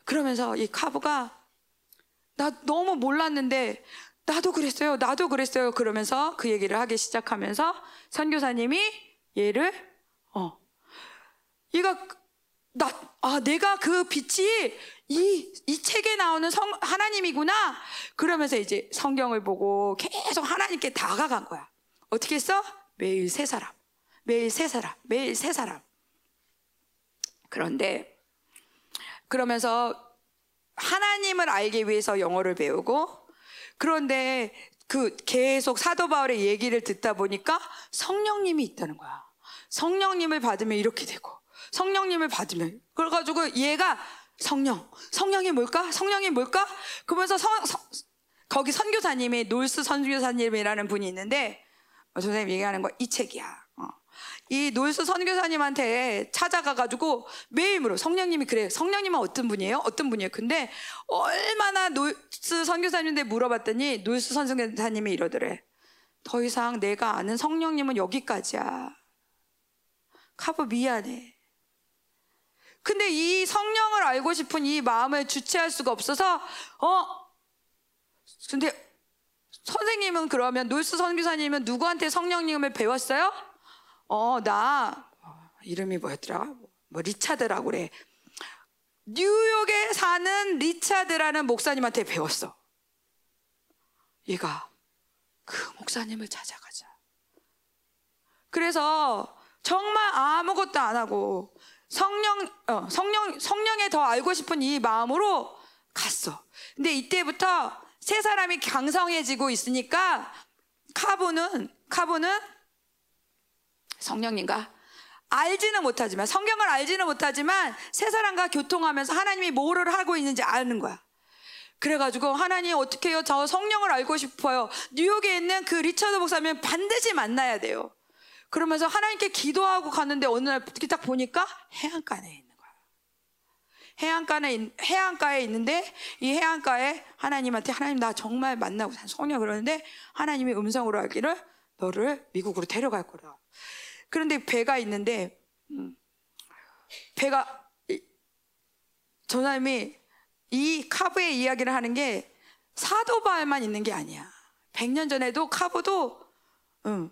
그러면서 이 카브가 나 너무 몰랐는데 나도 그랬어요. 나도 그랬어요. 그러면서 그 얘기를 하기 시작하면서 선교사님이 얘를 어 얘가 나 아 내가 그 빛이 이, 이 책에 나오는 성, 하나님이구나. 그러면서 이제 성경을 보고 계속 하나님께 다가간 거야. 어떻게 했어? 매일 세 사람, 매일 세 사람, 매일 세 사람. 그런데 그러면서 하나님을 알기 위해서 영어를 배우고 그런데 그 계속 사도 바울의 얘기를 듣다 보니까 성령님이 있다는 거야. 성령님을 받으면 이렇게 되고 성령님을 받으면 그래가지고 얘가 성령 성령이 뭘까? 성령이 뭘까? 그러면서 성, 성, 거기 선교사님이 노일스 선교사님이라는 분이 있는데 어, 선생님 얘기하는 거 이 책이야. 어. 이 노일스 선교사님한테 찾아가가지고 물어. 성령님이 그래. 성령님은 어떤 분이에요? 어떤 분이에요? 근데 얼마나 노일스 선교사님한테 물어봤더니 노일스 선교사님이 이러더래. 더 이상 내가 아는 성령님은 여기까지야. 카브 미안해. 근데 이 성령을 알고 싶은 이 마음을 주체할 수가 없어서 어 근데 선생님은 그러면 놀스 선교사님은 누구한테 성령님을 배웠어요? 어, 나 이름이 뭐였더라? 뭐 리차드라고 그래. 뉴욕에 사는 리차드라는 목사님한테 배웠어. 얘가 그 목사님을 찾아가자. 그래서 정말 아무것도 안 하고 성령 어, 성령 성령에 더 알고 싶은 이 마음으로 갔어. 근데 이때부터 세 사람이 강성해지고 있으니까 카보는 카보는 성령님과 알지는 못하지만 성경을 알지는 못하지만 세 사람과 교통하면서 하나님이 뭐를 하고 있는지 아는 거야. 그래가지고 하나님 어떻게 해요? 저 성령을 알고 싶어요. 뉴욕에 있는 그 리처드 목사님 반드시 만나야 돼요. 그러면서 하나님께 기도하고 갔는데 어느 날 딱 보니까 해안가에 있는 해안가에, 해안가에 있는데 이 해안가에 하나님한테 하나님 나 정말 만나고 산 성령 그러는데 하나님이 음성으로 하기를 너를 미국으로 데려갈 거라. 그런데 배가 있는데 음, 배가 전하님이 이 카브의 이야기를 하는 게 사도바에만 있는 게 아니야. 100년 전에도 카보도 응,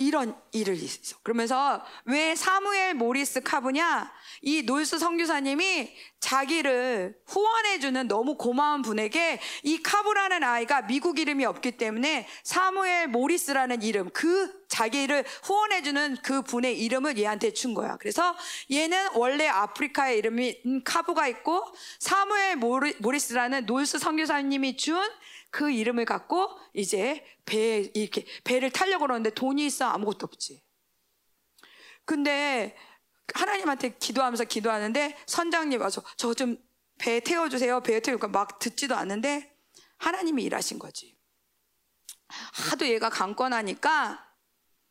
이런 일을 있어. 그러면서 왜 사무엘 모리스 카브냐? 이 놀스 성교사님이 자기를 후원해주는 너무 고마운 분에게 이 카브라는 아이가 미국 이름이 없기 때문에 사무엘 모리스라는 이름, 그 자기를 후원해주는 그 분의 이름을 얘한테 준 거야. 그래서 얘는 원래 아프리카의 이름이 카브가 있고 사무엘 모리, 모리스라는 놀스 성교사님이 준 그 이름을 갖고 이제 배 이렇게 배를 타려고 그러는데 돈이 있어 아무것도 없지. 근데 하나님한테 기도하면서 기도하는데 선장님 와서 저 좀 배 태워주세요. 배에 태우니까 막 듣지도 않는데 하나님이 일하신 거지. 하도 얘가 강권하니까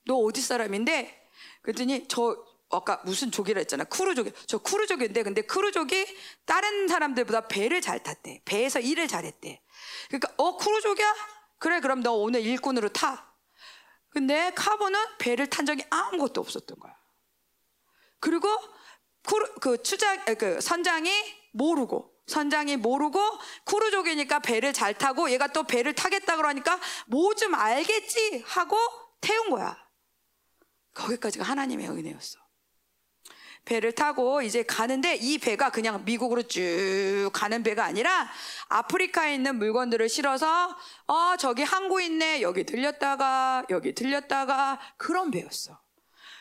너 어디 사람인데? 그랬더니 저 아까 무슨 족이라 했잖아. 크루족이. 저 크루족인데 근데 크루족이 다른 사람들보다 배를 잘 탔대. 배에서 일을 잘했대. 그러니까 어 크루족이야? 그래 그럼 너 오늘 일꾼으로 타. 근데 카보는 배를 탄 적이 아무것도 없었던 거야. 그리고 그 추장 그 선장이 모르고 선장이 모르고 크루족이니까 배를 잘 타고 얘가 또 배를 타겠다 그러니까 뭐 좀 알겠지 하고 태운 거야. 거기까지가 하나님의 은혜였어. 배를 타고 이제 가는데 이 배가 그냥 미국으로 쭉 가는 배가 아니라 아프리카에 있는 물건들을 실어서 어 저기 항구 있네 여기 들렸다가 여기 들렸다가 그런 배였어.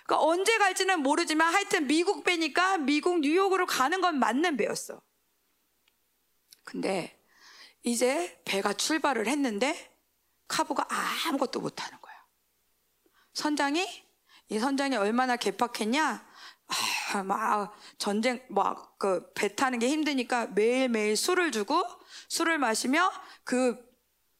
그러니까 언제 갈지는 모르지만 하여튼 미국 배니까 미국 뉴욕으로 가는 건 맞는 배였어. 근데 이제 배가 출발을 했는데 카부가 아무것도 못하는 거야. 선장이 이 선장이 얼마나 개팍했냐? 아, 막 전쟁 막 그 배 타는 게 힘드니까 매일매일 술을 주고 술을 마시며 그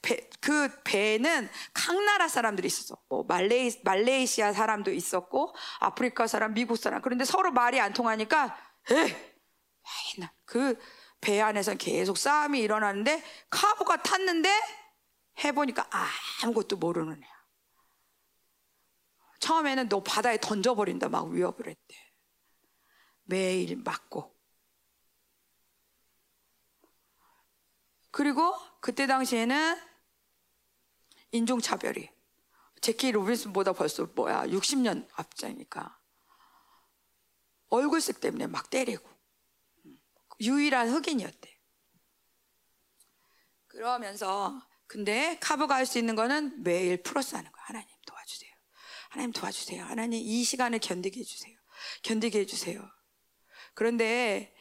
배, 그 배는 각 나라 사람들이 있었어. 뭐 말레이, 말레이시아 사람도 있었고 아프리카 사람, 미국 사람. 그런데 서로 말이 안 통하니까 에이, 그배 안에서 계속 싸움이 일어나는데 카보가 탔는데 해보니까 아무것도 모르는 애야. 처음에는 너 바다에 던져버린다 막 위협을 했대. 매일 맞고. 그리고 그때 당시에는 인종차별이 제키 로빈슨보다 벌써 뭐야 60년 앞자니까 얼굴색 때문에 막 때리고 유일한 흑인이었대. 그러면서 근데 카브가 할 수 있는 거는 매일 플러스 하는 거야. 하나님 도와주세요. 하나님 도와주세요. 하나님 이 시간을 견디게 해주세요. 견디게 해주세요. 그런데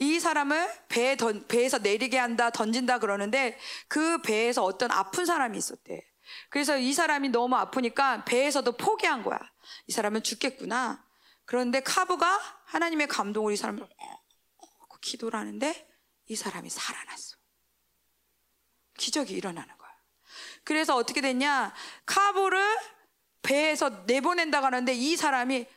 이 사람을 배에 던, 배에서 내리게 한다, 던진다 그러는데 그 배에서 어떤 아픈 사람이 있었대. 그래서 이 사람이 너무 아프니까 배에서도 포기한 거야. 이 사람은 죽겠구나. 그런데 카브가 하나님의 감동으로 이 사람을 기도를 하는데 이 사람이 살아났어. 기적이 일어나는 거야. 그래서 어떻게 됐냐? 카보를 배에서 내보낸다고 하는데 이 사람이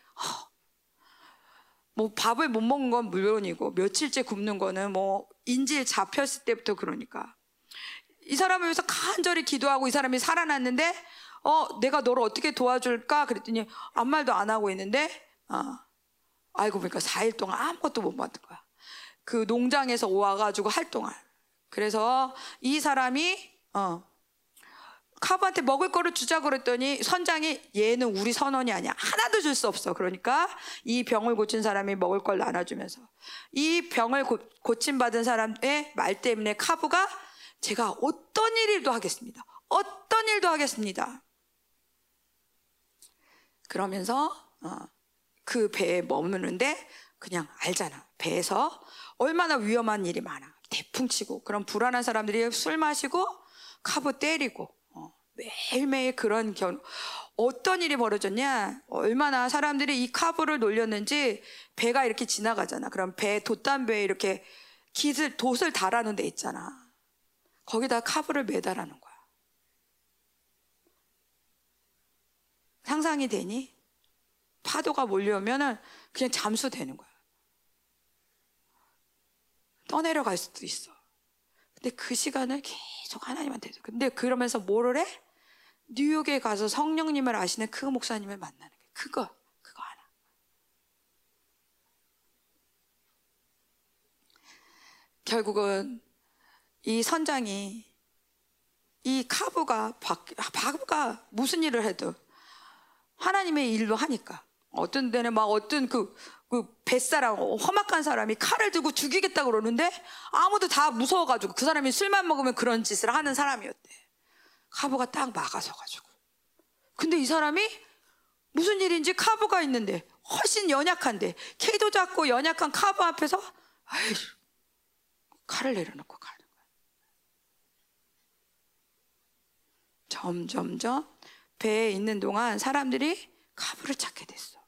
뭐 밥을 못 먹은 건 물론이고 며칠째 굶는 거는 뭐 인질 잡혔을 때부터 그러니까 이 사람을 위해서 간절히 기도하고 이 사람이 살아났는데 어 내가 너를 어떻게 도와줄까 그랬더니 아무 말도 안 하고 있는데 어, 알고 보니까 4일 동안 아무것도 못 받은 거야. 그 농장에서 와가지고 활동할. 그래서 이 사람이 어, 카브한테 먹을 거를 주자 그랬더니 선장이 얘는 우리 선원이 아니야. 하나도 줄 수 없어. 그러니까 이 병을 고친 사람이 먹을 걸 나눠주면서 이 병을 고, 고침받은 사람의 말 때문에 카브가 제가 어떤 일도 하겠습니다. 어떤 일도 하겠습니다. 그러면서 어, 그 배에 머무는데 그냥 알잖아. 배에서 얼마나 위험한 일이 많아. 태풍 치고 그런 불안한 사람들이 술 마시고 카브 때리고 어, 매일매일 그런 경우 어떤 일이 벌어졌냐 얼마나 사람들이 이 카브를 놀렸는지 배가 이렇게 지나가잖아 그럼 배 돛담배에 이렇게 깃을 돛을 달아놓은 데 있잖아 거기다 카브를 매달아놓은 거야 상상이 되니? 파도가 몰려오면은 그냥 잠수되는 거야 떠내려갈 수도 있어. 근데 그 시간을 계속 하나님한테 줘. 근데 그러면서 뭐를 해? 뉴욕에 가서 성령님을 아시는 그 목사님을 만나는 게 그거 그거 하나. 결국은 이 선장이 이 카브가 박- 바브가 무슨 일을 해도 하나님의 일로 하니까 어떤 데는 막 어떤 그, 그 뱃사람 험악한 사람이 칼을 들고 죽이겠다 그러는데 아무도 다 무서워가지고 그 사람이 술만 먹으면 그런 짓을 하는 사람이었대. 카브가 딱 막아서 가지고. 근데 이 사람이 무슨 일인지 카브가 있는데 훨씬 연약한데 키도 작고 연약한 카브 앞에서 아이 칼을 내려놓고 가는 거야. 점점점 배에 있는 동안 사람들이 카브를 찾게 됐어.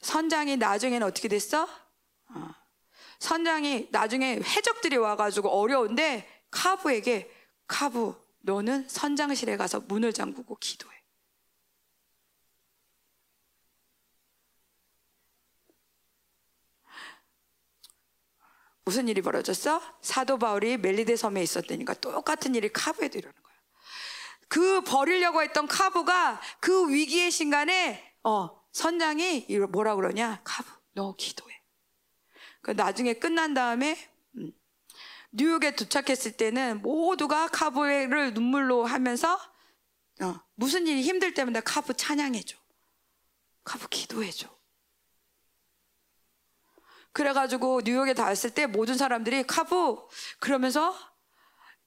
선장이 나중에는 어떻게 됐어? 어. 선장이 나중에 해적들이 와가지고 어려운데 카브에게 카브 너는 선장실에 가서 문을 잠그고 기도해. 무슨 일이 벌어졌어? 사도 바울이 멜리데 섬에 있었다니까 똑같은 일이 카브에게도 이러는 거야. 그 버리려고 했던 카브가 그 위기의 순간에 어, 선장이 뭐라 그러냐? 카브, 너 기도해. 그 나중에 끝난 다음에 음, 뉴욕에 도착했을 때는 모두가 카브를 눈물로 하면서 어, 무슨 일이 힘들 때마다 카브 찬양해줘. 카브 기도해줘. 그래가지고 뉴욕에 닿았을 때 모든 사람들이 카브 그러면서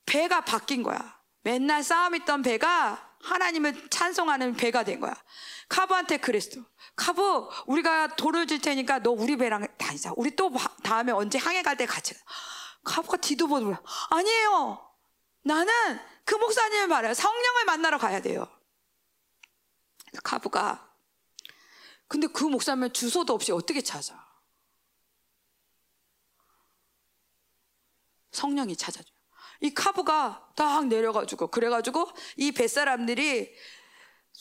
배가 바뀐 거야. 맨날 싸움 있던 배가 하나님을 찬송하는 배가 된 거야. 카브한테 그랬어. 카브, 우리가 돈을 줄 테니까 너 우리 배랑 다니자. 우리 또 바- 다음에 언제 항해 갈 때 같이. 가. 카브가 뒤도 보도 몰라. 아니에요. 나는 그 목사님을 말해요. 성령을 만나러 가야 돼요. 카브가 근데 그 목사님 주소도 없이 어떻게 찾아? 성령이 찾아줘요. 이 카브가 딱 내려가지고 그래가지고 이 뱃사람들이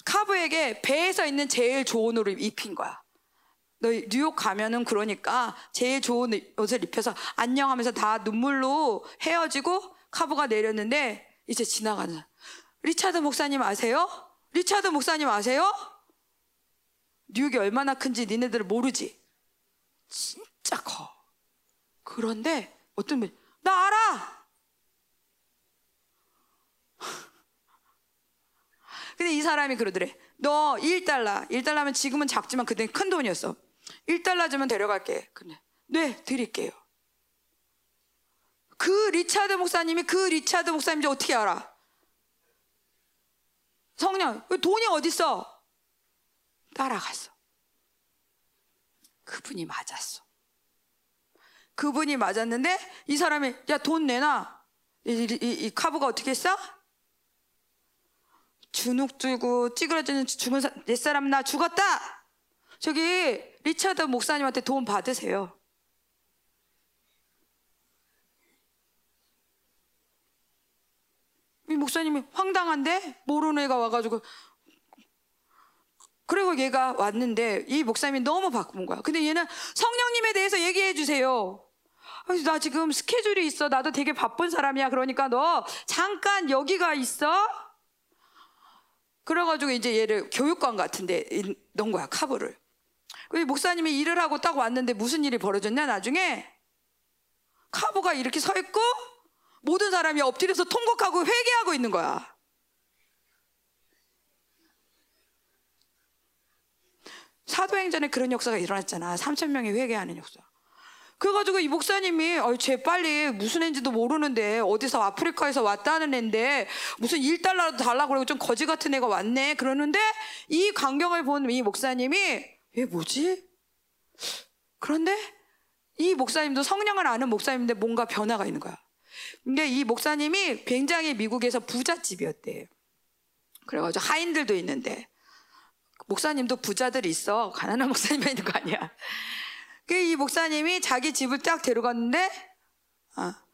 카브에게 배에서 있는 제일 좋은 옷을 입힌 거야. 너 뉴욕 가면은 그러니까 제일 좋은 옷을 입혀서 안녕하면서 다 눈물로 헤어지고 카브가 내렸는데 이제 지나가는. 리차드 목사님 아세요? 리차드 목사님 아세요? 뉴욕이 얼마나 큰지 니네들 모르지? 진짜 커. 그런데 어떤 분, 나 알아! [LAUGHS] 근데 이 사람이 그러더래. 너 1달러. 1달러면 지금은 작지만 그때는 큰 돈이었어. 1달러 주면 데려갈게. 근데, 네, 드릴게요. 그 리차드 목사님이 그 리차드 목사님인지 어떻게 알아? 성령, 그 돈이 어딨어? 따라갔어. 그분이 맞았어. 그분이 맞았는데 이 사람이 야 돈 내놔. 이, 이, 이, 이 카브가 어떻게 했어? 주눅 들고 찌그러지는 죽은 사, 내 사람 나 죽었다. 저기 리차드 목사님한테 돈 받으세요. 이 목사님이 황당한데 모르는 애가 와가지고 그리고 얘가 왔는데 이 목사님이 너무 바꾼 거야. 근데 얘는 성령님에 대해서 얘기해 주세요. 나 지금 스케줄이 있어. 나도 되게 바쁜 사람이야. 그러니까 너 잠깐 여기가 있어. 그래가지고 이제 얘를 교육관 같은데 넣은 거야 카브를. 그 목사님이 일을 하고 딱 왔는데 무슨 일이 벌어졌냐 나중에 카브가 이렇게 서 있고 모든 사람이 엎드려서 통곡하고 회개하고 있는 거야. 사도행전에 그런 역사가 일어났잖아. 3천 명이 회개하는 역사. 그래가지고 이 목사님이 어이 쟤 빨리 무슨 애인지도 모르는데 어디서 아프리카에서 왔다는 애인데 무슨 1달러라도 달라고 그러고 좀 거지 같은 애가 왔네 그러는데 이 광경을 본 이 목사님이 얘 뭐지? 그런데 이 목사님도 성령을 아는 목사님인데 뭔가 변화가 있는 거야. 근데 이 목사님이 굉장히 미국에서 부잣집이었대. 그래가지고 하인들도 있는데 목사님도 부자들이 있어. 가난한 목사님만 있는 거 아니야. 그 이 목사님이 자기 집을 딱 데려갔는데 아,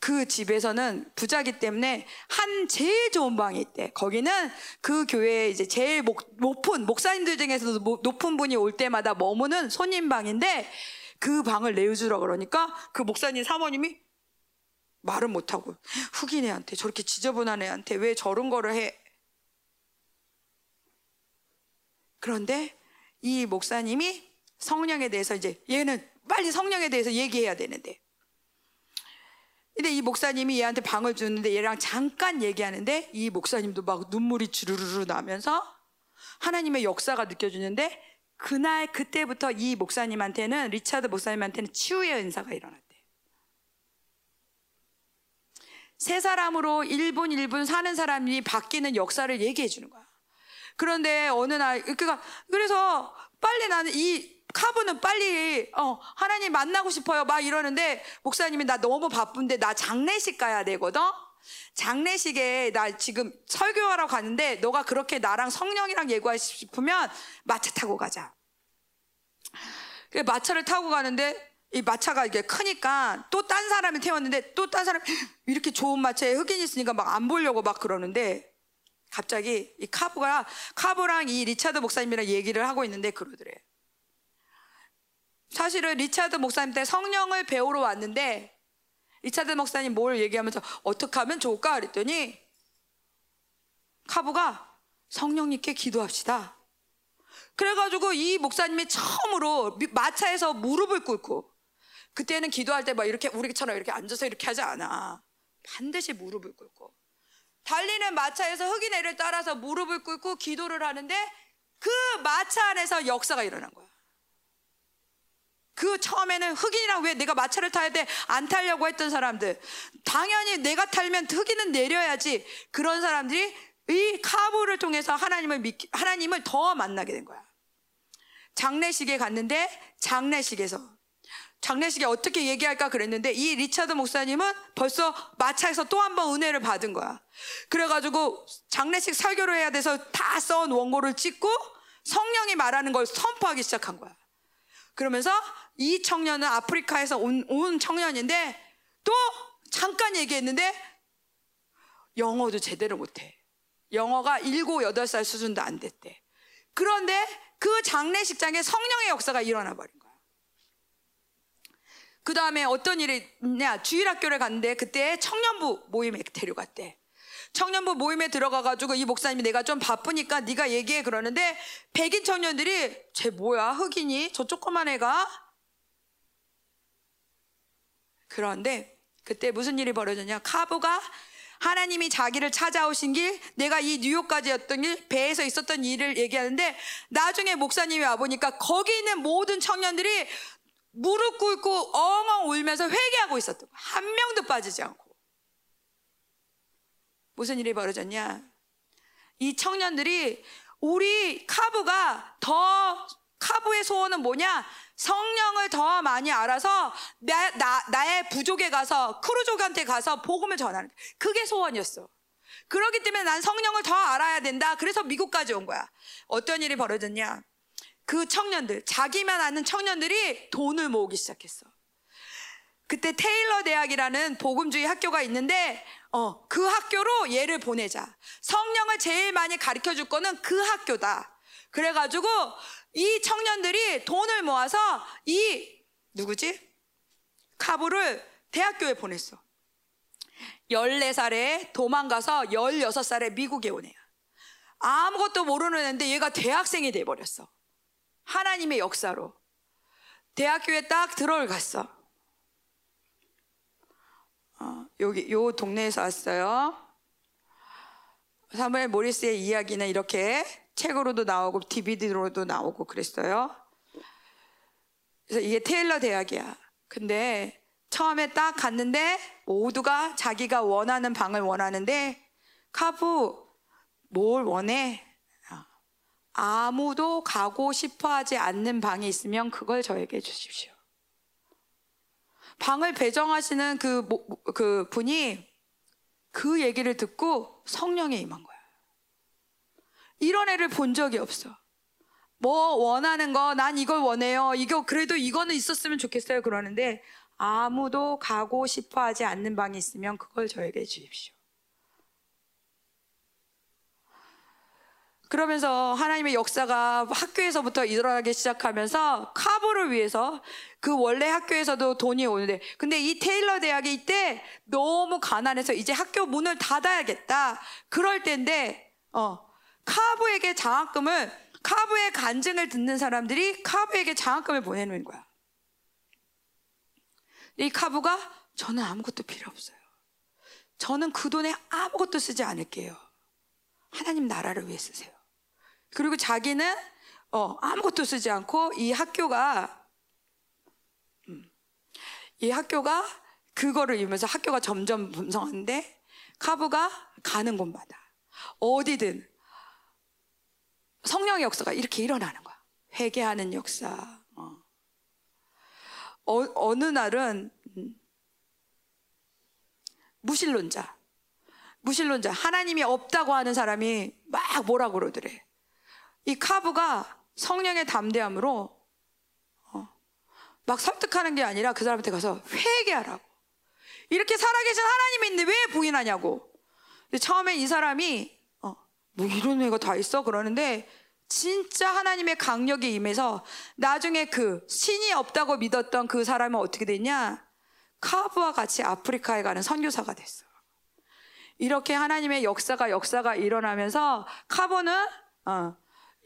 그 집에서는 부자기 때문에 한 제일 좋은 방이 있대. 거기는 그 교회에 이제 제일 목, 높은 목사님들 중에서도 모- 높은 분이 올 때마다 머무는 손님 방인데 그 방을 내주라 그러니까 그 목사님 사모님이 말은 못하고 흑인 애한테 저렇게 지저분한 애한테 왜 저런 거를 해? 그런데 이 목사님이 성령에 대해서 이제 얘는 빨리 성령에 대해서 얘기해야 되는데 근데 이 목사님이 얘한테 방을 주는데 얘랑 잠깐 얘기하는데 이 목사님도 막 눈물이 주르르르 나면서 하나님의 역사가 느껴지는데 그날 그때부터 이 목사님한테는 리차드 목사님한테는 치유의 은사가 일어났대. 세 사람으로 1분 1분 사는 사람이 바뀌는 역사를 얘기해 주는 거야. 그런데 어느 날 그러니까 그래서 빨리 나는 이 카브는 빨리 어, 하나님 만나고 싶어요 막 이러는데 목사님이 나 너무 바쁜데 나 장례식 가야 되거든. 장례식에 나 지금 설교하러 가는데 너가 그렇게 나랑 성령이랑 얘기하고 싶으면 마차 타고 가자. 마차를 타고 가는데 이 마차가 이게 크니까 또 딴 사람이 태웠는데 또 딴 사람이 [GASPS] 이렇게 좋은 마차에 흑인이 있으니까 막 안 보려고 막 그러는데 갑자기 이 카브가 카브랑 이 리차드 목사님이랑 얘기를 하고 있는데 그러더래. 사실은 리차드 목사님 때 성령을 배우러 왔는데 리차드 목사님 뭘 얘기하면서 어떻게 하면 좋을까 그랬더니 카브가 성령님께 기도합시다. 그래가지고 이 목사님이 처음으로 마차에서 무릎을 꿇고 그때는 기도할 때 막 이렇게 우리처럼 이렇게 앉아서 이렇게 하지 않아. 반드시 무릎을 꿇고 달리는 마차에서 흑인애를 따라서 무릎을 꿇고 기도를 하는데 그 마차 안에서 역사가 일어난 거야. 그 처음에는 흑인이랑 왜 내가 마차를 타야 돼? 안 타려고 했던 사람들. 당연히 내가 탈면 흑인은 내려야지. 그런 사람들이 이 카부를 통해서 하나님을 믿, 하나님을 더 만나게 된 거야. 장례식에 갔는데 장례식에서 장례식에 어떻게 얘기할까 그랬는데 이 리차드 목사님은 벌써 마차에서 또 한 번 은혜를 받은 거야. 그래가지고 장례식 설교를 해야 돼서 다 써온 원고를 찍고 성령이 말하는 걸 선포하기 시작한 거야. 그러면서 이 청년은 아프리카에서 온, 온 청년인데 또 잠깐 얘기했는데 영어도 제대로 못해. 영어가 7, 8살 수준도 안 됐대. 그런데 그 장례식장에 성령의 역사가 일어나 버린 거야. 그 다음에 어떤 일이 있냐. 주일학교를 갔는데 그때 청년부 모임에 데려갔대. 청년부 모임에 들어가가지고 이 목사님이 내가 좀 바쁘니까 네가 얘기해 그러는데 백인 청년들이 쟤 뭐야 흑인이 저 조그만 애가 그런데 그때 무슨 일이 벌어졌냐 카브가 하나님이 자기를 찾아오신 길, 내가 이 뉴욕까지였던 길, 배에서 있었던 일을 얘기하는데 나중에 목사님이 와보니까 거기 있는 모든 청년들이 무릎 꿇고 엉엉 울면서 회개하고 있었던 거야. 한 명도 빠지지 않고. 무슨 일이 벌어졌냐? 이 청년들이 우리 카브가 더 카브의 소원은 뭐냐? 성령을 더 많이 알아서 나, 나, 나의 부족에 가서 크루족한테 가서 복음을 전하는 그게 소원이었어. 그렇기 때문에 난 성령을 더 알아야 된다. 그래서 미국까지 온 거야. 어떤 일이 벌어졌냐? 그 청년들, 자기만 아는 청년들이 돈을 모으기 시작했어. 그때 테일러 대학이라는 복음주의 학교가 있는데 어, 그 학교로 얘를 보내자. 성령을 제일 많이 가르쳐 줄 거는 그 학교다. 그래가지고 이 청년들이 돈을 모아서 이 누구지? 카부를 대학교에 보냈어. 14살에 도망가서 16살에 미국에 오네요. 아무것도 모르는 애인데 얘가 대학생이 돼버렸어. 하나님의 역사로. 대학교에 딱 들어갔어. 어, 여기, 요 동네에서 왔어요. 사무엘 모리스의 이야기는 이렇게 책으로도 나오고 DVD로도 나오고 그랬어요. 그래서 이게 테일러 대학이야. 근데 처음에 딱 갔는데 모두가 자기가 원하는 방을 원하는데 카부 뭘 원해? 아무도 가고 싶어 하지 않는 방이 있으면 그걸 저에게 주십시오. 방을 배정하시는 그, 그 분이 그 얘기를 듣고 성령에 임한 거야. 이런 애를 본 적이 없어. 뭐 원하는 거, 난 이걸 원해요. 이거 그래도 이거는 있었으면 좋겠어요. 그러는데 아무도 가고 싶어 하지 않는 방이 있으면 그걸 저에게 주십시오. 그러면서 하나님의 역사가 학교에서부터 일어나기 시작하면서 카보를 위해서 그 원래 학교에서도 돈이 오는데 근데 이 테일러 대학이 이때 너무 가난해서 이제 학교 문을 닫아야겠다. 그럴 때인데 어 카브에게 장학금을 카브의 간증을 듣는 사람들이 카브에게 장학금을 보내는 거야. 이 카부가 저는 아무것도 필요 없어요. 저는 그 돈에 아무것도 쓰지 않을게요. 하나님 나라를 위해 쓰세요. 그리고 자기는 어, 아무것도 쓰지 않고 이 학교가 음, 이 학교가 그거를 이루면서 학교가 점점 분성한데 카부가 가는 곳마다 어디든 성령의 역사가 이렇게 일어나는 거야. 회개하는 역사. 어. 어, 느 날은 음, 무신론자, 무신론자, 하나님이 없다고 하는 사람이 막 뭐라 그러더래. 이 카브가 성령의 담대함으로 어, 막 설득하는 게 아니라 그 사람한테 가서 회개하라고. 이렇게 살아계신 하나님이 있는데 왜 부인하냐고. 처음에 이 사람이 어, 뭐 이런 애가 다 있어 그러는데 진짜 하나님의 강력에 임해서 나중에 그 신이 없다고 믿었던 그 사람은 어떻게 됐냐? 카브와 같이 아프리카에 가는 선교사가 됐어. 이렇게 하나님의 역사가 역사가 일어나면서 카보는 어,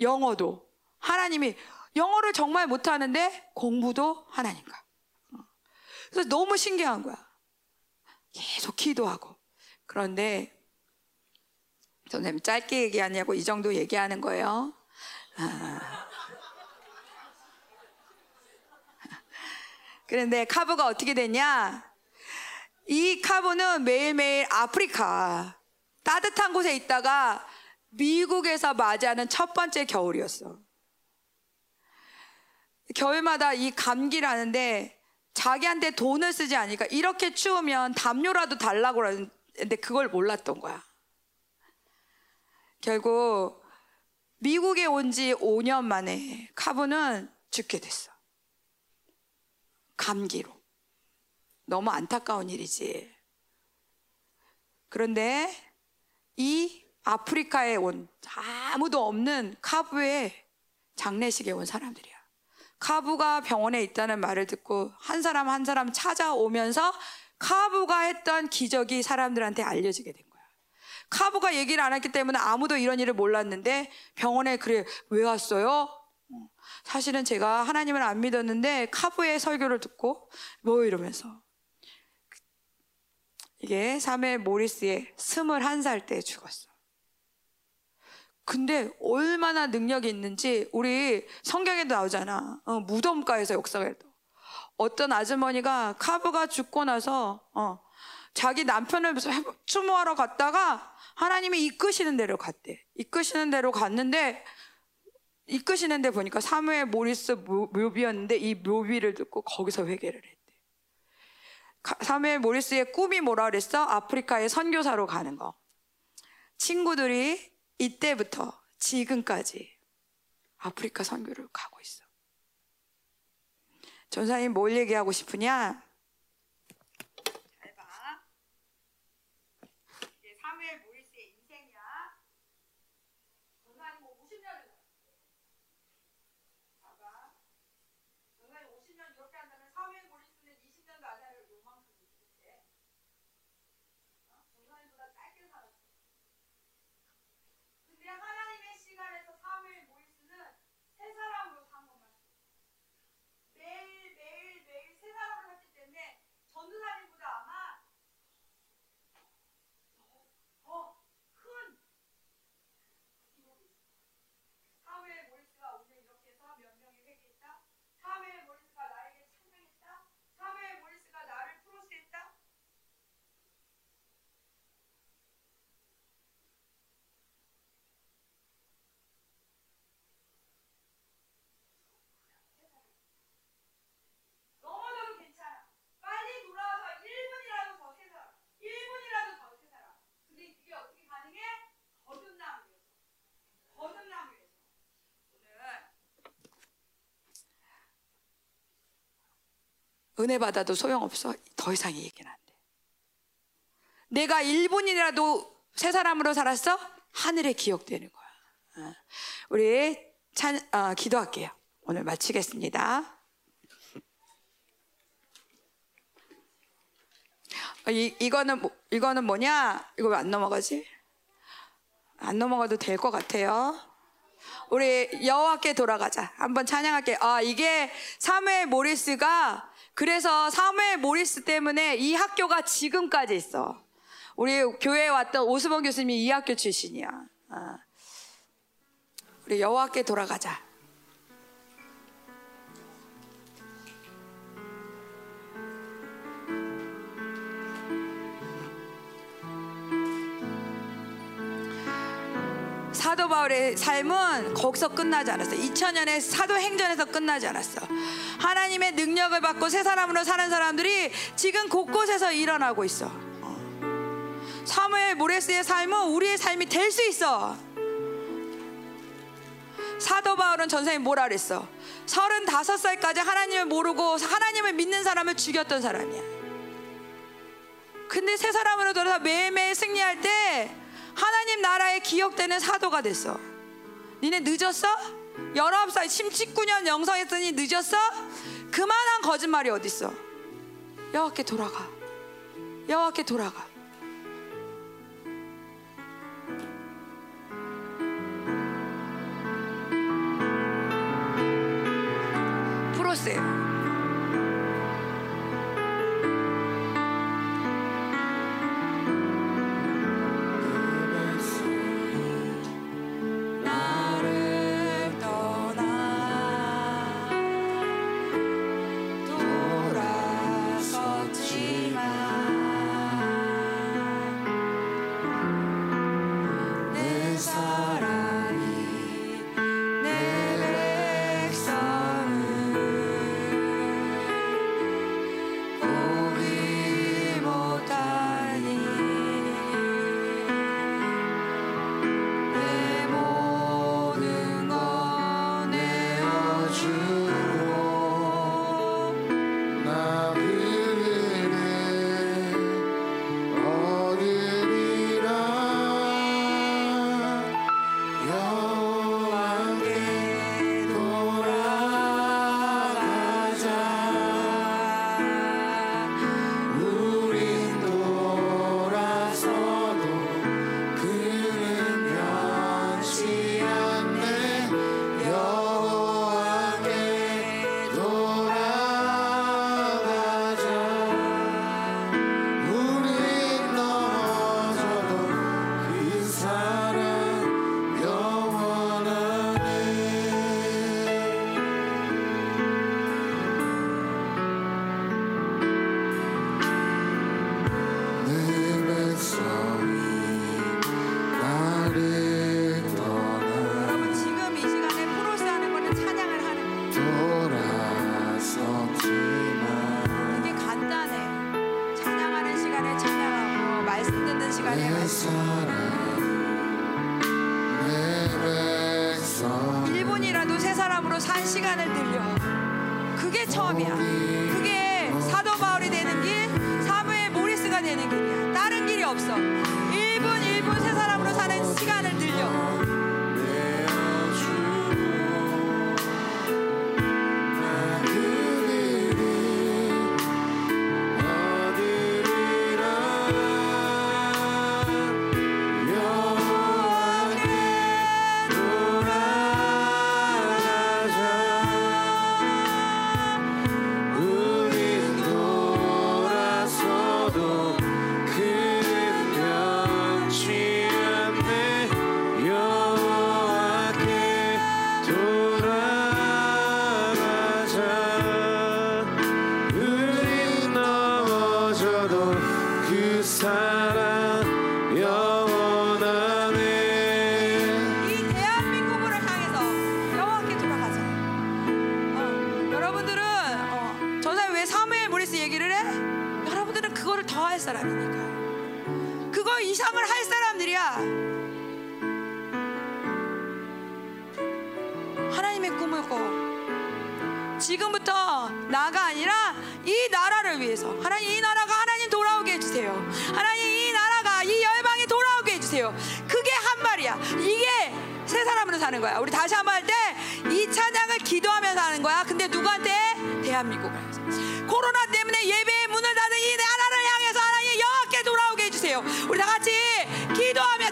영어도 하나님이 영어를 정말 못하는데 공부도 하나님과. 어. 그래서 너무 신기한 거야. 계속 기도하고. 그런데 선생님 짧게 얘기하냐고 이 정도 얘기하는 거예요. 아. 그런데 카브가 어떻게 됐냐? 이 카브는 매일매일 아프리카 따뜻한 곳에 있다가 미국에서 맞이하는 첫 번째 겨울이었어. 겨울마다 이 감기를 하는데 자기한테 돈을 쓰지 않으니까 이렇게 추우면 담요라도 달라고 그러는데 그걸 몰랐던 거야. 결국 미국에 온 지 5년 만에 카브는 죽게 됐어. 감기로. 너무 안타까운 일이지. 그런데 이 아프리카에 온 아무도 없는 카부의 장례식에 온 사람들이야. 카부가 병원에 있다는 말을 듣고 한 사람 한 사람 찾아오면서 카부가 했던 기적이 사람들한테 알려지게 된 거야. 카부가 얘기를 안 했기 때문에 아무도 이런 일을 몰랐는데 병원에 그래 왜 왔어요? 사실은 제가 하나님을 안 믿었는데 카부의 설교를 듣고 뭐 이러면서 이게 사무엘 모리스의 21살 때 죽었어. 근데 얼마나 능력이 있는지 우리 성경에도 나오잖아. 어, 무덤가에서 역사가. 어떤 아주머니가 카브가 죽고 나서 어, 자기 남편을 추모하러 갔다가 하나님이 이끄시는 대로 갔대. 이끄시는 대로 갔는데 이끄시는 데 보니까 사무엘 모리스 묘비였는데 이 묘비를 듣고 거기서 회개를 했대. 사무엘 모리스의 꿈이 뭐라 그랬어? 아프리카에 선교사로 가는 거. 친구들이 이때부터 지금까지 아프리카 선교를 가고 있어. 전사님 뭘 얘기하고 싶으냐? 은혜 받아도 소용없어. 더 이상 얘기는 안 돼. 내가 1분이라도 새 사람으로 살았어? 하늘에 기억되는 거야. 어. 우리 찬, 어, 기도할게요. 오늘 마치겠습니다. 어, 이, 이거는, 뭐, 이거는 뭐냐? 이거 왜 안 넘어가지? 안 넘어가도 될 것 같아요. 우리 여호와께 돌아가자. 한번 찬양할게. 아, 이게 사무엘 모리스가 그래서 사무엘 모리스 때문에 이 학교가 지금까지 있어. 우리 교회에 왔던 오수봉 교수님이 이 학교 출신이야. 어. 우리 여호와께 돌아가자. 사도 바울의 삶은 거기서 끝나지 않았어. 2000년의 사도 행전에서 끝나지 않았어. 하나님의 능력을 받고 새 사람으로 사는 사람들이 지금 곳곳에서 일어나고 있어. 어. 사무엘 모레스의 삶은 우리의 삶이 될 수 있어. 사도 바울은 전생에 뭐라 그랬어? 35살까지 하나님을 모르고 하나님을 믿는 사람을 죽였던 사람이야. 근데 새 사람으로 돌아서 매일매일 승리할 때 하나님 나라에 기억되는 사도가 됐어. 니네 늦었어? 19살, 19년 영성했더니 늦었어? 그만한 거짓말이 어딨어? 여호와께 돌아가. 여호와께 돌아가. 프로세요. 우리 다 같이 기도하며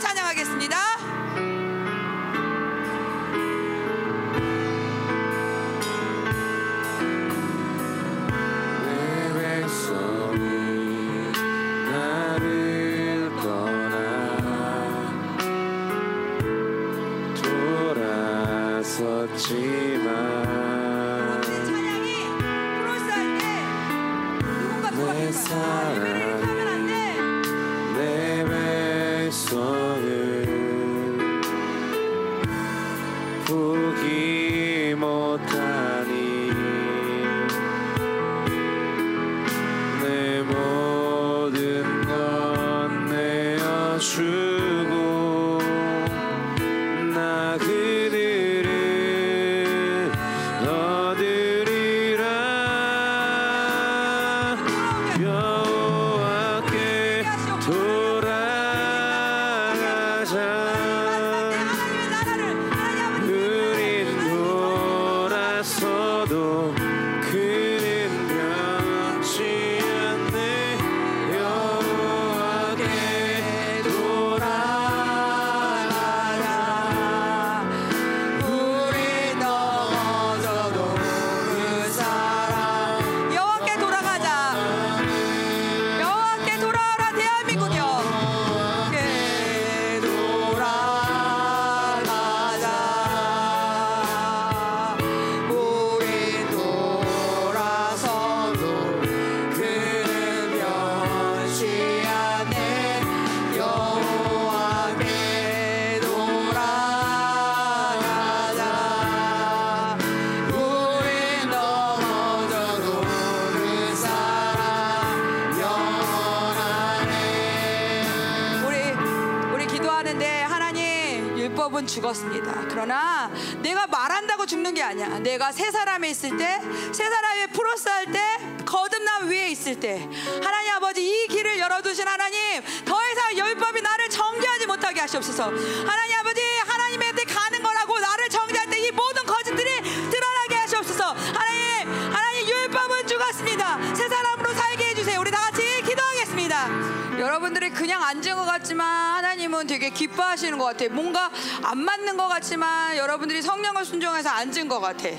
죽었습니다. 그러나 내가 말한다고 죽는 게 아니야. 내가 세 사람에 있을 때, 세 플러스 할 때, 거듭남 위에 있을 때, 하나님 아버지 이 길을 열어두신 하나님, 더 이상 율법이 나를 정죄하지 못하게 하시옵소서. 하나님 아버지 하나님한테 가는 거라고 나를 정죄할 때 이 모든 거짓들이 드러나게 하시옵소서. 하나님, 하나님 율법은 죽었습니다. 새 사람으로 살게 해주세요. 우리 다 같이 기도하겠습니다. 여러분들이 그냥 앉은 것 같지만 하나님은 되게 기뻐하시는 것 같아. 뭔가 안 맞는 것 같지만 여러분들이 성령을 순종해서 앉은 것 같아. 예.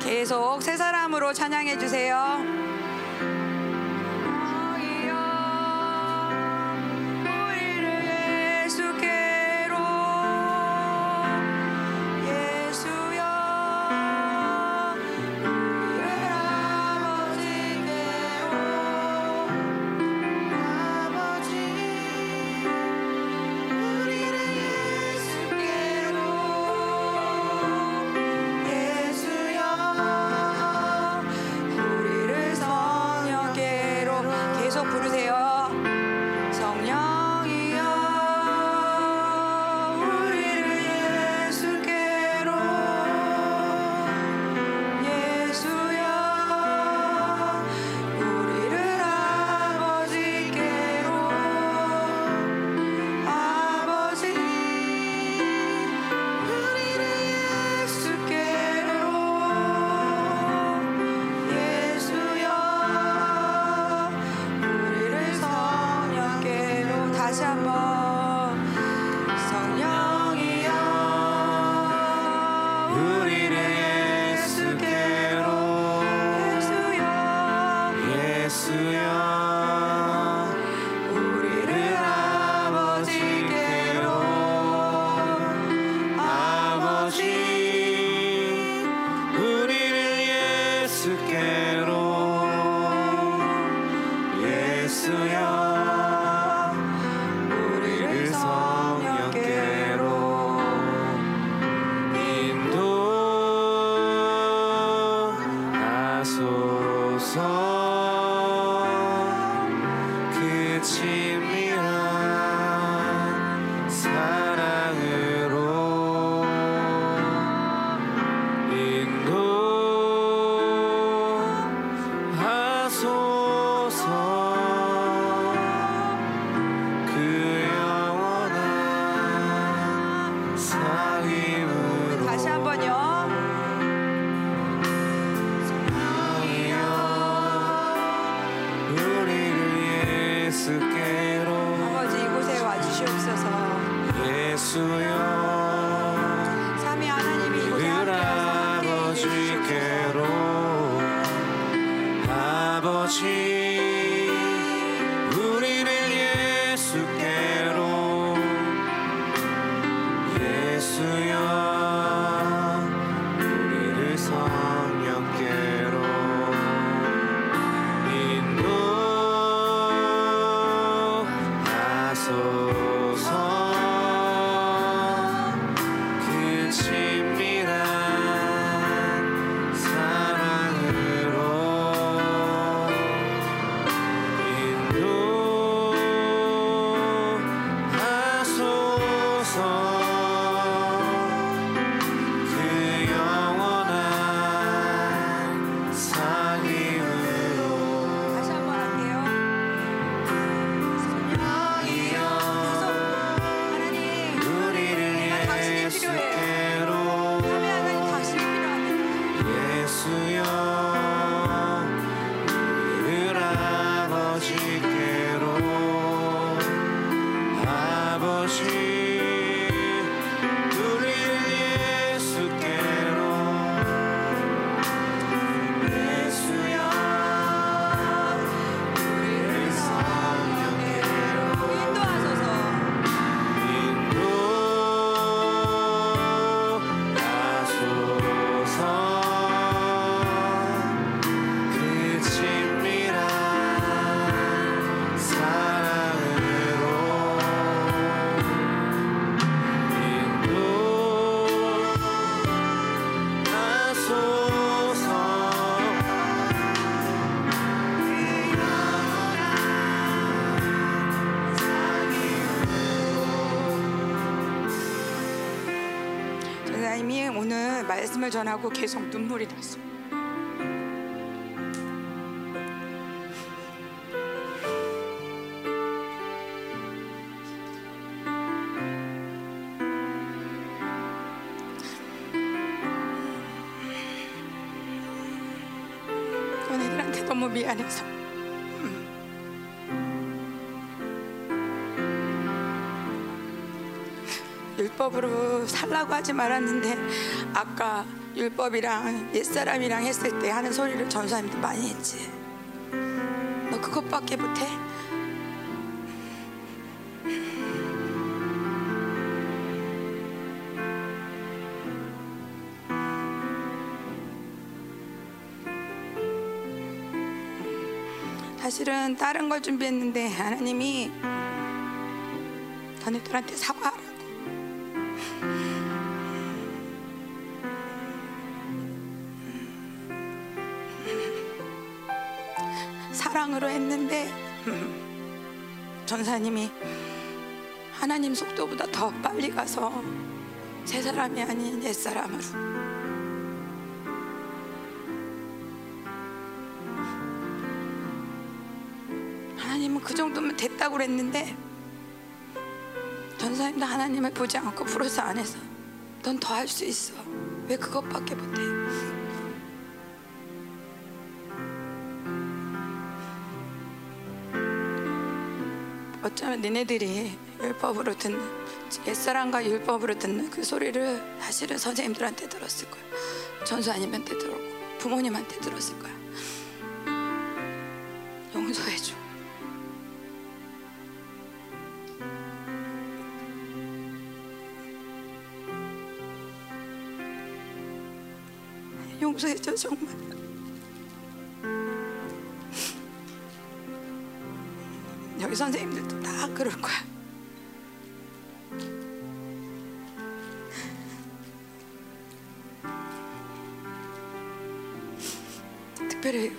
계속 새 사람으로 찬양해 주세요. 말씀을 전하고 계속 눈물이 났어요. 너네들한테 너무 미안해서 율법으로 살라고 하지 말았는데 아까 율법이랑 옛사람이랑 했을 때 하는 소리를 전사님도 많이 했지 너 그것밖에 못해? 사실은 다른 걸 준비했는데 하나님이 너네들한테 사과하라고 전사님이 하나님 속도보다 더 빨리 가서 새 사람이 아닌 옛 사람으로. 하나님은 그 정도면 됐다고 그랬는데 전사님도 하나님을 보지 않고 풀어서 안 해서 넌 더 할 수 있어. 왜 그것밖에 못해 어쩌면 니네들이 율법으로 듣는 옛사람과 율법으로 듣는 그 소리를 사실은 선생님들한테 들었을 거야. 전수아님한테 들었고 부모님한테 들었을 거야. 용서해줘. 용서해줘 정말. 여기 선생님들도 다 그럴 거야. 특별히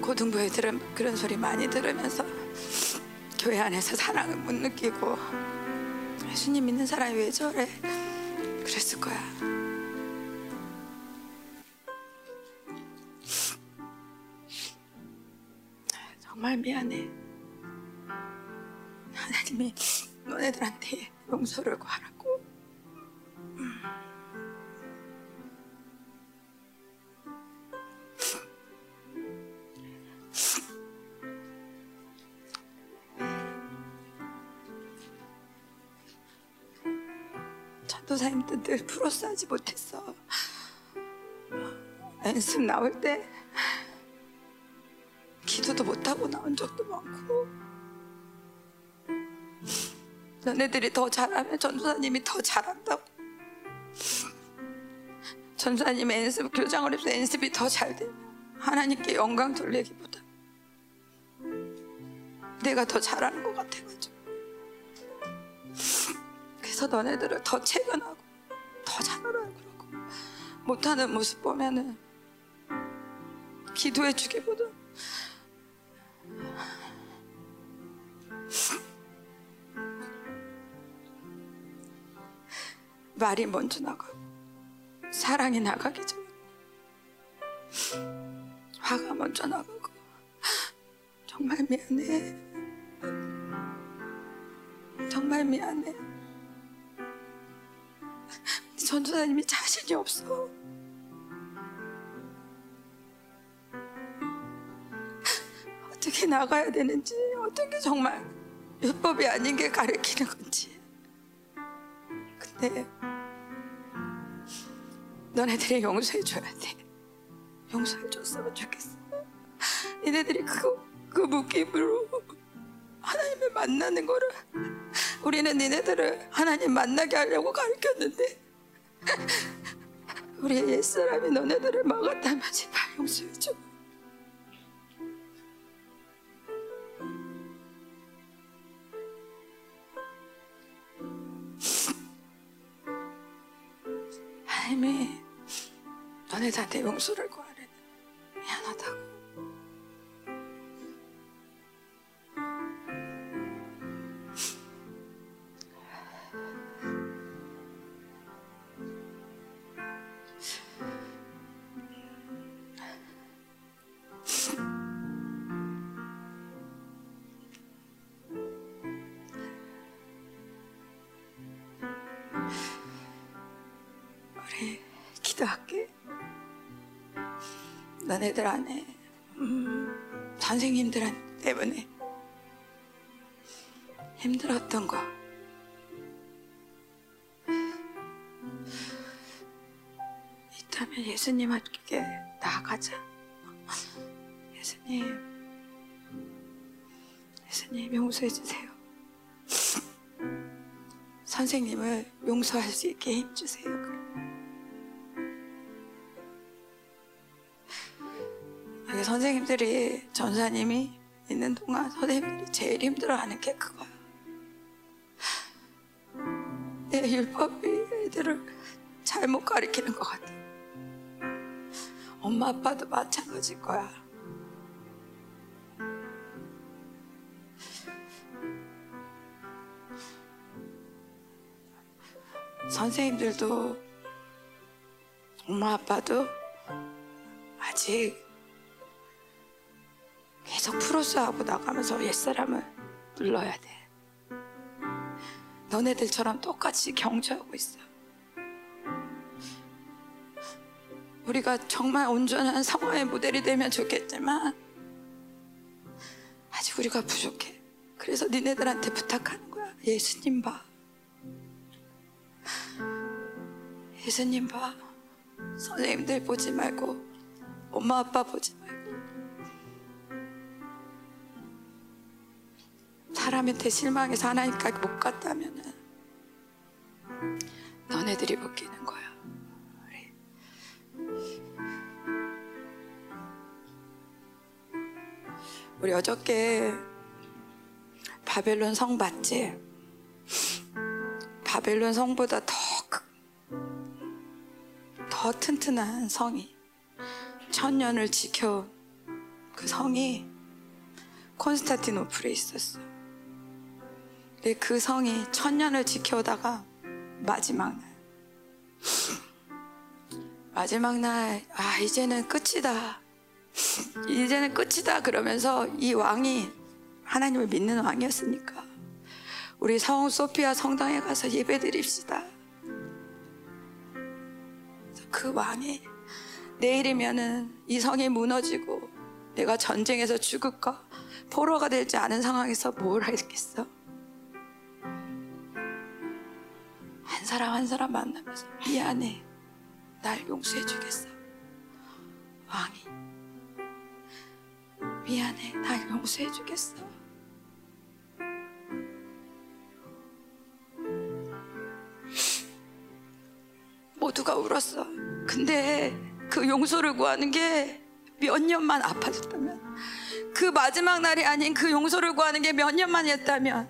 고등부에 들은 그런 소리 많이 들으면서 교회 안에서 사랑을 못 느끼고 예수님 믿는 사람이 왜 저래 그랬을 거야. 전도사님도 늘 프로스하지 못했어. 연습 나올 때 기도도 못하고 나온 적도 많고. 너네들이 더 잘하면 전도사님이 더 잘한다고. 전도사님의 연습 교장을 해서 연습이 더 잘 되면 하나님께 영광 돌리기보다 내가 더 잘하는 것 같아가지고 그래서 너네들을 더 체면하고 더 잘하라고 그러고. 못하는 모습 보면은 기도해 주기보다. 말이 먼저 나가고 사랑이 나가기 전에 화가 먼저 나가고 정말 미안해. 정말 미안해 전도사님이 자신이 없어. 어떻게 나가야 되는지, 어떻게 정말 율법이 아닌 게 가르치는 건지. 근데 너네들이 용서해줘야 돼. 용서해줬으면 좋겠어. 얘네들이 그거, 그 묶임으로 하나님을 만나는 거를 우리는 니네들을 하나님 만나게 하려고 가르쳤는데 우리의 옛사람이 너네들을 막았다면 제발 용서해 줘. 하나님이 너네들한테 용서를 구하 너네들 안에 음, 선생님들 때문에 힘들었던 거 있다면 예수님께 나아가자. 예수님, 예수님 용서해 주세요. 선생님을 용서할 수 있게 힘 주세요. 선생님들이 전사님이 있는 동안 선생님들이 제일 힘들어하는 게 그거야. 내 율법이 애들을 잘못 가리키는 것 같아. 엄마 아빠도 마찬가지일 거야. 선생님들도 엄마 아빠도 아직 계속 프로스하고 나가면서 옛사람을 눌러야 돼. 너네들처럼 똑같이 경주하고 있어. 우리가 정말 온전한 성화의 모델이 되면 좋겠지만 아직 우리가 부족해. 그래서 니네들한테 부탁하는 거야. 예수님 봐. 예수님 봐. 선생님들 보지 말고 엄마 아빠 보지 사람한테 실망해서 하나님까지 못 갔다면은 너네들이 묶이는 거야. 우리. 어저께 바벨론 성 봤지? 바벨론 성보다 더, 크- 더 튼튼한 성이 천년을 지켜온 그 성이 콘스타티노플에 있었어. 근데 그 성이 천년을 지켜오다가 마지막 날. 마지막 날 아 이제는 끝이다. 이제는 끝이다 그러면서 이 왕이 하나님을 믿는 왕이었으니까 우리 성 소피아 성당에 가서 예배 드립시다. 그 왕이 내일이면은 이 성이 무너지고 내가 전쟁에서 죽을까? 포로가 될지 아는 상황에서 뭘 하겠어 한 사람 한 사람 만나면서 미안해. 날 용서해 주겠어. 왕이. 미안해. 날 용서해 주겠어. 모두가 울었어. 근데 그 용서를 구하는 게 몇 년만 아파졌다면 그 마지막 날이 아닌 그 용서를 구하는 게 몇 년만이었다면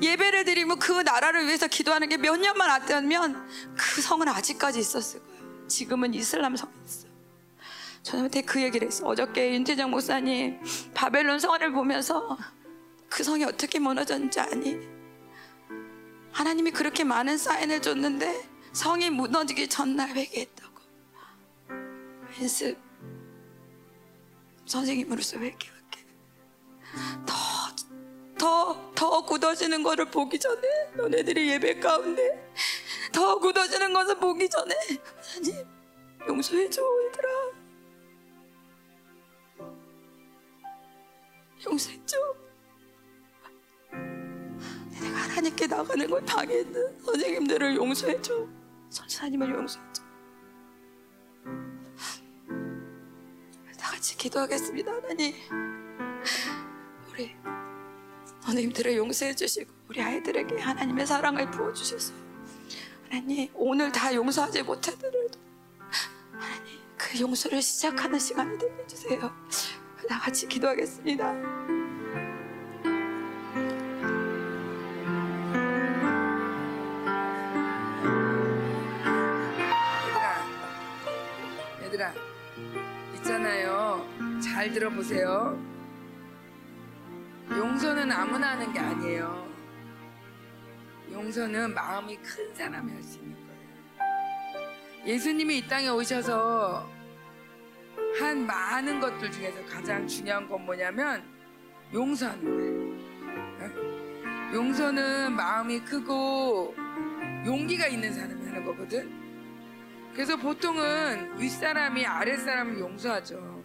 예배를 드리고 그 나라를 위해서 기도하는 게 몇 년만 왔다면 그 성은 아직까지 있었을 거야. 지금은 이슬람 성이 있어. 저한테 그 얘기를 했어. 어저께 윤태정 목사님 바벨론 성을 보면서 그 성이 어떻게 무너졌는지 아니? 하나님이 그렇게 많은 사인을 줬는데 성이 무너지기 전날 회개했다고. 연습 선생님으로서 회개할게. 더 더, 더 굳어지는 것을 보기 전에 너네들이 예배 가운데 더 굳어지는 것을 보기 전에 하나님 용서해줘 얘들아 용서해줘. 내가 하나님께 나가는 걸 방해했는 선생님들을 용서해줘. 선사님을 용서해줘. 다 같이 기도하겠습니다, 하나님. 우리 선생님들을 용서해 주시고 우리 아이들에게 하나님의 사랑을 부어 주셔서 하나님 오늘 다 용서하지 못하더라도 하나님 그 용서를 시작하는 시간이 되게 해주세요. 다 같이 기도하겠습니다. 얘들아, 있잖아요. 잘 들어보세요. 용서는 아무나 하는 게 아니에요. 용서는 마음이 큰 사람이 할 수 있는 거예요. 예수님이 이 땅에 오셔서 한 많은 것들 중에서 가장 중요한 건 뭐냐면 용서하는 거예요. 어? 용서는 마음이 크고 용기가 있는 사람이 하는 거거든. 그래서 보통은 윗사람이 아랫사람을 용서하죠.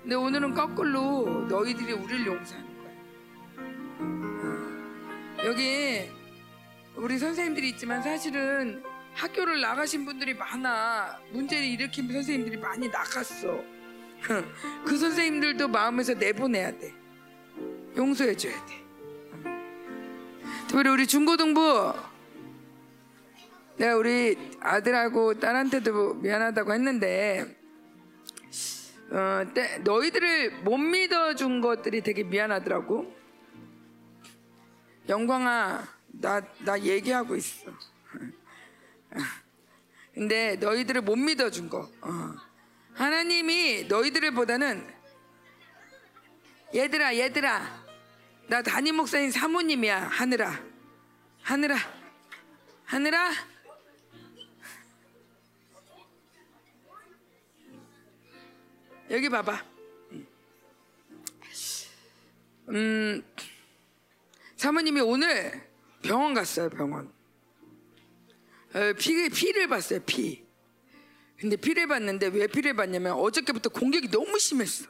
근데 오늘은 거꾸로 너희들이 우리를 용서하는. 여기 우리 선생님들이 있지만 사실은 학교를 나가신 분들이 많아. 문제를 일으킨 선생님들이 많이 나갔어. [LAUGHS] 그 선생님들도 마음에서 내보내야 돼. 용서해줘야 돼. 특별히 우리 중고등부 내가 우리 아들하고 딸한테도 미안하다고 했는데 어, 때- 너희들을 못 믿어준 것들이 되게 미안하더라고. 영광아, 나, 나 얘기하고 있어. 근데 너희들을 못 믿어준 거. 어. 하나님이 너희들을 보다는 얘들아, 얘들아, 나 담임 목사님 사모님이야, 하늘아. 하늘아, 하늘아. 여기 봐봐. 음, 사모님이 오늘 병원 갔어요, 병원. 어, 피, 피를 봤어요, 피. 근데 피를 봤는데 왜 피를 봤냐면 어저께부터 공격이 너무 심했어.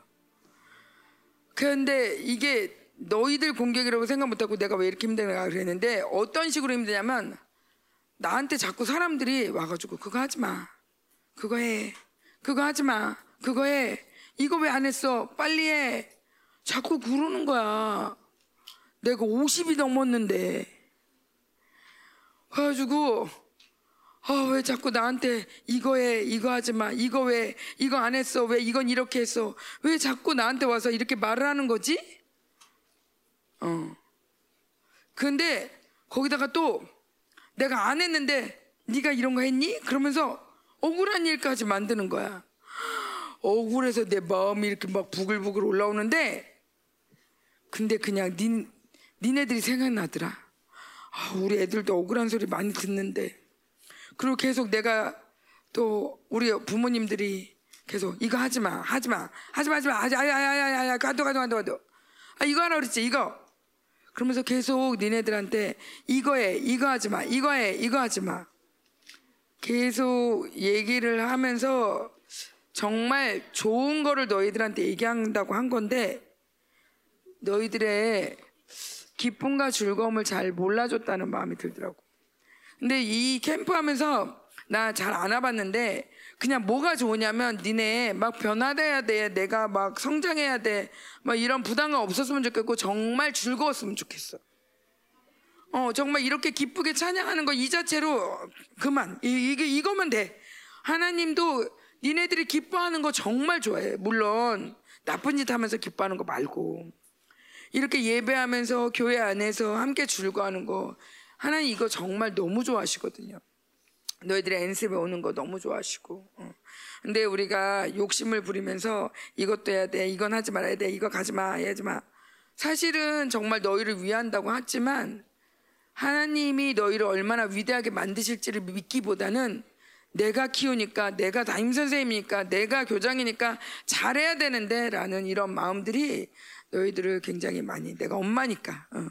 그런데 이게 너희들 공격이라고 생각 못하고 내가 왜 이렇게 힘드나 그랬는데 어떤 식으로 힘드냐면 나한테 자꾸 사람들이 와가지고 그거 하지 마. 그거 해. 그거 하지 마. 그거 해. 이거 왜 안 했어? 빨리 해. 자꾸 그러는 거야. 내가 50이 넘었는데. 그래가지고, 아, 왜 자꾸 나한테 이거 해, 이거 하지 마, 이거 왜, 이거 안 했어, 왜 이건 이렇게 했어, 왜 자꾸 나한테 와서 이렇게 말을 하는 거지? 어. 근데 거기다가 또 내가 안 했는데 네가 이런 거 했니? 그러면서 억울한 일까지 만드는 거야. 억울해서 내 마음이 이렇게 막 부글부글 올라오는데 근데 그냥 닌, 니네들이 생각나더라. 아, 우리 애들도 억울한 소리 많이 듣는데 그리고 계속 내가 또 우리 부모님들이 계속 이거 하지 마, 하지 마, 하지 마, 하지 마, 하지 마, 야야야야야, 가도 가도 가도 가도. 아 이거 하라 그랬지, 이거. 그러면서 계속 니네들한테 이거 해, 이거 하지 마, 이거 해, 이거 하지 마. 계속 얘기를 하면서 정말 좋은 거를 너희들한테 얘기한다고 한 건데 너희들의 기쁨과 즐거움을 잘 몰라줬다는 마음이 들더라고. 근데 이 캠프 하면서 나 잘 안 와봤는데 그냥 뭐가 좋으냐면 니네 막 변화돼야 돼. 내가 막 성장해야 돼. 막 이런 부담감 없었으면 좋겠고 정말 즐거웠으면 좋겠어. 어, 정말 이렇게 기쁘게 찬양하는 거 이 자체로 그만. 이, 이게 이거면 돼. 하나님도 니네들이 기뻐하는 거 정말 좋아해. 물론 나쁜 짓 하면서 기뻐하는 거 말고. 이렇게 예배하면서 교회 안에서 함께 즐거워하는 거 하나님 이거 정말 너무 좋아하시거든요. 너희들이 엔습에 오는 거 너무 좋아하시고. 어. 근데 우리가 욕심을 부리면서 이것도 해야 돼, 이건 하지 말아야 돼, 이거 가지 마, 하지 마. 사실은 정말 너희를 위한다고 하지만 하나님이 너희를 얼마나 위대하게 만드실지를 믿기보다는 내가 키우니까, 내가 담임 선생님이니까, 내가 교장이니까 잘해야 되는데 라는 이런 마음들이 너희들을 굉장히 많이, 내가 엄마니까, 어.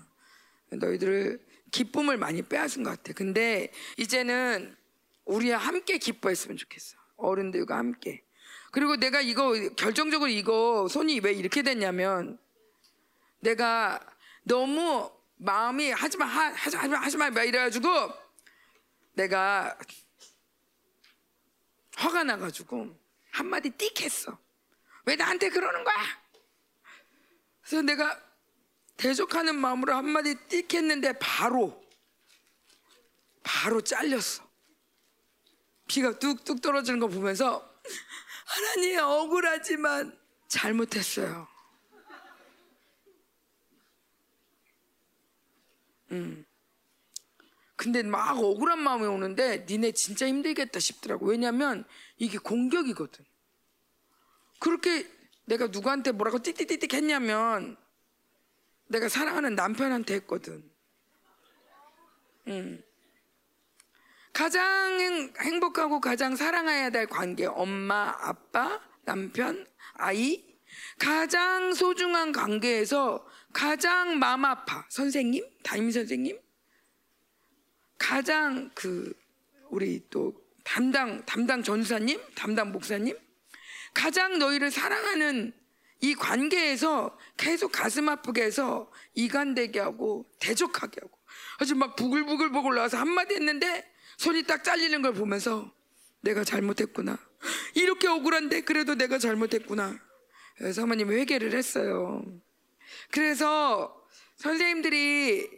너희들을 기쁨을 많이 빼앗은 것 같아. 근데 이제는 우리와 함께 기뻐했으면 좋겠어. 어른들과 함께. 그리고 내가 이거 결정적으로 이거 손이 왜 이렇게 됐냐면 내가 너무 마음이 하지마 하, 하지마 하지마 하지마 막 이래가지고 내가 화가 나가지고 한마디 띡 했어. 왜 나한테 그러는 거야? 그래서 내가 대적하는 마음으로 한마디 띡 했는데 바로 바로 잘렸어. 피가 뚝뚝 떨어지는 거 보면서 하나님 억울하지만 잘못했어요. 음. 근데 막 억울한 마음이 오는데 니네 진짜 힘들겠다 싶더라고. 왜냐면 이게 공격이거든. 그렇게 내가 누구한테 뭐라고 띠띠띠띠 했냐면 내가 사랑하는 남편한테 했거든. 음. 가장 행- 행복하고 가장 사랑해야 될 관계 엄마, 아빠, 남편, 아이. 가장 소중한 관계에서 가장 마음 아파. 선생님, 담임 선생님? 가장 그 우리 또 담당 담당 전사님, 담당 목사님 가장 너희를 사랑하는 이 관계에서 계속 가슴 아프게 해서 이간되게 하고 대적하게 하고. 아주 막 부글부글부글 나와서 한마디 했는데 손이 딱 잘리는 걸 보면서 내가 잘못했구나. 이렇게 억울한데 그래도 내가 잘못했구나. 그래서 사모님 회개를 했어요. 그래서 선생님들이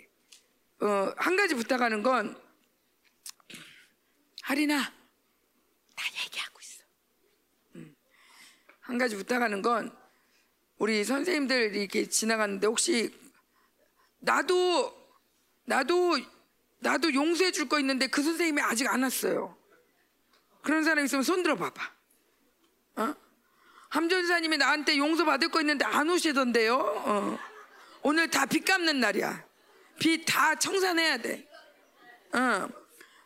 어, 한 가지 부탁하는 건나 얘기하고 있어 음. 한 가지 부탁하는 건 우리 선생님들 이렇게 지나갔는데 혹시 나도 나도 나도 용서해 줄 거 있는데 그 선생님이 아직 안 왔어요. 그런 사람 있으면 손 들어 봐봐. 어? 함전사님이 나한테 용서 받을 거 있는데 안 오시던데요. 어. 오늘 다 빚 갚는 날이야. 빚 다 청산해야 돼. 어.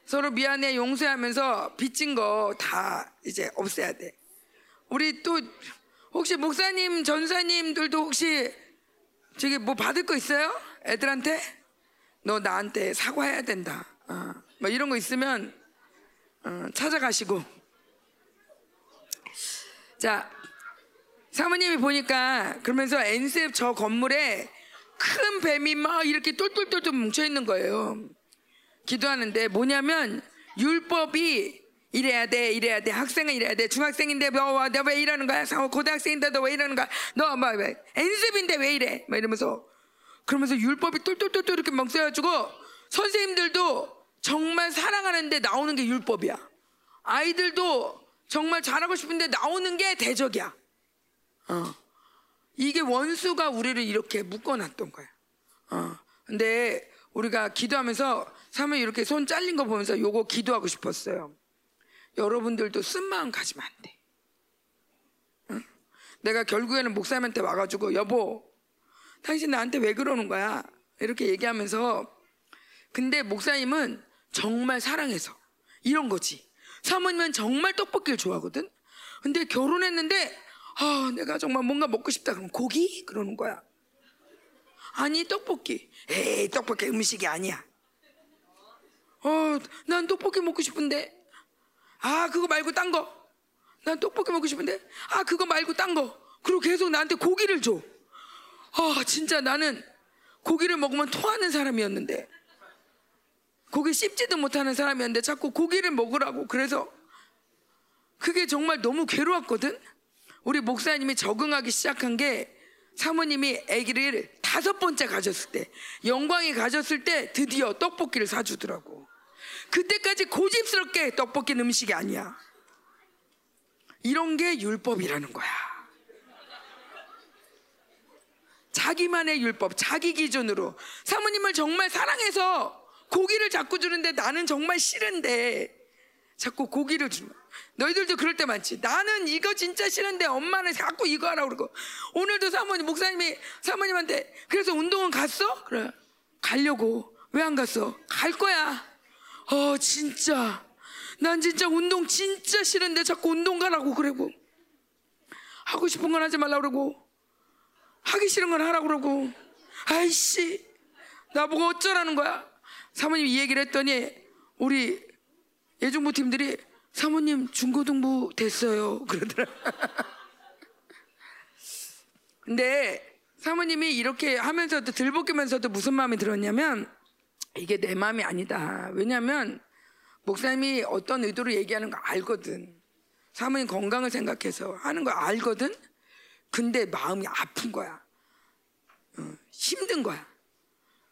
서로 미안해 용서하면서 빚진 거 다 이제 없애야 돼. 우리 또 혹시 목사님, 전사님들도 혹시 저기 뭐 받을 거 있어요? 애들한테? 너 나한테 사과해야 된다. 어, 뭐 이런 거 있으면 어, 찾아가시고. 자, 사모님이 보니까 그러면서 엔셉 저 건물에 큰 뱀이 막 이렇게 똘똘똘똘 뭉쳐 있는 거예요. 기도하는데 뭐냐면 율법이 이래야 돼, 이래야 돼. 학생은 이래야 돼. 중학생인데 너, 너왜 이러는 거야? 상- 고등학생인데 너 왜 이러는 거야? 너 뭐 왜? 엔습인데 왜 이래? 막 이러면서 그러면서 율법이 똘똘똘똘 이렇게 막 써가지고 선생님들도 정말 사랑하는데 나오는 게 율법이야. 아이들도 정말 잘하고 싶은데 나오는 게 대적이야. 어. 이게 원수가 우리를 이렇게 묶어놨던 거야. 어. 근데 우리가 기도하면서 사모님 이렇게 손 잘린 거 보면서 요거 기도하고 싶었어요. 여러분들도 쓴 마음 가지면 안 돼. 응? 내가 결국에는 목사님한테 와가지고 여보, 당신 나한테 왜 그러는 거야? 이렇게 얘기하면서 근데 목사님은 정말 사랑해서 이런 거지. 사모님은 정말 떡볶이를 좋아하거든. 근데 결혼했는데 아 내가 정말 뭔가 먹고 싶다 그러면 고기 그러는 거야. 아니 떡볶이. 에이 떡볶이 음식이 아니야. 어, 난 떡볶이 먹고 싶은데. 아, 그거 말고 딴 거. 난 떡볶이 먹고 싶은데. 아, 그거 말고 딴 거. 그리고 계속 나한테 고기를 줘. 아, 진짜 나는 고기를 먹으면 토하는 사람이었는데. 고기 씹지도 못하는 사람이었는데 자꾸 고기를 먹으라고. 그래서 그게 정말 너무 괴로웠거든. 우리 목사님이 적응하기 시작한 게 사모님이 아기를 다섯 번째 가졌을 때, 영광이 가졌을 때 드디어 떡볶이를 사주더라고. 그때까지 고집스럽게 떡볶이는 음식이 아니야. 이런 게 율법이라는 거야. 자기만의 율법, 자기 기준으로 사모님을 정말 사랑해서 고기를 자꾸 주는데 나는 정말 싫은데 자꾸 고기를 주는 거야. 너희들도 그럴 때 많지. 나는 이거 진짜 싫은데 엄마는 자꾸 이거 하라고 그러고. 오늘도 사모님, 목사님이 사모님한테 그래서 운동은 갔어? 그래. 가려고. 왜 안 갔어? 갈 거야. 어, 진짜. 난 진짜 운동 진짜 싫은데 자꾸 운동 가라고 그러고. 하고 싶은 건 하지 말라고 그러고. 하기 싫은 건 하라고 그러고. 아이씨. 나보고 어쩌라는 거야? 사모님 이 얘기를 했더니 우리 예중부 팀들이 사모님 중고등부 됐어요 [LAUGHS] 그러더라. 근데 사모님이 이렇게 하면서도 들볶이면서도 무슨 마음이 들었냐면 이게 내 마음이 아니다. 왜냐하면 목사님이 어떤 의도로 얘기하는 거 알거든. 사모님 건강을 생각해서 하는 거 알거든. 근데 마음이 아픈 거야. 어, 힘든 거야.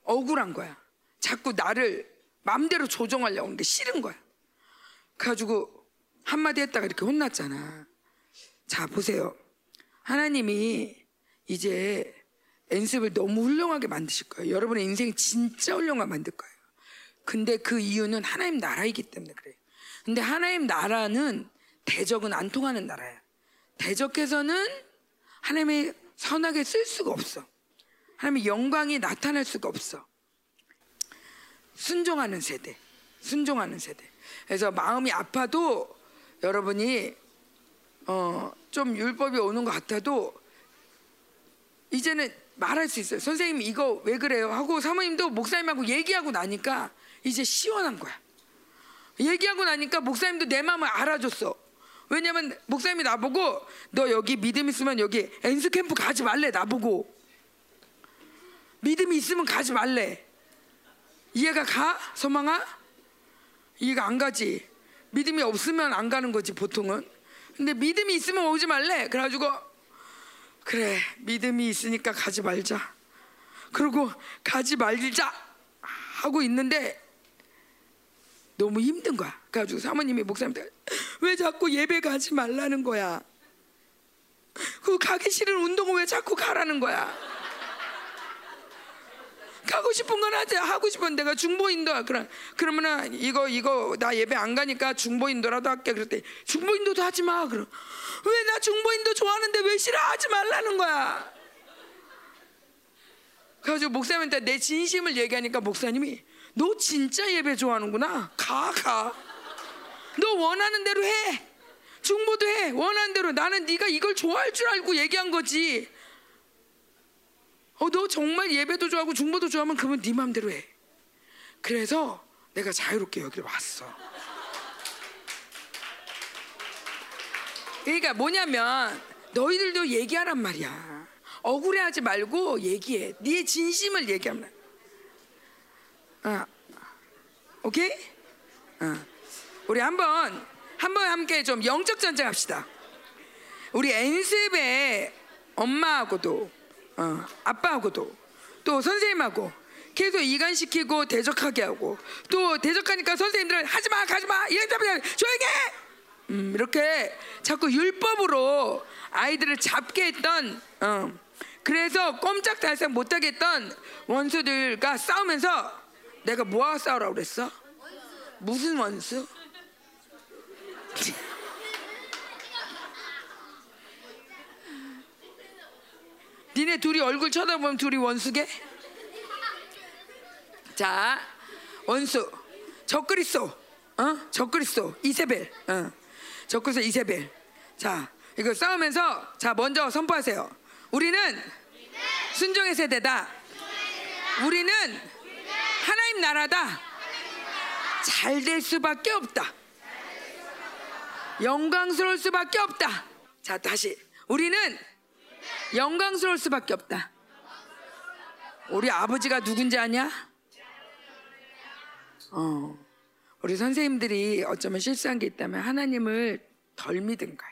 억울한 거야. 자꾸 나를 마음대로 조정하려고 하는 게 싫은 거야. 그래가지고 한마디 했다가 이렇게 혼났잖아. 자, 보세요. 하나님이 이제 연습을 너무 훌륭하게 만드실 거예요. 여러분의 인생이 진짜 훌륭하게 만들 거예요. 근데 그 이유는 하나님 나라이기 때문에 그래요. 근데 하나님 나라는 대적은 안 통하는 나라야. 대적해서는 하나님의 선하게 쓸 수가 없어. 하나님의 영광이 나타날 수가 없어. 순종하는 세대. 순종하는 세대. 그래서 마음이 아파도 여러분이 어, 좀 율법이 오는 것 같아도 이제는 말할 수 있어요. 선생님 이거 왜 그래요? 하고 사모님도 목사님하고 얘기하고 나니까 이제 시원한 거야. 얘기하고 나니까 목사님도 내 마음을 알아줬어. 왜냐면 목사님이 나보고 너 여기 믿음 있으면 여기 엔스 캠프 가지 말래 나보고 믿음이 있으면 가지 말래. 이해가 가? 소망아? 이해가 안 가지. 믿음이 없으면 안 가는 거지 보통은. 근데 믿음이 있으면 오지 말래. 그래가지고 그래 믿음이 있으니까 가지 말자. 그리고 가지 말자 하고 있는데 너무 힘든 거야. 그래가지고 사모님이 목사님한테 왜 자꾸 예배 가지 말라는 거야. 그 가기 싫은 운동을 왜 자꾸 가라는 거야. 가고 싶은 건 하자. 하고 싶은 내가 중보 인도 그런 그러면은 이거 이거 나 예배 안 가니까 중보 인도라도 할게. 그랬더니 중보 인도도 하지 마. 그럼 왜 나 중보 인도 좋아하는데 왜 싫어하지 말라는 거야. 그래가지고 목사님한테 내 진심을 얘기하니까 목사님이 너 진짜 예배 좋아하는구나. 가 가. 너 원하는 대로 해. 중보도 해. 원하는 대로 나는 네가 이걸 좋아할 줄 알고 얘기한 거지. 어, 너 정말 예배도 좋아하고 중보도 좋아하면 그러면 네 마음대로 해. 그래서 내가 자유롭게 여기를 왔어. 그러니까 뭐냐면 너희들도 얘기하란 말이야. 억울해하지 말고 얘기해. 네 진심을 얘기하면. 아, 오케이? 어. 우리 한번 한번 함께 좀 영적 전쟁 합시다. 우리 엔습의 엄마하고도 어, 아빠하고도 또 선생님하고 계속 이간시키고 대적하게 하고 또 대적하니까 선생님들은 하지마 가지마 이랬다면 조용히 해 음, 이렇게 자꾸 율법으로 아이들을 잡게 했던 어, 그래서 꼼짝달싹 못하게 했던 원수들과 싸우면서 내가 뭐하고 싸우라고 그랬어? 무슨 원수? 니네 둘이 얼굴 쳐다보면 둘이 원수게? 자, 원수 적그리스도, 어? 적그리스도 이세벨, 어. 적그리스도 이세벨. 자, 이거 싸우면서 자 먼저 선포하세요. 우리는 순종의 세대다. 우리는 하나님 나라다. 잘 될 수밖에 없다. 영광스러울 수밖에 없다. 자, 다시. 우리는 영광스러울 수밖에 없다. 우리 아버지가 누군지 아냐? 어. 우리 선생님들이 어쩌면 실수한 게 있다면 하나님을 덜 믿은 거예요.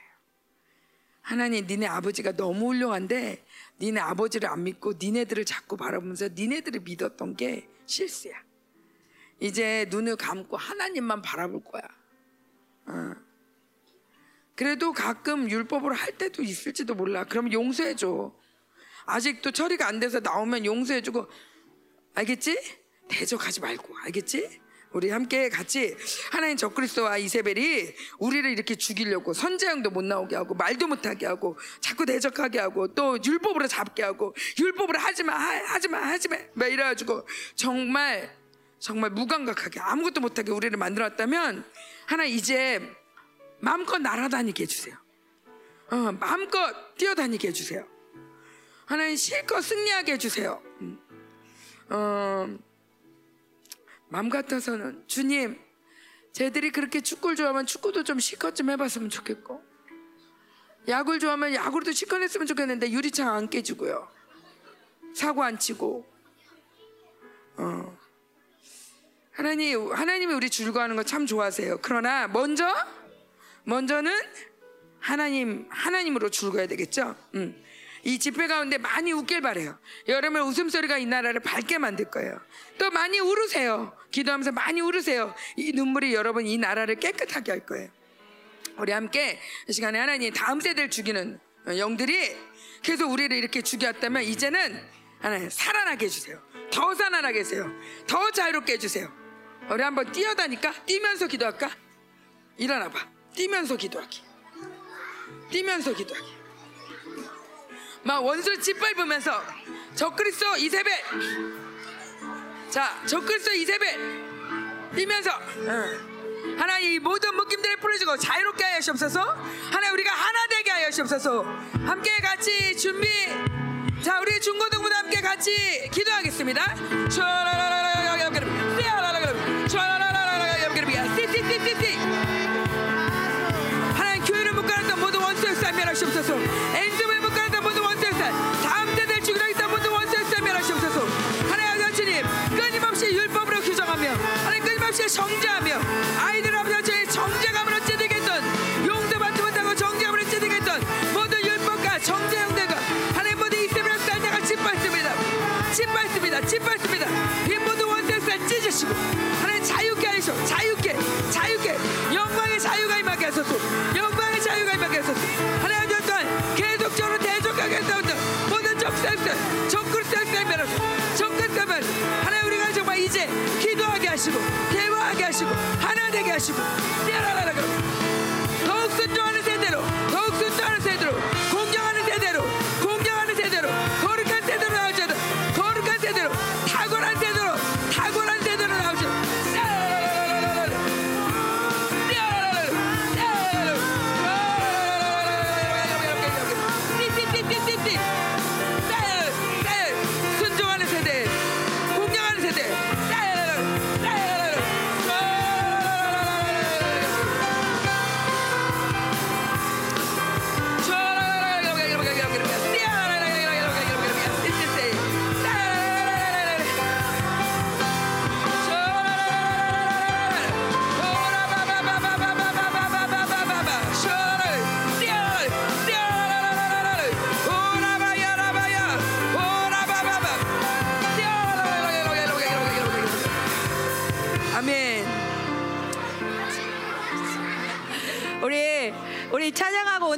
하나님, 니네 아버지가 너무 훌륭한데 니네 아버지를 안 믿고 니네들을 자꾸 바라보면서 니네들을 믿었던 게 실수야. 이제 눈을 감고 하나님만 바라볼 거야. 어. 그래도 가끔 율법으로 할 때도 있을지도 몰라. 그럼 용서해줘. 아직도 처리가 안 돼서 나오면 용서해주고, 알겠지? 대적하지 말고, 알겠지? 우리 함께 같이 하나님 적그리스도와 이세벨이 우리를 이렇게 죽이려고 선제형도 못 나오게 하고 말도 못하게 하고 자꾸 대적하게 하고 또 율법으로 잡게 하고 율법으로 하지마 하지마 하지마 막 이래가지고 정말 정말 무감각하게 아무것도 못하게 우리를 만들었다면 하나 이제 마음껏 날아다니게 해주세요. 어, 마음껏 뛰어다니게 해주세요. 하나님 실컷 승리하게 해주세요. 음. 어, 마음 같아서는 주님, 쟤들이 그렇게 축구를 좋아하면 축구도 좀 실컷 좀 해봤으면 좋겠고, 야구를 좋아하면 야구도 실컷 했으면 좋겠는데 유리창 안 깨지고요. 사고 안 치고 어. 하나님 하나님이 우리 줄거하는 거 참 좋아하세요. 그러나 먼저 먼저는 하나님 하나님으로 줄거야 되겠죠. 음. 이 집회 가운데 많이 웃길 바래요. 여러분 웃음소리가 이 나라를 밝게 만들 거예요. 또 많이 울으세요. 기도하면서 많이 울으세요. 이 눈물이 여러분 이 나라를 깨끗하게 할 거예요. 우리 함께 이 시간에 하나님 다음 세대를 죽이는 영들이 계속 우리를 이렇게 죽였다면 이제는 하나님 살아나게 해주세요. 더 살아나게 해주세요. 더 자유롭게 해주세요. 우리 한번 뛰어다니까 뛰면서 기도할까? 일어나봐. 뛰면서 기도하기. 뛰면서 기도하기. 막 원수 짓밟으면서 적그리스도 이세벨. 자 적그리스도 이세벨. 뛰면서 응. 하나님 이 모든 묶임들을 풀어주고 자유롭게 하여 주옵소서. 하나님 우리가 하나 되게 하여 주옵소서. 함께 같이 준비. 자 우리 중고등부도 함께 같이 기도하겠습니다 정죄하며 아이들 아버지 저희 정죄감으로 찌들게 했던 용도 받지 못하고 정죄감으로 찌들게 했던 모든 율법과 정죄 형들과 하나님 모든 이스라엘 쌀 다가 짓밟습니다. 짓밟습니다. 짓밟습니다. 이 모든 쌀 찢으시고 하나님 자유케 하시오. 자유케 자유케. 영광의 자유가 임하게 하소서. 영광의 자유가 임하게 하소서. 하나님 저 또한 계속적으로 대적하게 했던 모든 적살살 적글살살 멸하소 적 이제 기도하게 하시고 대화하게 하시고 하나 되게 하시고 띠아라라라 더욱 순종하는 세대로 더욱 순종하는 세대로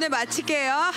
오늘 마칠게요.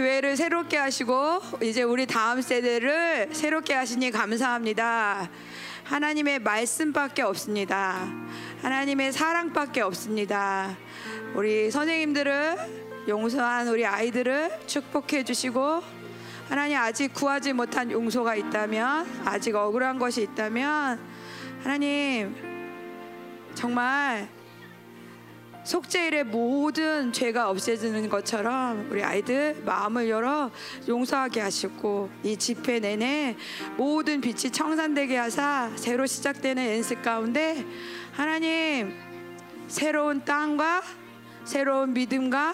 교회를 새롭게 하시고 이제 우리 다음 세대를 새롭게 하시니 감사합니다. 하나님의 말씀밖에 없습니다. 하나님의 사랑밖에 없습니다. 우리 선생님들을 용서한 우리 아이들을 축복해 주시고 하나님 아직 구하지 못한 용서가 있다면 아직 억울한 것이 있다면 하나님 정말 속죄일의 모든 죄가 없애지는 것처럼 우리 아이들 마음을 열어 용서하게 하시고 이 집회 내내 모든 빛이 청산되게 하사 새로 시작되는 연습 가운데 하나님 새로운 땅과 새로운 믿음과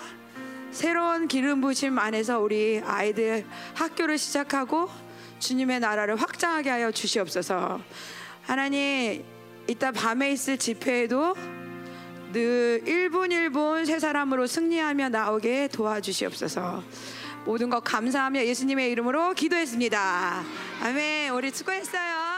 새로운 기름 부심 안에서 우리 아이들 학교를 시작하고 주님의 나라를 확장하게 하여 주시옵소서. 하나님 이따 밤에 있을 집회에도 늘 1분 1분 세 사람으로 승리하며 나오게 도와주시옵소서. 모든 것 감사하며 예수님의 이름으로 기도했습니다. 아멘. 우리 수고했어요.